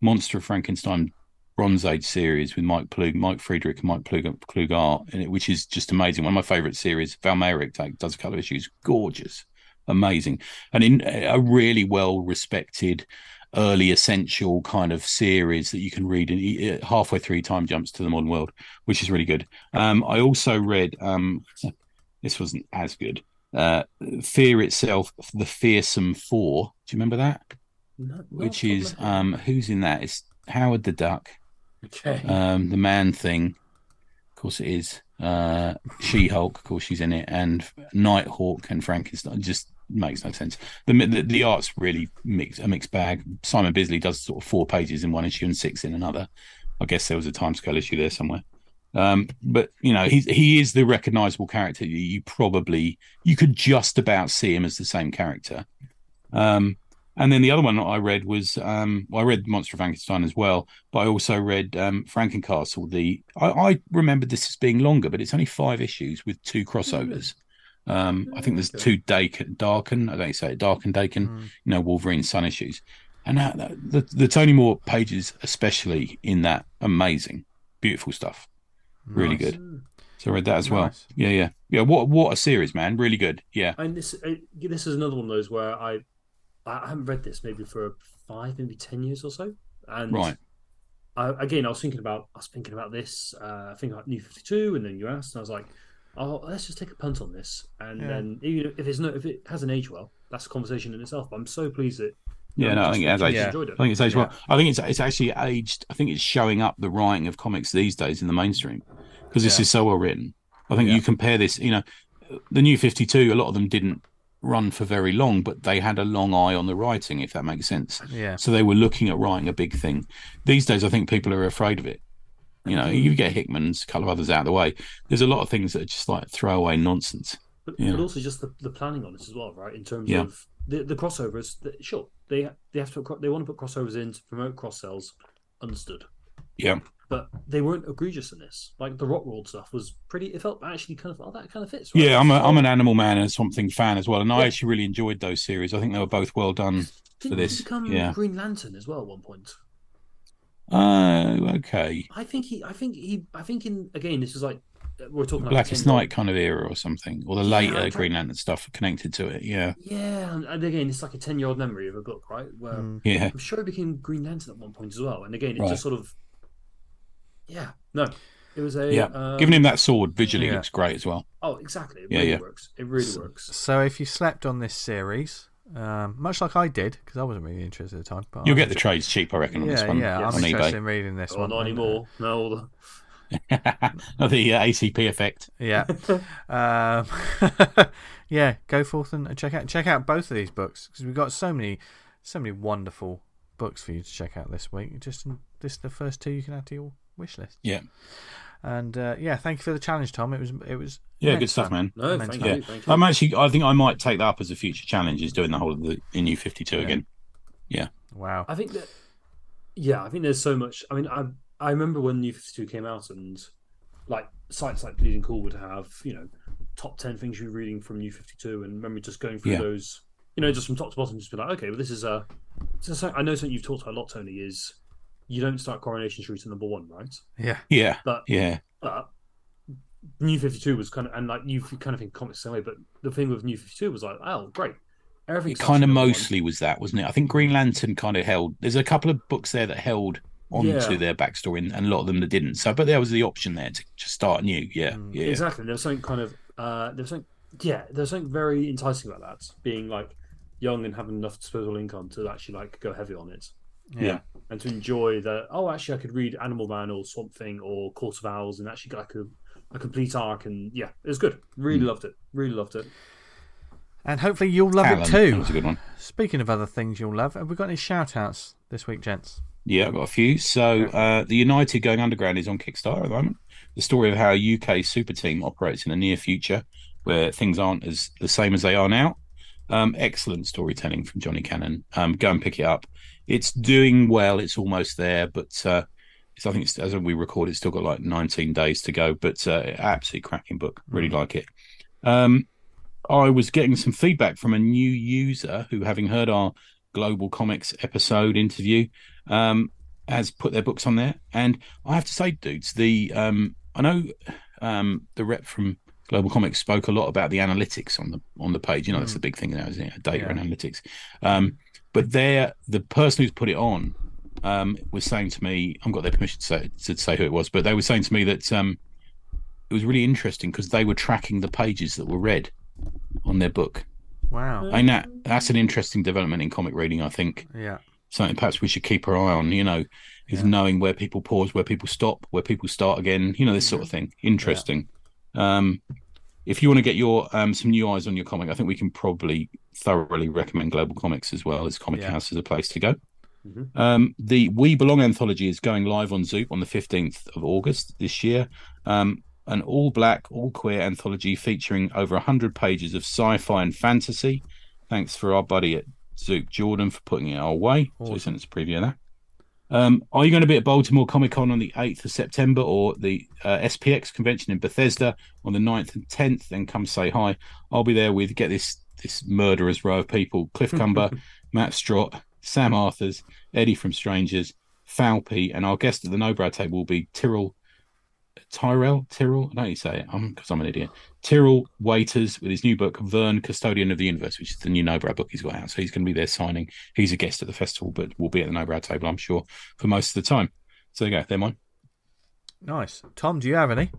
Monster of Frankenstein Bronze Age series with Mike Ploog, Mike Friedrich, and Mike Ploog, which is just amazing. One of my favorite series. Val take, does a couple of issues, gorgeous, amazing, and in a really well respected early essential kind of series that you can read and halfway through time jumps to the modern world which is really good. Um i also read um (laughs) this wasn't as good uh fear itself the fearsome four. Do you remember that? No- which is um who's in that? It's howard the duck. Okay. um the man thing. Of course it is. Uh she-hulk of course she's in it and nighthawk and frankenstein just makes no sense. The the, the art's really mixed a mixed bag. Simon bisley does sort of four pages in one issue and six in another. I guess there was a timescale issue there somewhere. Um but you know he's he is the recognizable character. You, probably you could just about see him as the same character. Um and then the other one I read was um, well, I read Monster of Frankenstein as well, but I also read um, Frankencastle. The I, I remembered this as being longer, but it's only five issues with two crossovers. Um, I think there's Okay. two Daken, Darken, I don't you say it, Darken, Daken, Mm. you know, Wolverine Son issues, and that, that, the the Tony Moore pages, especially in that, amazing, beautiful stuff, really good. So I read that as well. Yeah, yeah, yeah. What what a series, man! Really good. Yeah, And this uh, this is another one of those where I I haven't read this maybe for five, maybe ten years or so. And right. I, again, I was thinking about I was thinking about this. Uh, I think about New Fifty Two, and then you asked, and I was like, "Oh, let's just take a punt on this." And Yeah. then even if it's no, if it hasn't aged well, that's a conversation in itself. But I'm so pleased that Yeah, no, I think it has just aged. enjoyed I it. think it's aged well. I think it's it's actually aged. I think it's showing up the writing of comics these days in the mainstream because this Yeah. is so well written. I think Yeah. you compare this. You know, the new Fifty Two. A lot of them didn't run for very long, but they had a long eye on the writing, if that makes sense. Yeah, So they were looking at writing a big thing. These days, I think people are afraid of it. You know, you get Hickman's, a couple of others out of the way. There's a lot of things that are just like throwaway nonsense. But, Yeah. but also just the, the planning on it as well, right? In terms Yeah. of the, the crossovers, the, sure they they have to they want to put crossovers in to promote cross sells, understood. Yeah. But they weren't egregious in this. Like the Rot World stuff was pretty. It felt actually kind of oh that kind of fits. Right? Yeah, I'm a, I'm an Animal Man and Swamp Thing fan as well, and I Yeah. actually really enjoyed those series. I think they were both well done. Didn't this, He become yeah. Green Lantern as well at one point. Oh, okay. I think he. I think he. I think in again this is like we're talking like Blackest 10 Night kind of era or something, or the Yeah, later I'm trying- Green Lantern stuff connected to it. Yeah, Yeah, and- and again it's like a ten year old memory of a book, right? Where Mm. yeah, I'm sure he became Green Lantern at one point as well. And again, it Right. just sort of, yeah, no, It was a Yeah, um, giving him that sword visually yeah. looks great as well. Oh, exactly. It Yeah, really yeah. works. It really works. So if you slept on this series, um, much like I did, because I wasn't really interested at the time, but You'll I'm get the trades cheap, I reckon, on yeah, this one yeah, Yes. I'm on interested eBay. in reading this Oh, one. not and, uh, anymore. No, all (laughs) the... The uh, ACP effect. Yeah. (laughs) um, (laughs) yeah, go forth and check out check out both of these books because we've got so many so many wonderful books for you to check out this week. Just in, this is the first two you can add to your wish list. Yeah, And uh, yeah, thank you for the challenge, Tom. It was it was yeah, immense good stuff, man. No, thank fun. you. Thank you. I'm actually. I think I might take that up as a future challenge. Is doing the whole of the in New 52 Yeah. again. Yeah. Wow. I think that, yeah, I think there's so much. I mean, I I remember when New Fifty Two came out, and like sites like Bleeding Cool would have you know top ten things you're reading from New Fifty Two, and remember just going through Yeah. those, you know, just from top to bottom, just be like, okay, well, this is a. this is something- I know something you've talked about a lot, Tony. Is you don't start Coronation Street at number one, right? Yeah. Yeah, But yeah, but New Fifty Two was kind of and like you kind of think comics the same way, but the thing with New Fifty Two was like, oh, great, everything it kind of mostly was that, wasn't it? I think Green Lantern kind of held. There's a couple of books there that held onto Yeah. their backstory, and, and a lot of them that didn't. So, but there was the option there to just start new. Yeah, Mm. yeah, Exactly. There was something kind of uh there was something yeah, there was something very enticing about that. Being like young and having enough disposable income to actually like go heavy on it. Yeah. And to enjoy the oh actually I could read Animal Man or Swamp Thing or Court of Owls and actually get like a, a complete arc and yeah, it was good. Really Mm. loved it. Really loved it. And hopefully you'll love Alan, it That too. was a good one. Speaking of other things you'll love, have we got any shout outs this week, gents? Yeah, I've got a few. So, uh, the United Going Underground is on Kickstarter at the moment. The story of how a UK super team operates in the near future, where things aren't as the same as they are now. Um, excellent storytelling from Jonny Cannon. Um, go and pick it up. It's doing well. It's almost there, but uh, it's, I think it's, as we record, it's still got like 19 days to go. But uh, absolutely cracking book. Really like it. Um, I was getting some feedback from a new user who, having heard our Global Comix episode interview, um, has put their books on there. And I have to say, dudes, the um, I know um, the rep from Global Comix spoke a lot about the analytics on the on the page. You know, that's the big thing now, isn't it? Data Yeah. and analytics. Um, but there, the person who's put it on um, was saying to me, I've got their permission to say, to say who it was, but they were saying to me that um, it was really interesting because they were tracking the pages that were read on their book. Wow. I know that's an interesting development in comic reading. I think Yeah. something perhaps we should keep our eye on. You know, is Yeah. knowing where people pause, where people stop, where people start again. You know, this sort of thing. Interesting. Um, if you want to get your um, some new eyes on your comic, I think we can probably thoroughly recommend Global Comix as well as Comic Yeah. House as a place to go. Mhm. Um, the We Belong anthology is going live on Zoop on the 15th of August this year. Um, an all black, all queer anthology featuring over 100 pages of sci fi and fantasy. Thanks for our buddy at Zoop Jordan for putting it our way. So he sent us a preview of that. Um, are you going to be at Baltimore Comic Con on the 8th of September or the uh, SPX convention in Bethesda on the 9th and 10th? Then come say hi. I'll be there with, get this this murderer's row of people Cliff hmm. Cumber, (laughs) Matt Strott, Sam Arthurs, Eddie from Strangers, Falpy, and our guest at the Nobrow table will be Tyrrell. Tyrell, Tyrrell, I don't know you say it, I'm because I'm an idiot. Tyrrell Waiters with his new book, Vern, Custodian of the Universe, which is the new Nobrow book he's got out. So he's going to be there signing. He's a guest at the festival, but will be at the Nobrow table, I'm sure, for most of the time. So there you go, they're mine. Nice. Tom, do you have any?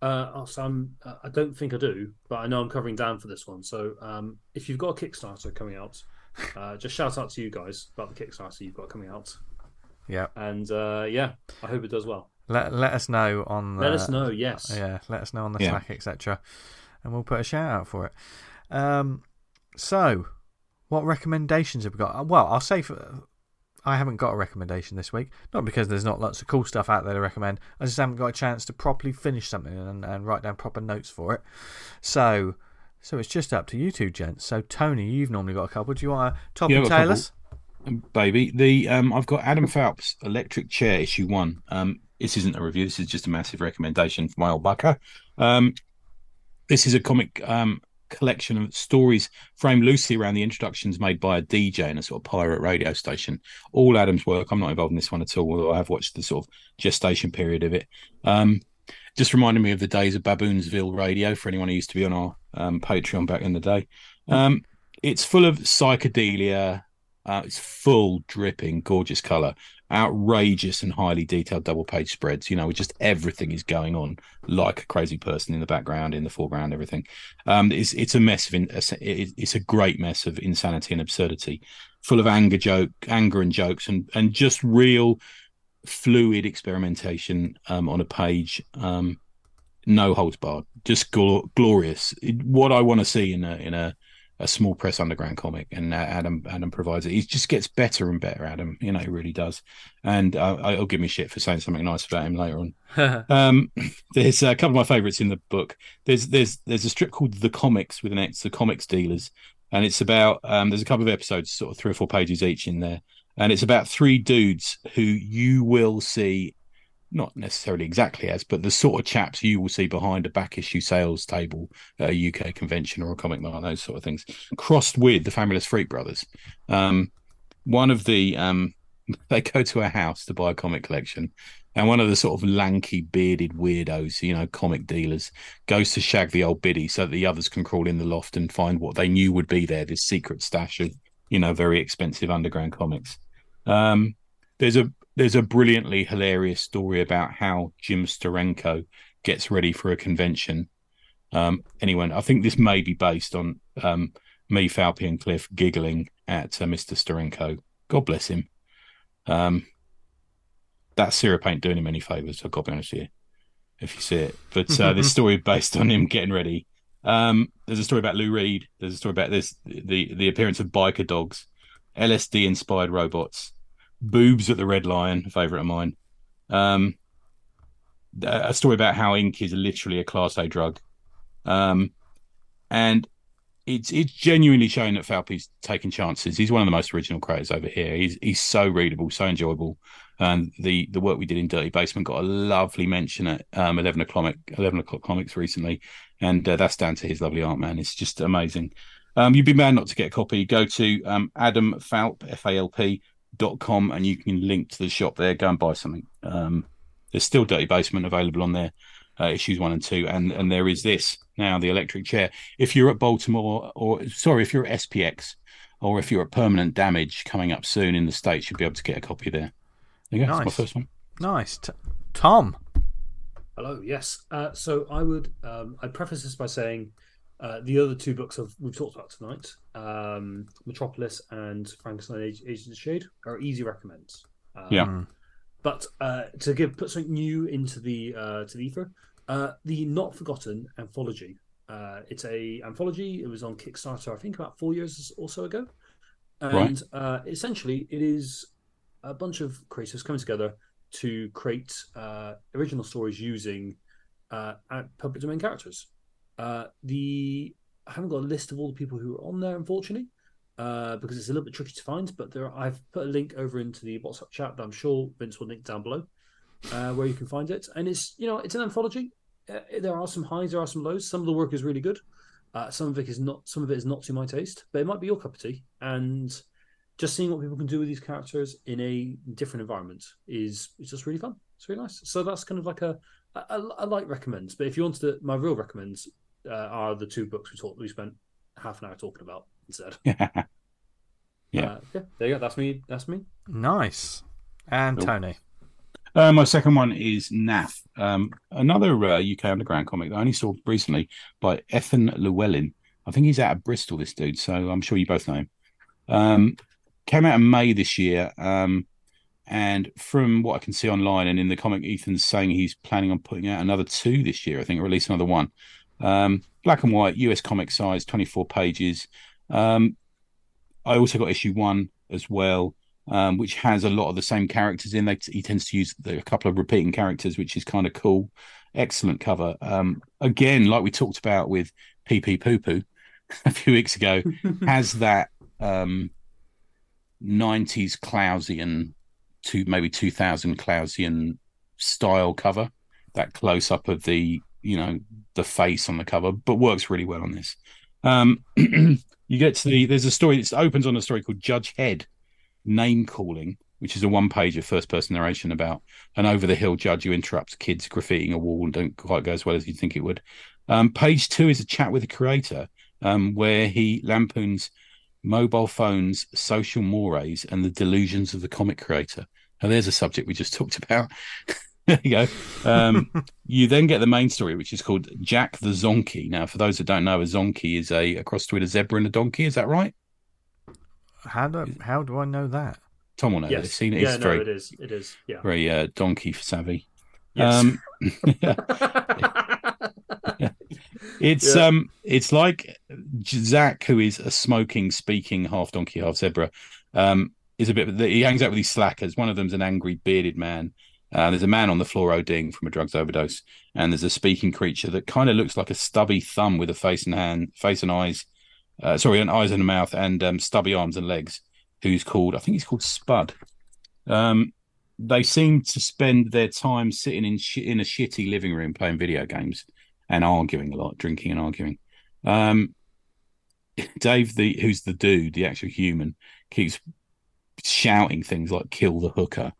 Uh, so I'm, uh, I don't think I do, but I know I'm covering down for this one. So um, if you've got a Kickstarter coming out, (laughs) uh, just shout out to you guys about the Kickstarter you've got coming out. Yeah. And uh, yeah, I hope it does well. Let let us know on the Let us know. Yes. Yeah, let us know on the Yeah. Slack, etc. And we'll put a shout out for it. Um, so, what recommendations have we got? Uh, Well, I'll say for, I haven't got a recommendation this week. Not because there's not lots of cool stuff out there to recommend. I just haven't got a chance to properly finish something and, and write down proper notes for it. So, so it's just up to you two gents. So, Tony, you've normally got a couple. Do you want to top Yeah, and I've a tail couple. us? baby. The um, I've got Adam Falp's Electric Chair issue one. Um, this isn't a review. This is just a massive recommendation for my old bucker. Um, this is a comic um collection of stories framed loosely around the introductions made by a DJ in a sort of pirate radio station. All Adam's work. I'm not involved in this one at all, although I have watched the sort of gestation period of it. Um, just reminded me of the days of Baboonsville Radio for anyone who used to be on our um, Patreon back in the day. Um, it's full of psychedelia. Uh, it's full, dripping, gorgeous color. Outrageous and highly detailed double page spreads. You know, just everything is going on like a crazy person in the background, in the foreground, everything. Um, it's it's a mess of in, it's a great mess of insanity and absurdity, full of anger joke, anger and jokes, and and just real fluid experimentation um, on a page. Um, no holds barred, just gl- glorious. What I want to see in a in a a small press underground comic, and Adam Adam provides it. He just gets better and better. Adam, you know, he really does. And uh, he'll give me shit for saying something nice about him later on. (laughs) um, there's a couple of my favourites in the book. There's there's there's a strip called The Comics with an X, The Comics Dealers, and it's about um, there's a couple of episodes, sort of three or four pages each in there, and it's about three dudes who you will see not necessarily exactly as, but the sort of chaps you will see behind a back issue sales table at a UK convention or a comic mart, those sort of things, crossed with the Fabulous Freak Brothers. Um, one of the um, (laughs) they go to a house to buy a comic collection, and one of the sort of lanky, bearded weirdos, you know, comic dealers, goes to shag the old biddy so that the others can crawl in the loft and find what they knew would be there, this secret stash of, you know, very expensive underground comics. Um, there's a there's a brilliantly hilarious story about how Jim Steranko gets ready for a convention. Um, anyway, I think this may be based on um, me, Falpy, and Cliff giggling at uh, Mr. Steranko. God bless him. Um, that syrup ain't doing him any favors. I've got to be honest with you, if you see it. But uh, this (laughs) story based on him getting ready. Um, there's a story about Lou Reed. There's a story about this the the appearance of biker dogs, LSD inspired robots, Boobs at the Red Lion, a favorite of mine. Um, a story about how ink is literally a class A drug. Um, and it's it's genuinely showing that Falpy's taking chances. He's one of the most original creators over here. He's he's so readable, so enjoyable. And the the work we did in Dirty Basement got a lovely mention at um, eleven o'clock eleven o'clock comics recently, and uh, that's down to his lovely art man. It's just amazing. Um, you'd be mad not to get a copy. Go to um, Adam Falp F A L P dot com and you can link to the shop there. Go and buy something. Um, there's still Dirty Basement available on there, uh, issues one and two, and and there is this now, the electric chair. If you're at Baltimore, or sorry, if you're at SPX, or if you're at Permanent Damage coming up soon in the states, you'll be able to get a copy there. There you go. Nice. That's my first one. Nice, T- Tom. Hello. Yes. Uh, so I would um, I'd preface this by saying uh, the other two books of, we've talked about tonight, um, Metropolis and Frankenstein Agents of Shade, are easy recommends. Um, yeah. But uh, to give put something new into the uh, to the ether, uh, the Not Forgotten anthology. Uh, it's a anthology. It was on Kickstarter, I think, about four years or so ago, and right. essentially it is a bunch of creators coming together to create original stories using public domain characters. Uh, the I haven't got a list of all the people who are on there, unfortunately, uh, because it's a little bit tricky to find. But there, are, I've put a link over into the WhatsApp chat that I'm sure Vince will link down below, uh, where you can find it. And it's you know it's an anthology. Uh, there are some highs, there are some lows. Some of the work is really good. Uh, some of it is not. Some of it is not to my taste, but it might be your cup of tea. And just seeing what people can do with these characters in a different environment is is just really fun. It's really nice. So that's kind of like a light recommends. But if you wanted to, my real recommends uh, are the two books we talked we spent half an hour talking about instead. (laughs) yeah. Uh, yeah, there you go. That's me. That's me. Nice. And cool. Tony. Uh, my second one is Naff, um, another uh, UK underground comic that I only saw recently by Ethan Llewellyn. I think he's out of Bristol, this dude, so I'm sure you both know him. Um, came out in May this year, um, and from what I can see online and in the comic, Ethan's saying he's planning on putting out another two this year. I think, or at least another one. Um, black and white, US comic size, 24 pages. Um, I also got issue one as well, um, which has a lot of the same characters in. They, he tends to use the, a couple of repeating characters, which is kind of cool. Excellent cover. Um, again, like we talked about with PP Poo Poo (laughs) a few weeks ago, (laughs) has that um, 90s Clowesian to maybe 2000 Clowesian style cover, that close up of the you know the face on the cover, but works really well on this. Um, (clears throat) you get to the there's a story that opens on a story called Judge Head name calling, which is a one page of first person narration about an over the hill judge who interrupts kids graffitiing a wall and don't quite go as well as you'd think it would. Um, page two is a chat with the creator um, where he lampoons mobile phones, social mores, and the delusions of the comic creator. And there's a subject we just talked about. (laughs) there you go. Um, you then get the main story, which is called Jack the Zonkey. Now, for those that don't know, a zonkey is a, a cross between a zebra and a donkey. Is that right? How do how do I know that? Tom will know Yes. this. Seen it. yeah, It's no, very, it is. It is. Yeah. very uh, donkey savvy. Yes. Um, (laughs) It's Yeah. um, it's like Zach, who is a smoking, speaking half donkey, half zebra. Um, is a bit. He hangs out with these slackers. One of them's an angry, bearded man. Uh, there's a man on the floor ODing from a drugs overdose, and there's a speaking creature that kind of looks like a stubby thumb with a face and hand, face and eyes. Uh, sorry, an eyes and a mouth, and um, stubby arms and legs. Who's called? I think he's called Spud. Um, they seem to spend their time sitting in sh- in a shitty living room playing video games and arguing a lot, drinking and arguing. Um, (laughs) Dave, the who's the dude, the actual human, keeps shouting things like "kill the hooker,"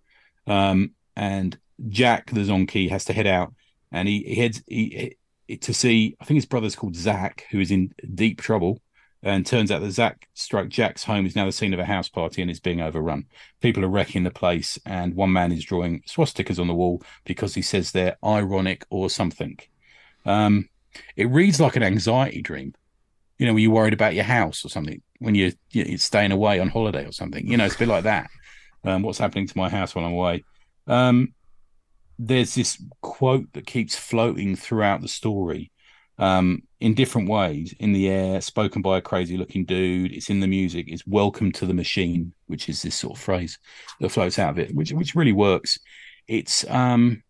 um, and Jack, the zonkey, has to head out, and he, he heads he, he- to see. I think his brother's called Zach, who is in deep trouble. And turns out that Zach struck Jack's home is now the scene of a house party and it's being overrun. People are wrecking the place, and one man is drawing swastikas on the wall because he says they're ironic or something. Um, it reads like an anxiety dream. You know, when you're worried about your house or something, when you're, you're staying away on holiday or something. You know, it's a bit like that. Um, what's happening to my house while I'm away? Um, there's this quote that keeps floating throughout the story um, in different ways in the air, spoken by a crazy looking dude. It's in the music. It's welcome to the machine, which is this sort of phrase that floats out of it, which which really works. It's um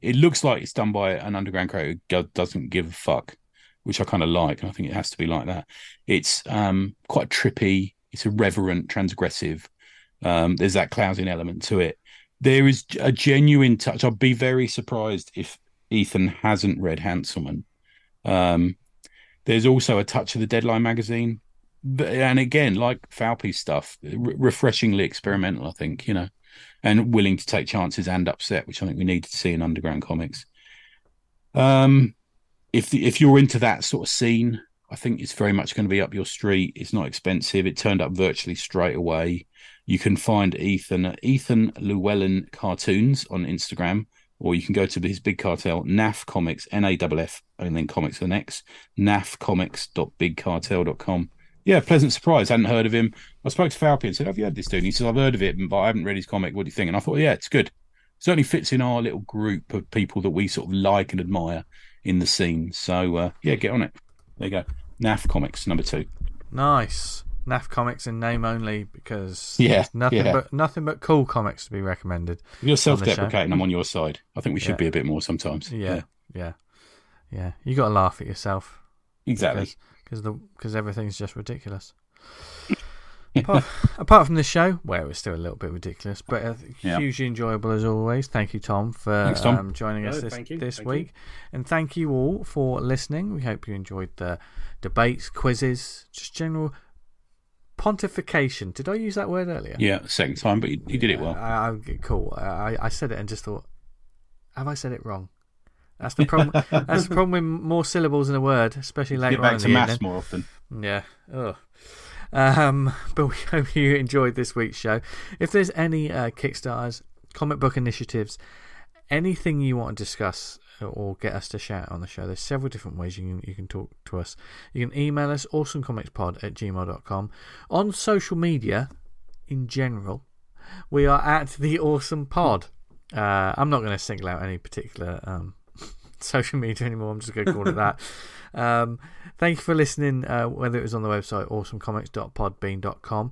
it looks like it's done by an underground creator who doesn't give a fuck, which I kind of like. And I think it has to be like that. It's um quite trippy. It's irreverent, transgressive. Um, there's that clousing element to it. There is a genuine touch. I'd be very surprised if Ethan hasn't read Hanselmann. Um, there's also a touch of the Deadline magazine, but, and again, like Falpy's stuff, re- refreshingly experimental. I think you know, and willing to take chances and upset, which I think we need to see in underground comics. Um, if the, if you're into that sort of scene, I think it's very much going to be up your street. It's not expensive. It turned up virtually straight away. You can find Ethan at Ethan Llewellyn Cartoons on Instagram, or you can go to his big cartel, Naff Comics, N A F F, and then comics with an X, nafcomics.bigcartel.com. Yeah, pleasant surprise. Hadn't heard of him. I spoke to Falpy and said, Have you heard this dude? And he says, I've heard of it, but I haven't read his comic. What do you think? And I thought, Yeah, it's good. Certainly fits in our little group of people that we sort of like and admire in the scene. So, uh, yeah, get on it. There you go. Naff Comics, number two. Nice. Naff comics in name only because (laughs) Yeah, nothing yeah. but nothing but cool comics to be recommended. If you're self-deprecating. I'm on your side. I think we should Yeah. be a bit more sometimes. Yeah, yeah, yeah. You got to laugh at yourself exactly. because the because everything's just ridiculous. (laughs) apart, apart from this show, where it was still a little bit ridiculous, but uh, Yeah. hugely enjoyable as always. Thank you, Tom, for Thanks, Tom. Um, joining us No, this, this thank you. week, and thank you all for listening. We hope you enjoyed the debates, quizzes, just general pontification. Did I use that word earlier? Yeah, second time, but you, you did it well. I, I, cool. I, I said it and just thought, have I said it wrong? That's the problem. (laughs) that's the problem with more syllables in a word, especially later Get back on to maths evening. more often. Yeah. Ugh. Um, (laughs) but we hope you enjoyed this week's show. If there's any uh, Kickstarters, comic book initiatives, anything you want to discuss or get us to shout on the show, there's several different ways you can, you can talk to us. You can email us, awesomecomicspod at gmail.com. On social media, in general, we are at the Awesome Pod. Uh, I'm not going to single out any particular um, (laughs) social media anymore. I'm just going to call it that. (laughs) Um, thank you for listening, uh, whether it was on the website awesomecomics.podbean.com.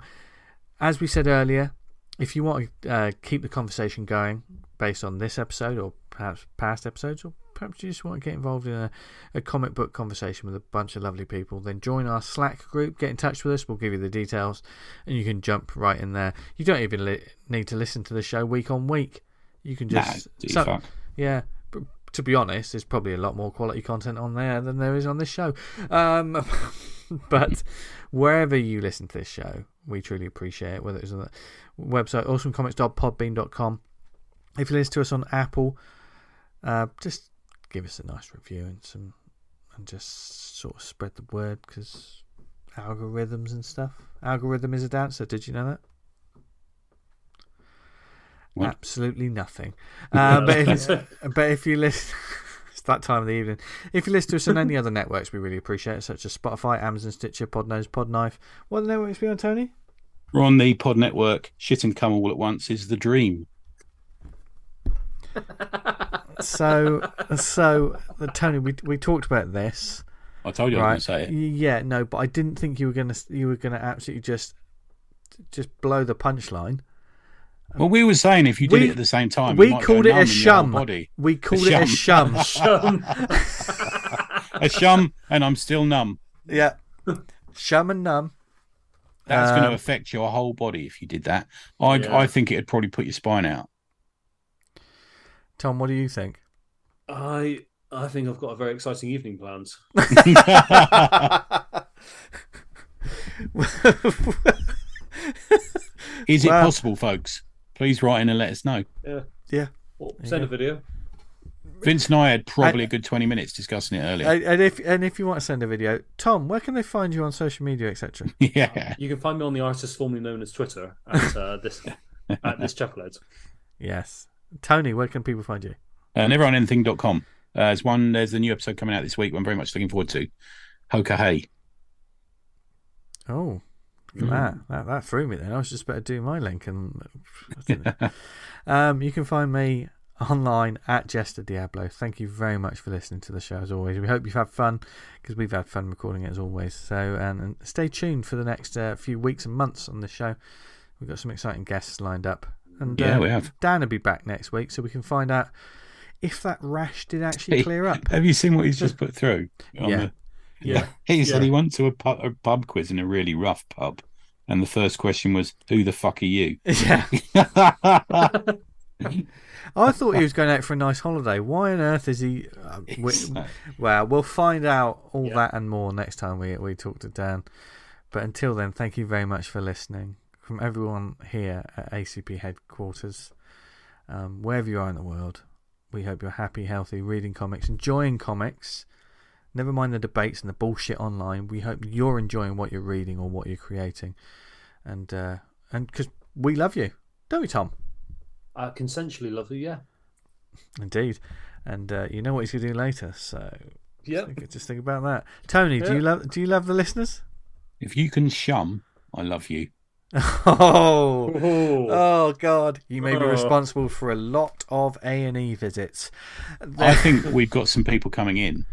As we said earlier, if you want to uh, keep the conversation going based on this episode or perhaps past episodes, or perhaps you just want to get involved in a, a comic book conversation with a bunch of lovely people, then join our Slack group, get in touch with us, we'll give you the details, and you can jump right in there. You don't even li- need to listen to the show week on week. You can just. you so- yeah. but To be honest, there's probably a lot more quality content on there than there is on this show. Um, (laughs) but wherever you listen to this show, we truly appreciate it. Whether it's on the website awesomecomics.podbean.com. If you listen to us on Apple, uh, just give us a nice review and some, and just sort of spread the word because algorithms and stuff. Algorithm is a dancer. Did you know that? What? Absolutely nothing. Uh, but, if, (laughs) but if you listen, (laughs) it's that time of the evening. If you listen to us on any other networks, we really appreciate it, such as Spotify, Amazon, Stitcher, Podnose, Podknife. What are the networks we on, Tony? We're on the Pod Network. Shit and come all at once is the dream. (laughs) So, so Tony, we we talked about this, I told you I right? was going to say it. Yeah, no, but I didn't think you were gonna you were gonna absolutely just just blow the punchline. Well, we were saying if you did We- it at the same time, we called it a numb in your whole shum. Body. We called it a shum. Um, (laughs) A shum, and I'm still numb. yeah, shum and numb. That's going Um, to affect your whole body if you did that. I Yeah. I think it'd probably put your spine out. Tom, what do you think? I I think I've got a very exciting evening planned. (laughs) Is it Well- possible, folks? Please write in and let us know. Yeah. Yeah. Or send a video. Vince and I had probably a good 20 minutes discussing it earlier. and and if and if you want to send a video, Tom, where can they find you on social media, etc.? (laughs) yeah. You can find me on the artist formerly known as Twitter at uh, this (laughs) at this chapelhead. Yes, Tony, where can people find you? Uh, neveronanything.com. Uh, there's one, there's a new episode coming out this week. I'm very much looking forward to. Hoka Hey. Oh, at that. that that threw me. Then I was just about to do my link, and I (laughs) um, you can find me online at Jester Diablo. Thank you very much for listening to the show as always. We hope you've had fun because we've had fun recording it as always. So and, and stay tuned for the next uh, few weeks and months on the show. We've got some exciting guests lined up, and Yeah, uh, we have. Dan will be back next week, so we can find out if that rash did actually clear up. Have you seen what he's just (laughs) put through? On Yeah. the- Yeah. (laughs) He said Yeah. he went to a pub, a pub quiz in a really rough pub. And the first question was, Who the fuck are you? (laughs) yeah. I thought he was going out for a nice holiday. Why on earth is he? Uh, we, well, we'll find out all Yeah. that and more next time we we talk to Dan. But until then, thank you very much for listening from everyone here at ACP headquarters, um, wherever you are in the world. We hope you're happy, healthy, reading comics, enjoying comics. Never mind the debates and the bullshit online. We hope you're enjoying what you're reading or what you're creating, and uh, and because we love you, don't we, Tom? Uh, consensually love you, yeah. Indeed. And uh, you know what he's going to do later, so Yeah. think- just think about that. Tony, do you love do you love the listeners? if you can shum, I love you. Oh, Oh. oh God! You may be Oh. responsible for a lot of A and E visits. I (laughs) think we've got some people coming in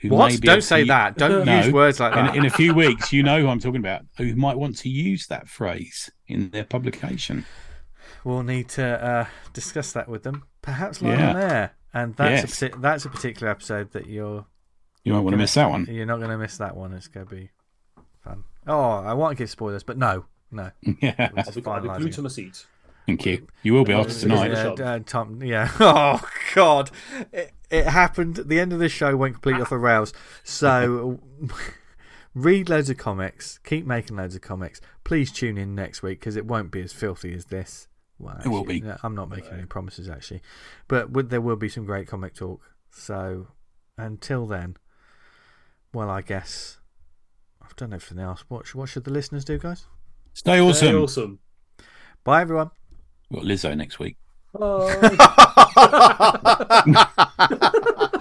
who what? may be Don't say to- that. Don't No. use words like that. in a few (laughs) weeks, you know who I'm talking about, who might want to use that phrase in their publication. We'll need to uh, discuss that with them, perhaps live Yeah. on air. And that's Yes. a that's a particular episode that you're You might want to miss that one. you're not going to miss that one. It's going to be fun. Oh, I want to give spoilers, but no, no. (laughs) Yeah, I'll be, I'll be glued to my seat. thank you. You will be after Yeah, tonight. yeah. Yeah, uh, Tom, yeah. (laughs) Oh God, it, it happened. The end of the show went completely off the rails. So, (laughs) read loads of comics. Keep making loads of comics. Please tune in next week because it won't be as filthy as this. Well, It will be. no, I'm not making any promises actually, but w- there will be some great comic talk. So, until then, well, I guess I've done everything else. What sh- what should the listeners do, guys? Stay awesome. Very awesome. Bye, everyone. We've got Lizzo next week. Bye. (laughs) (laughs)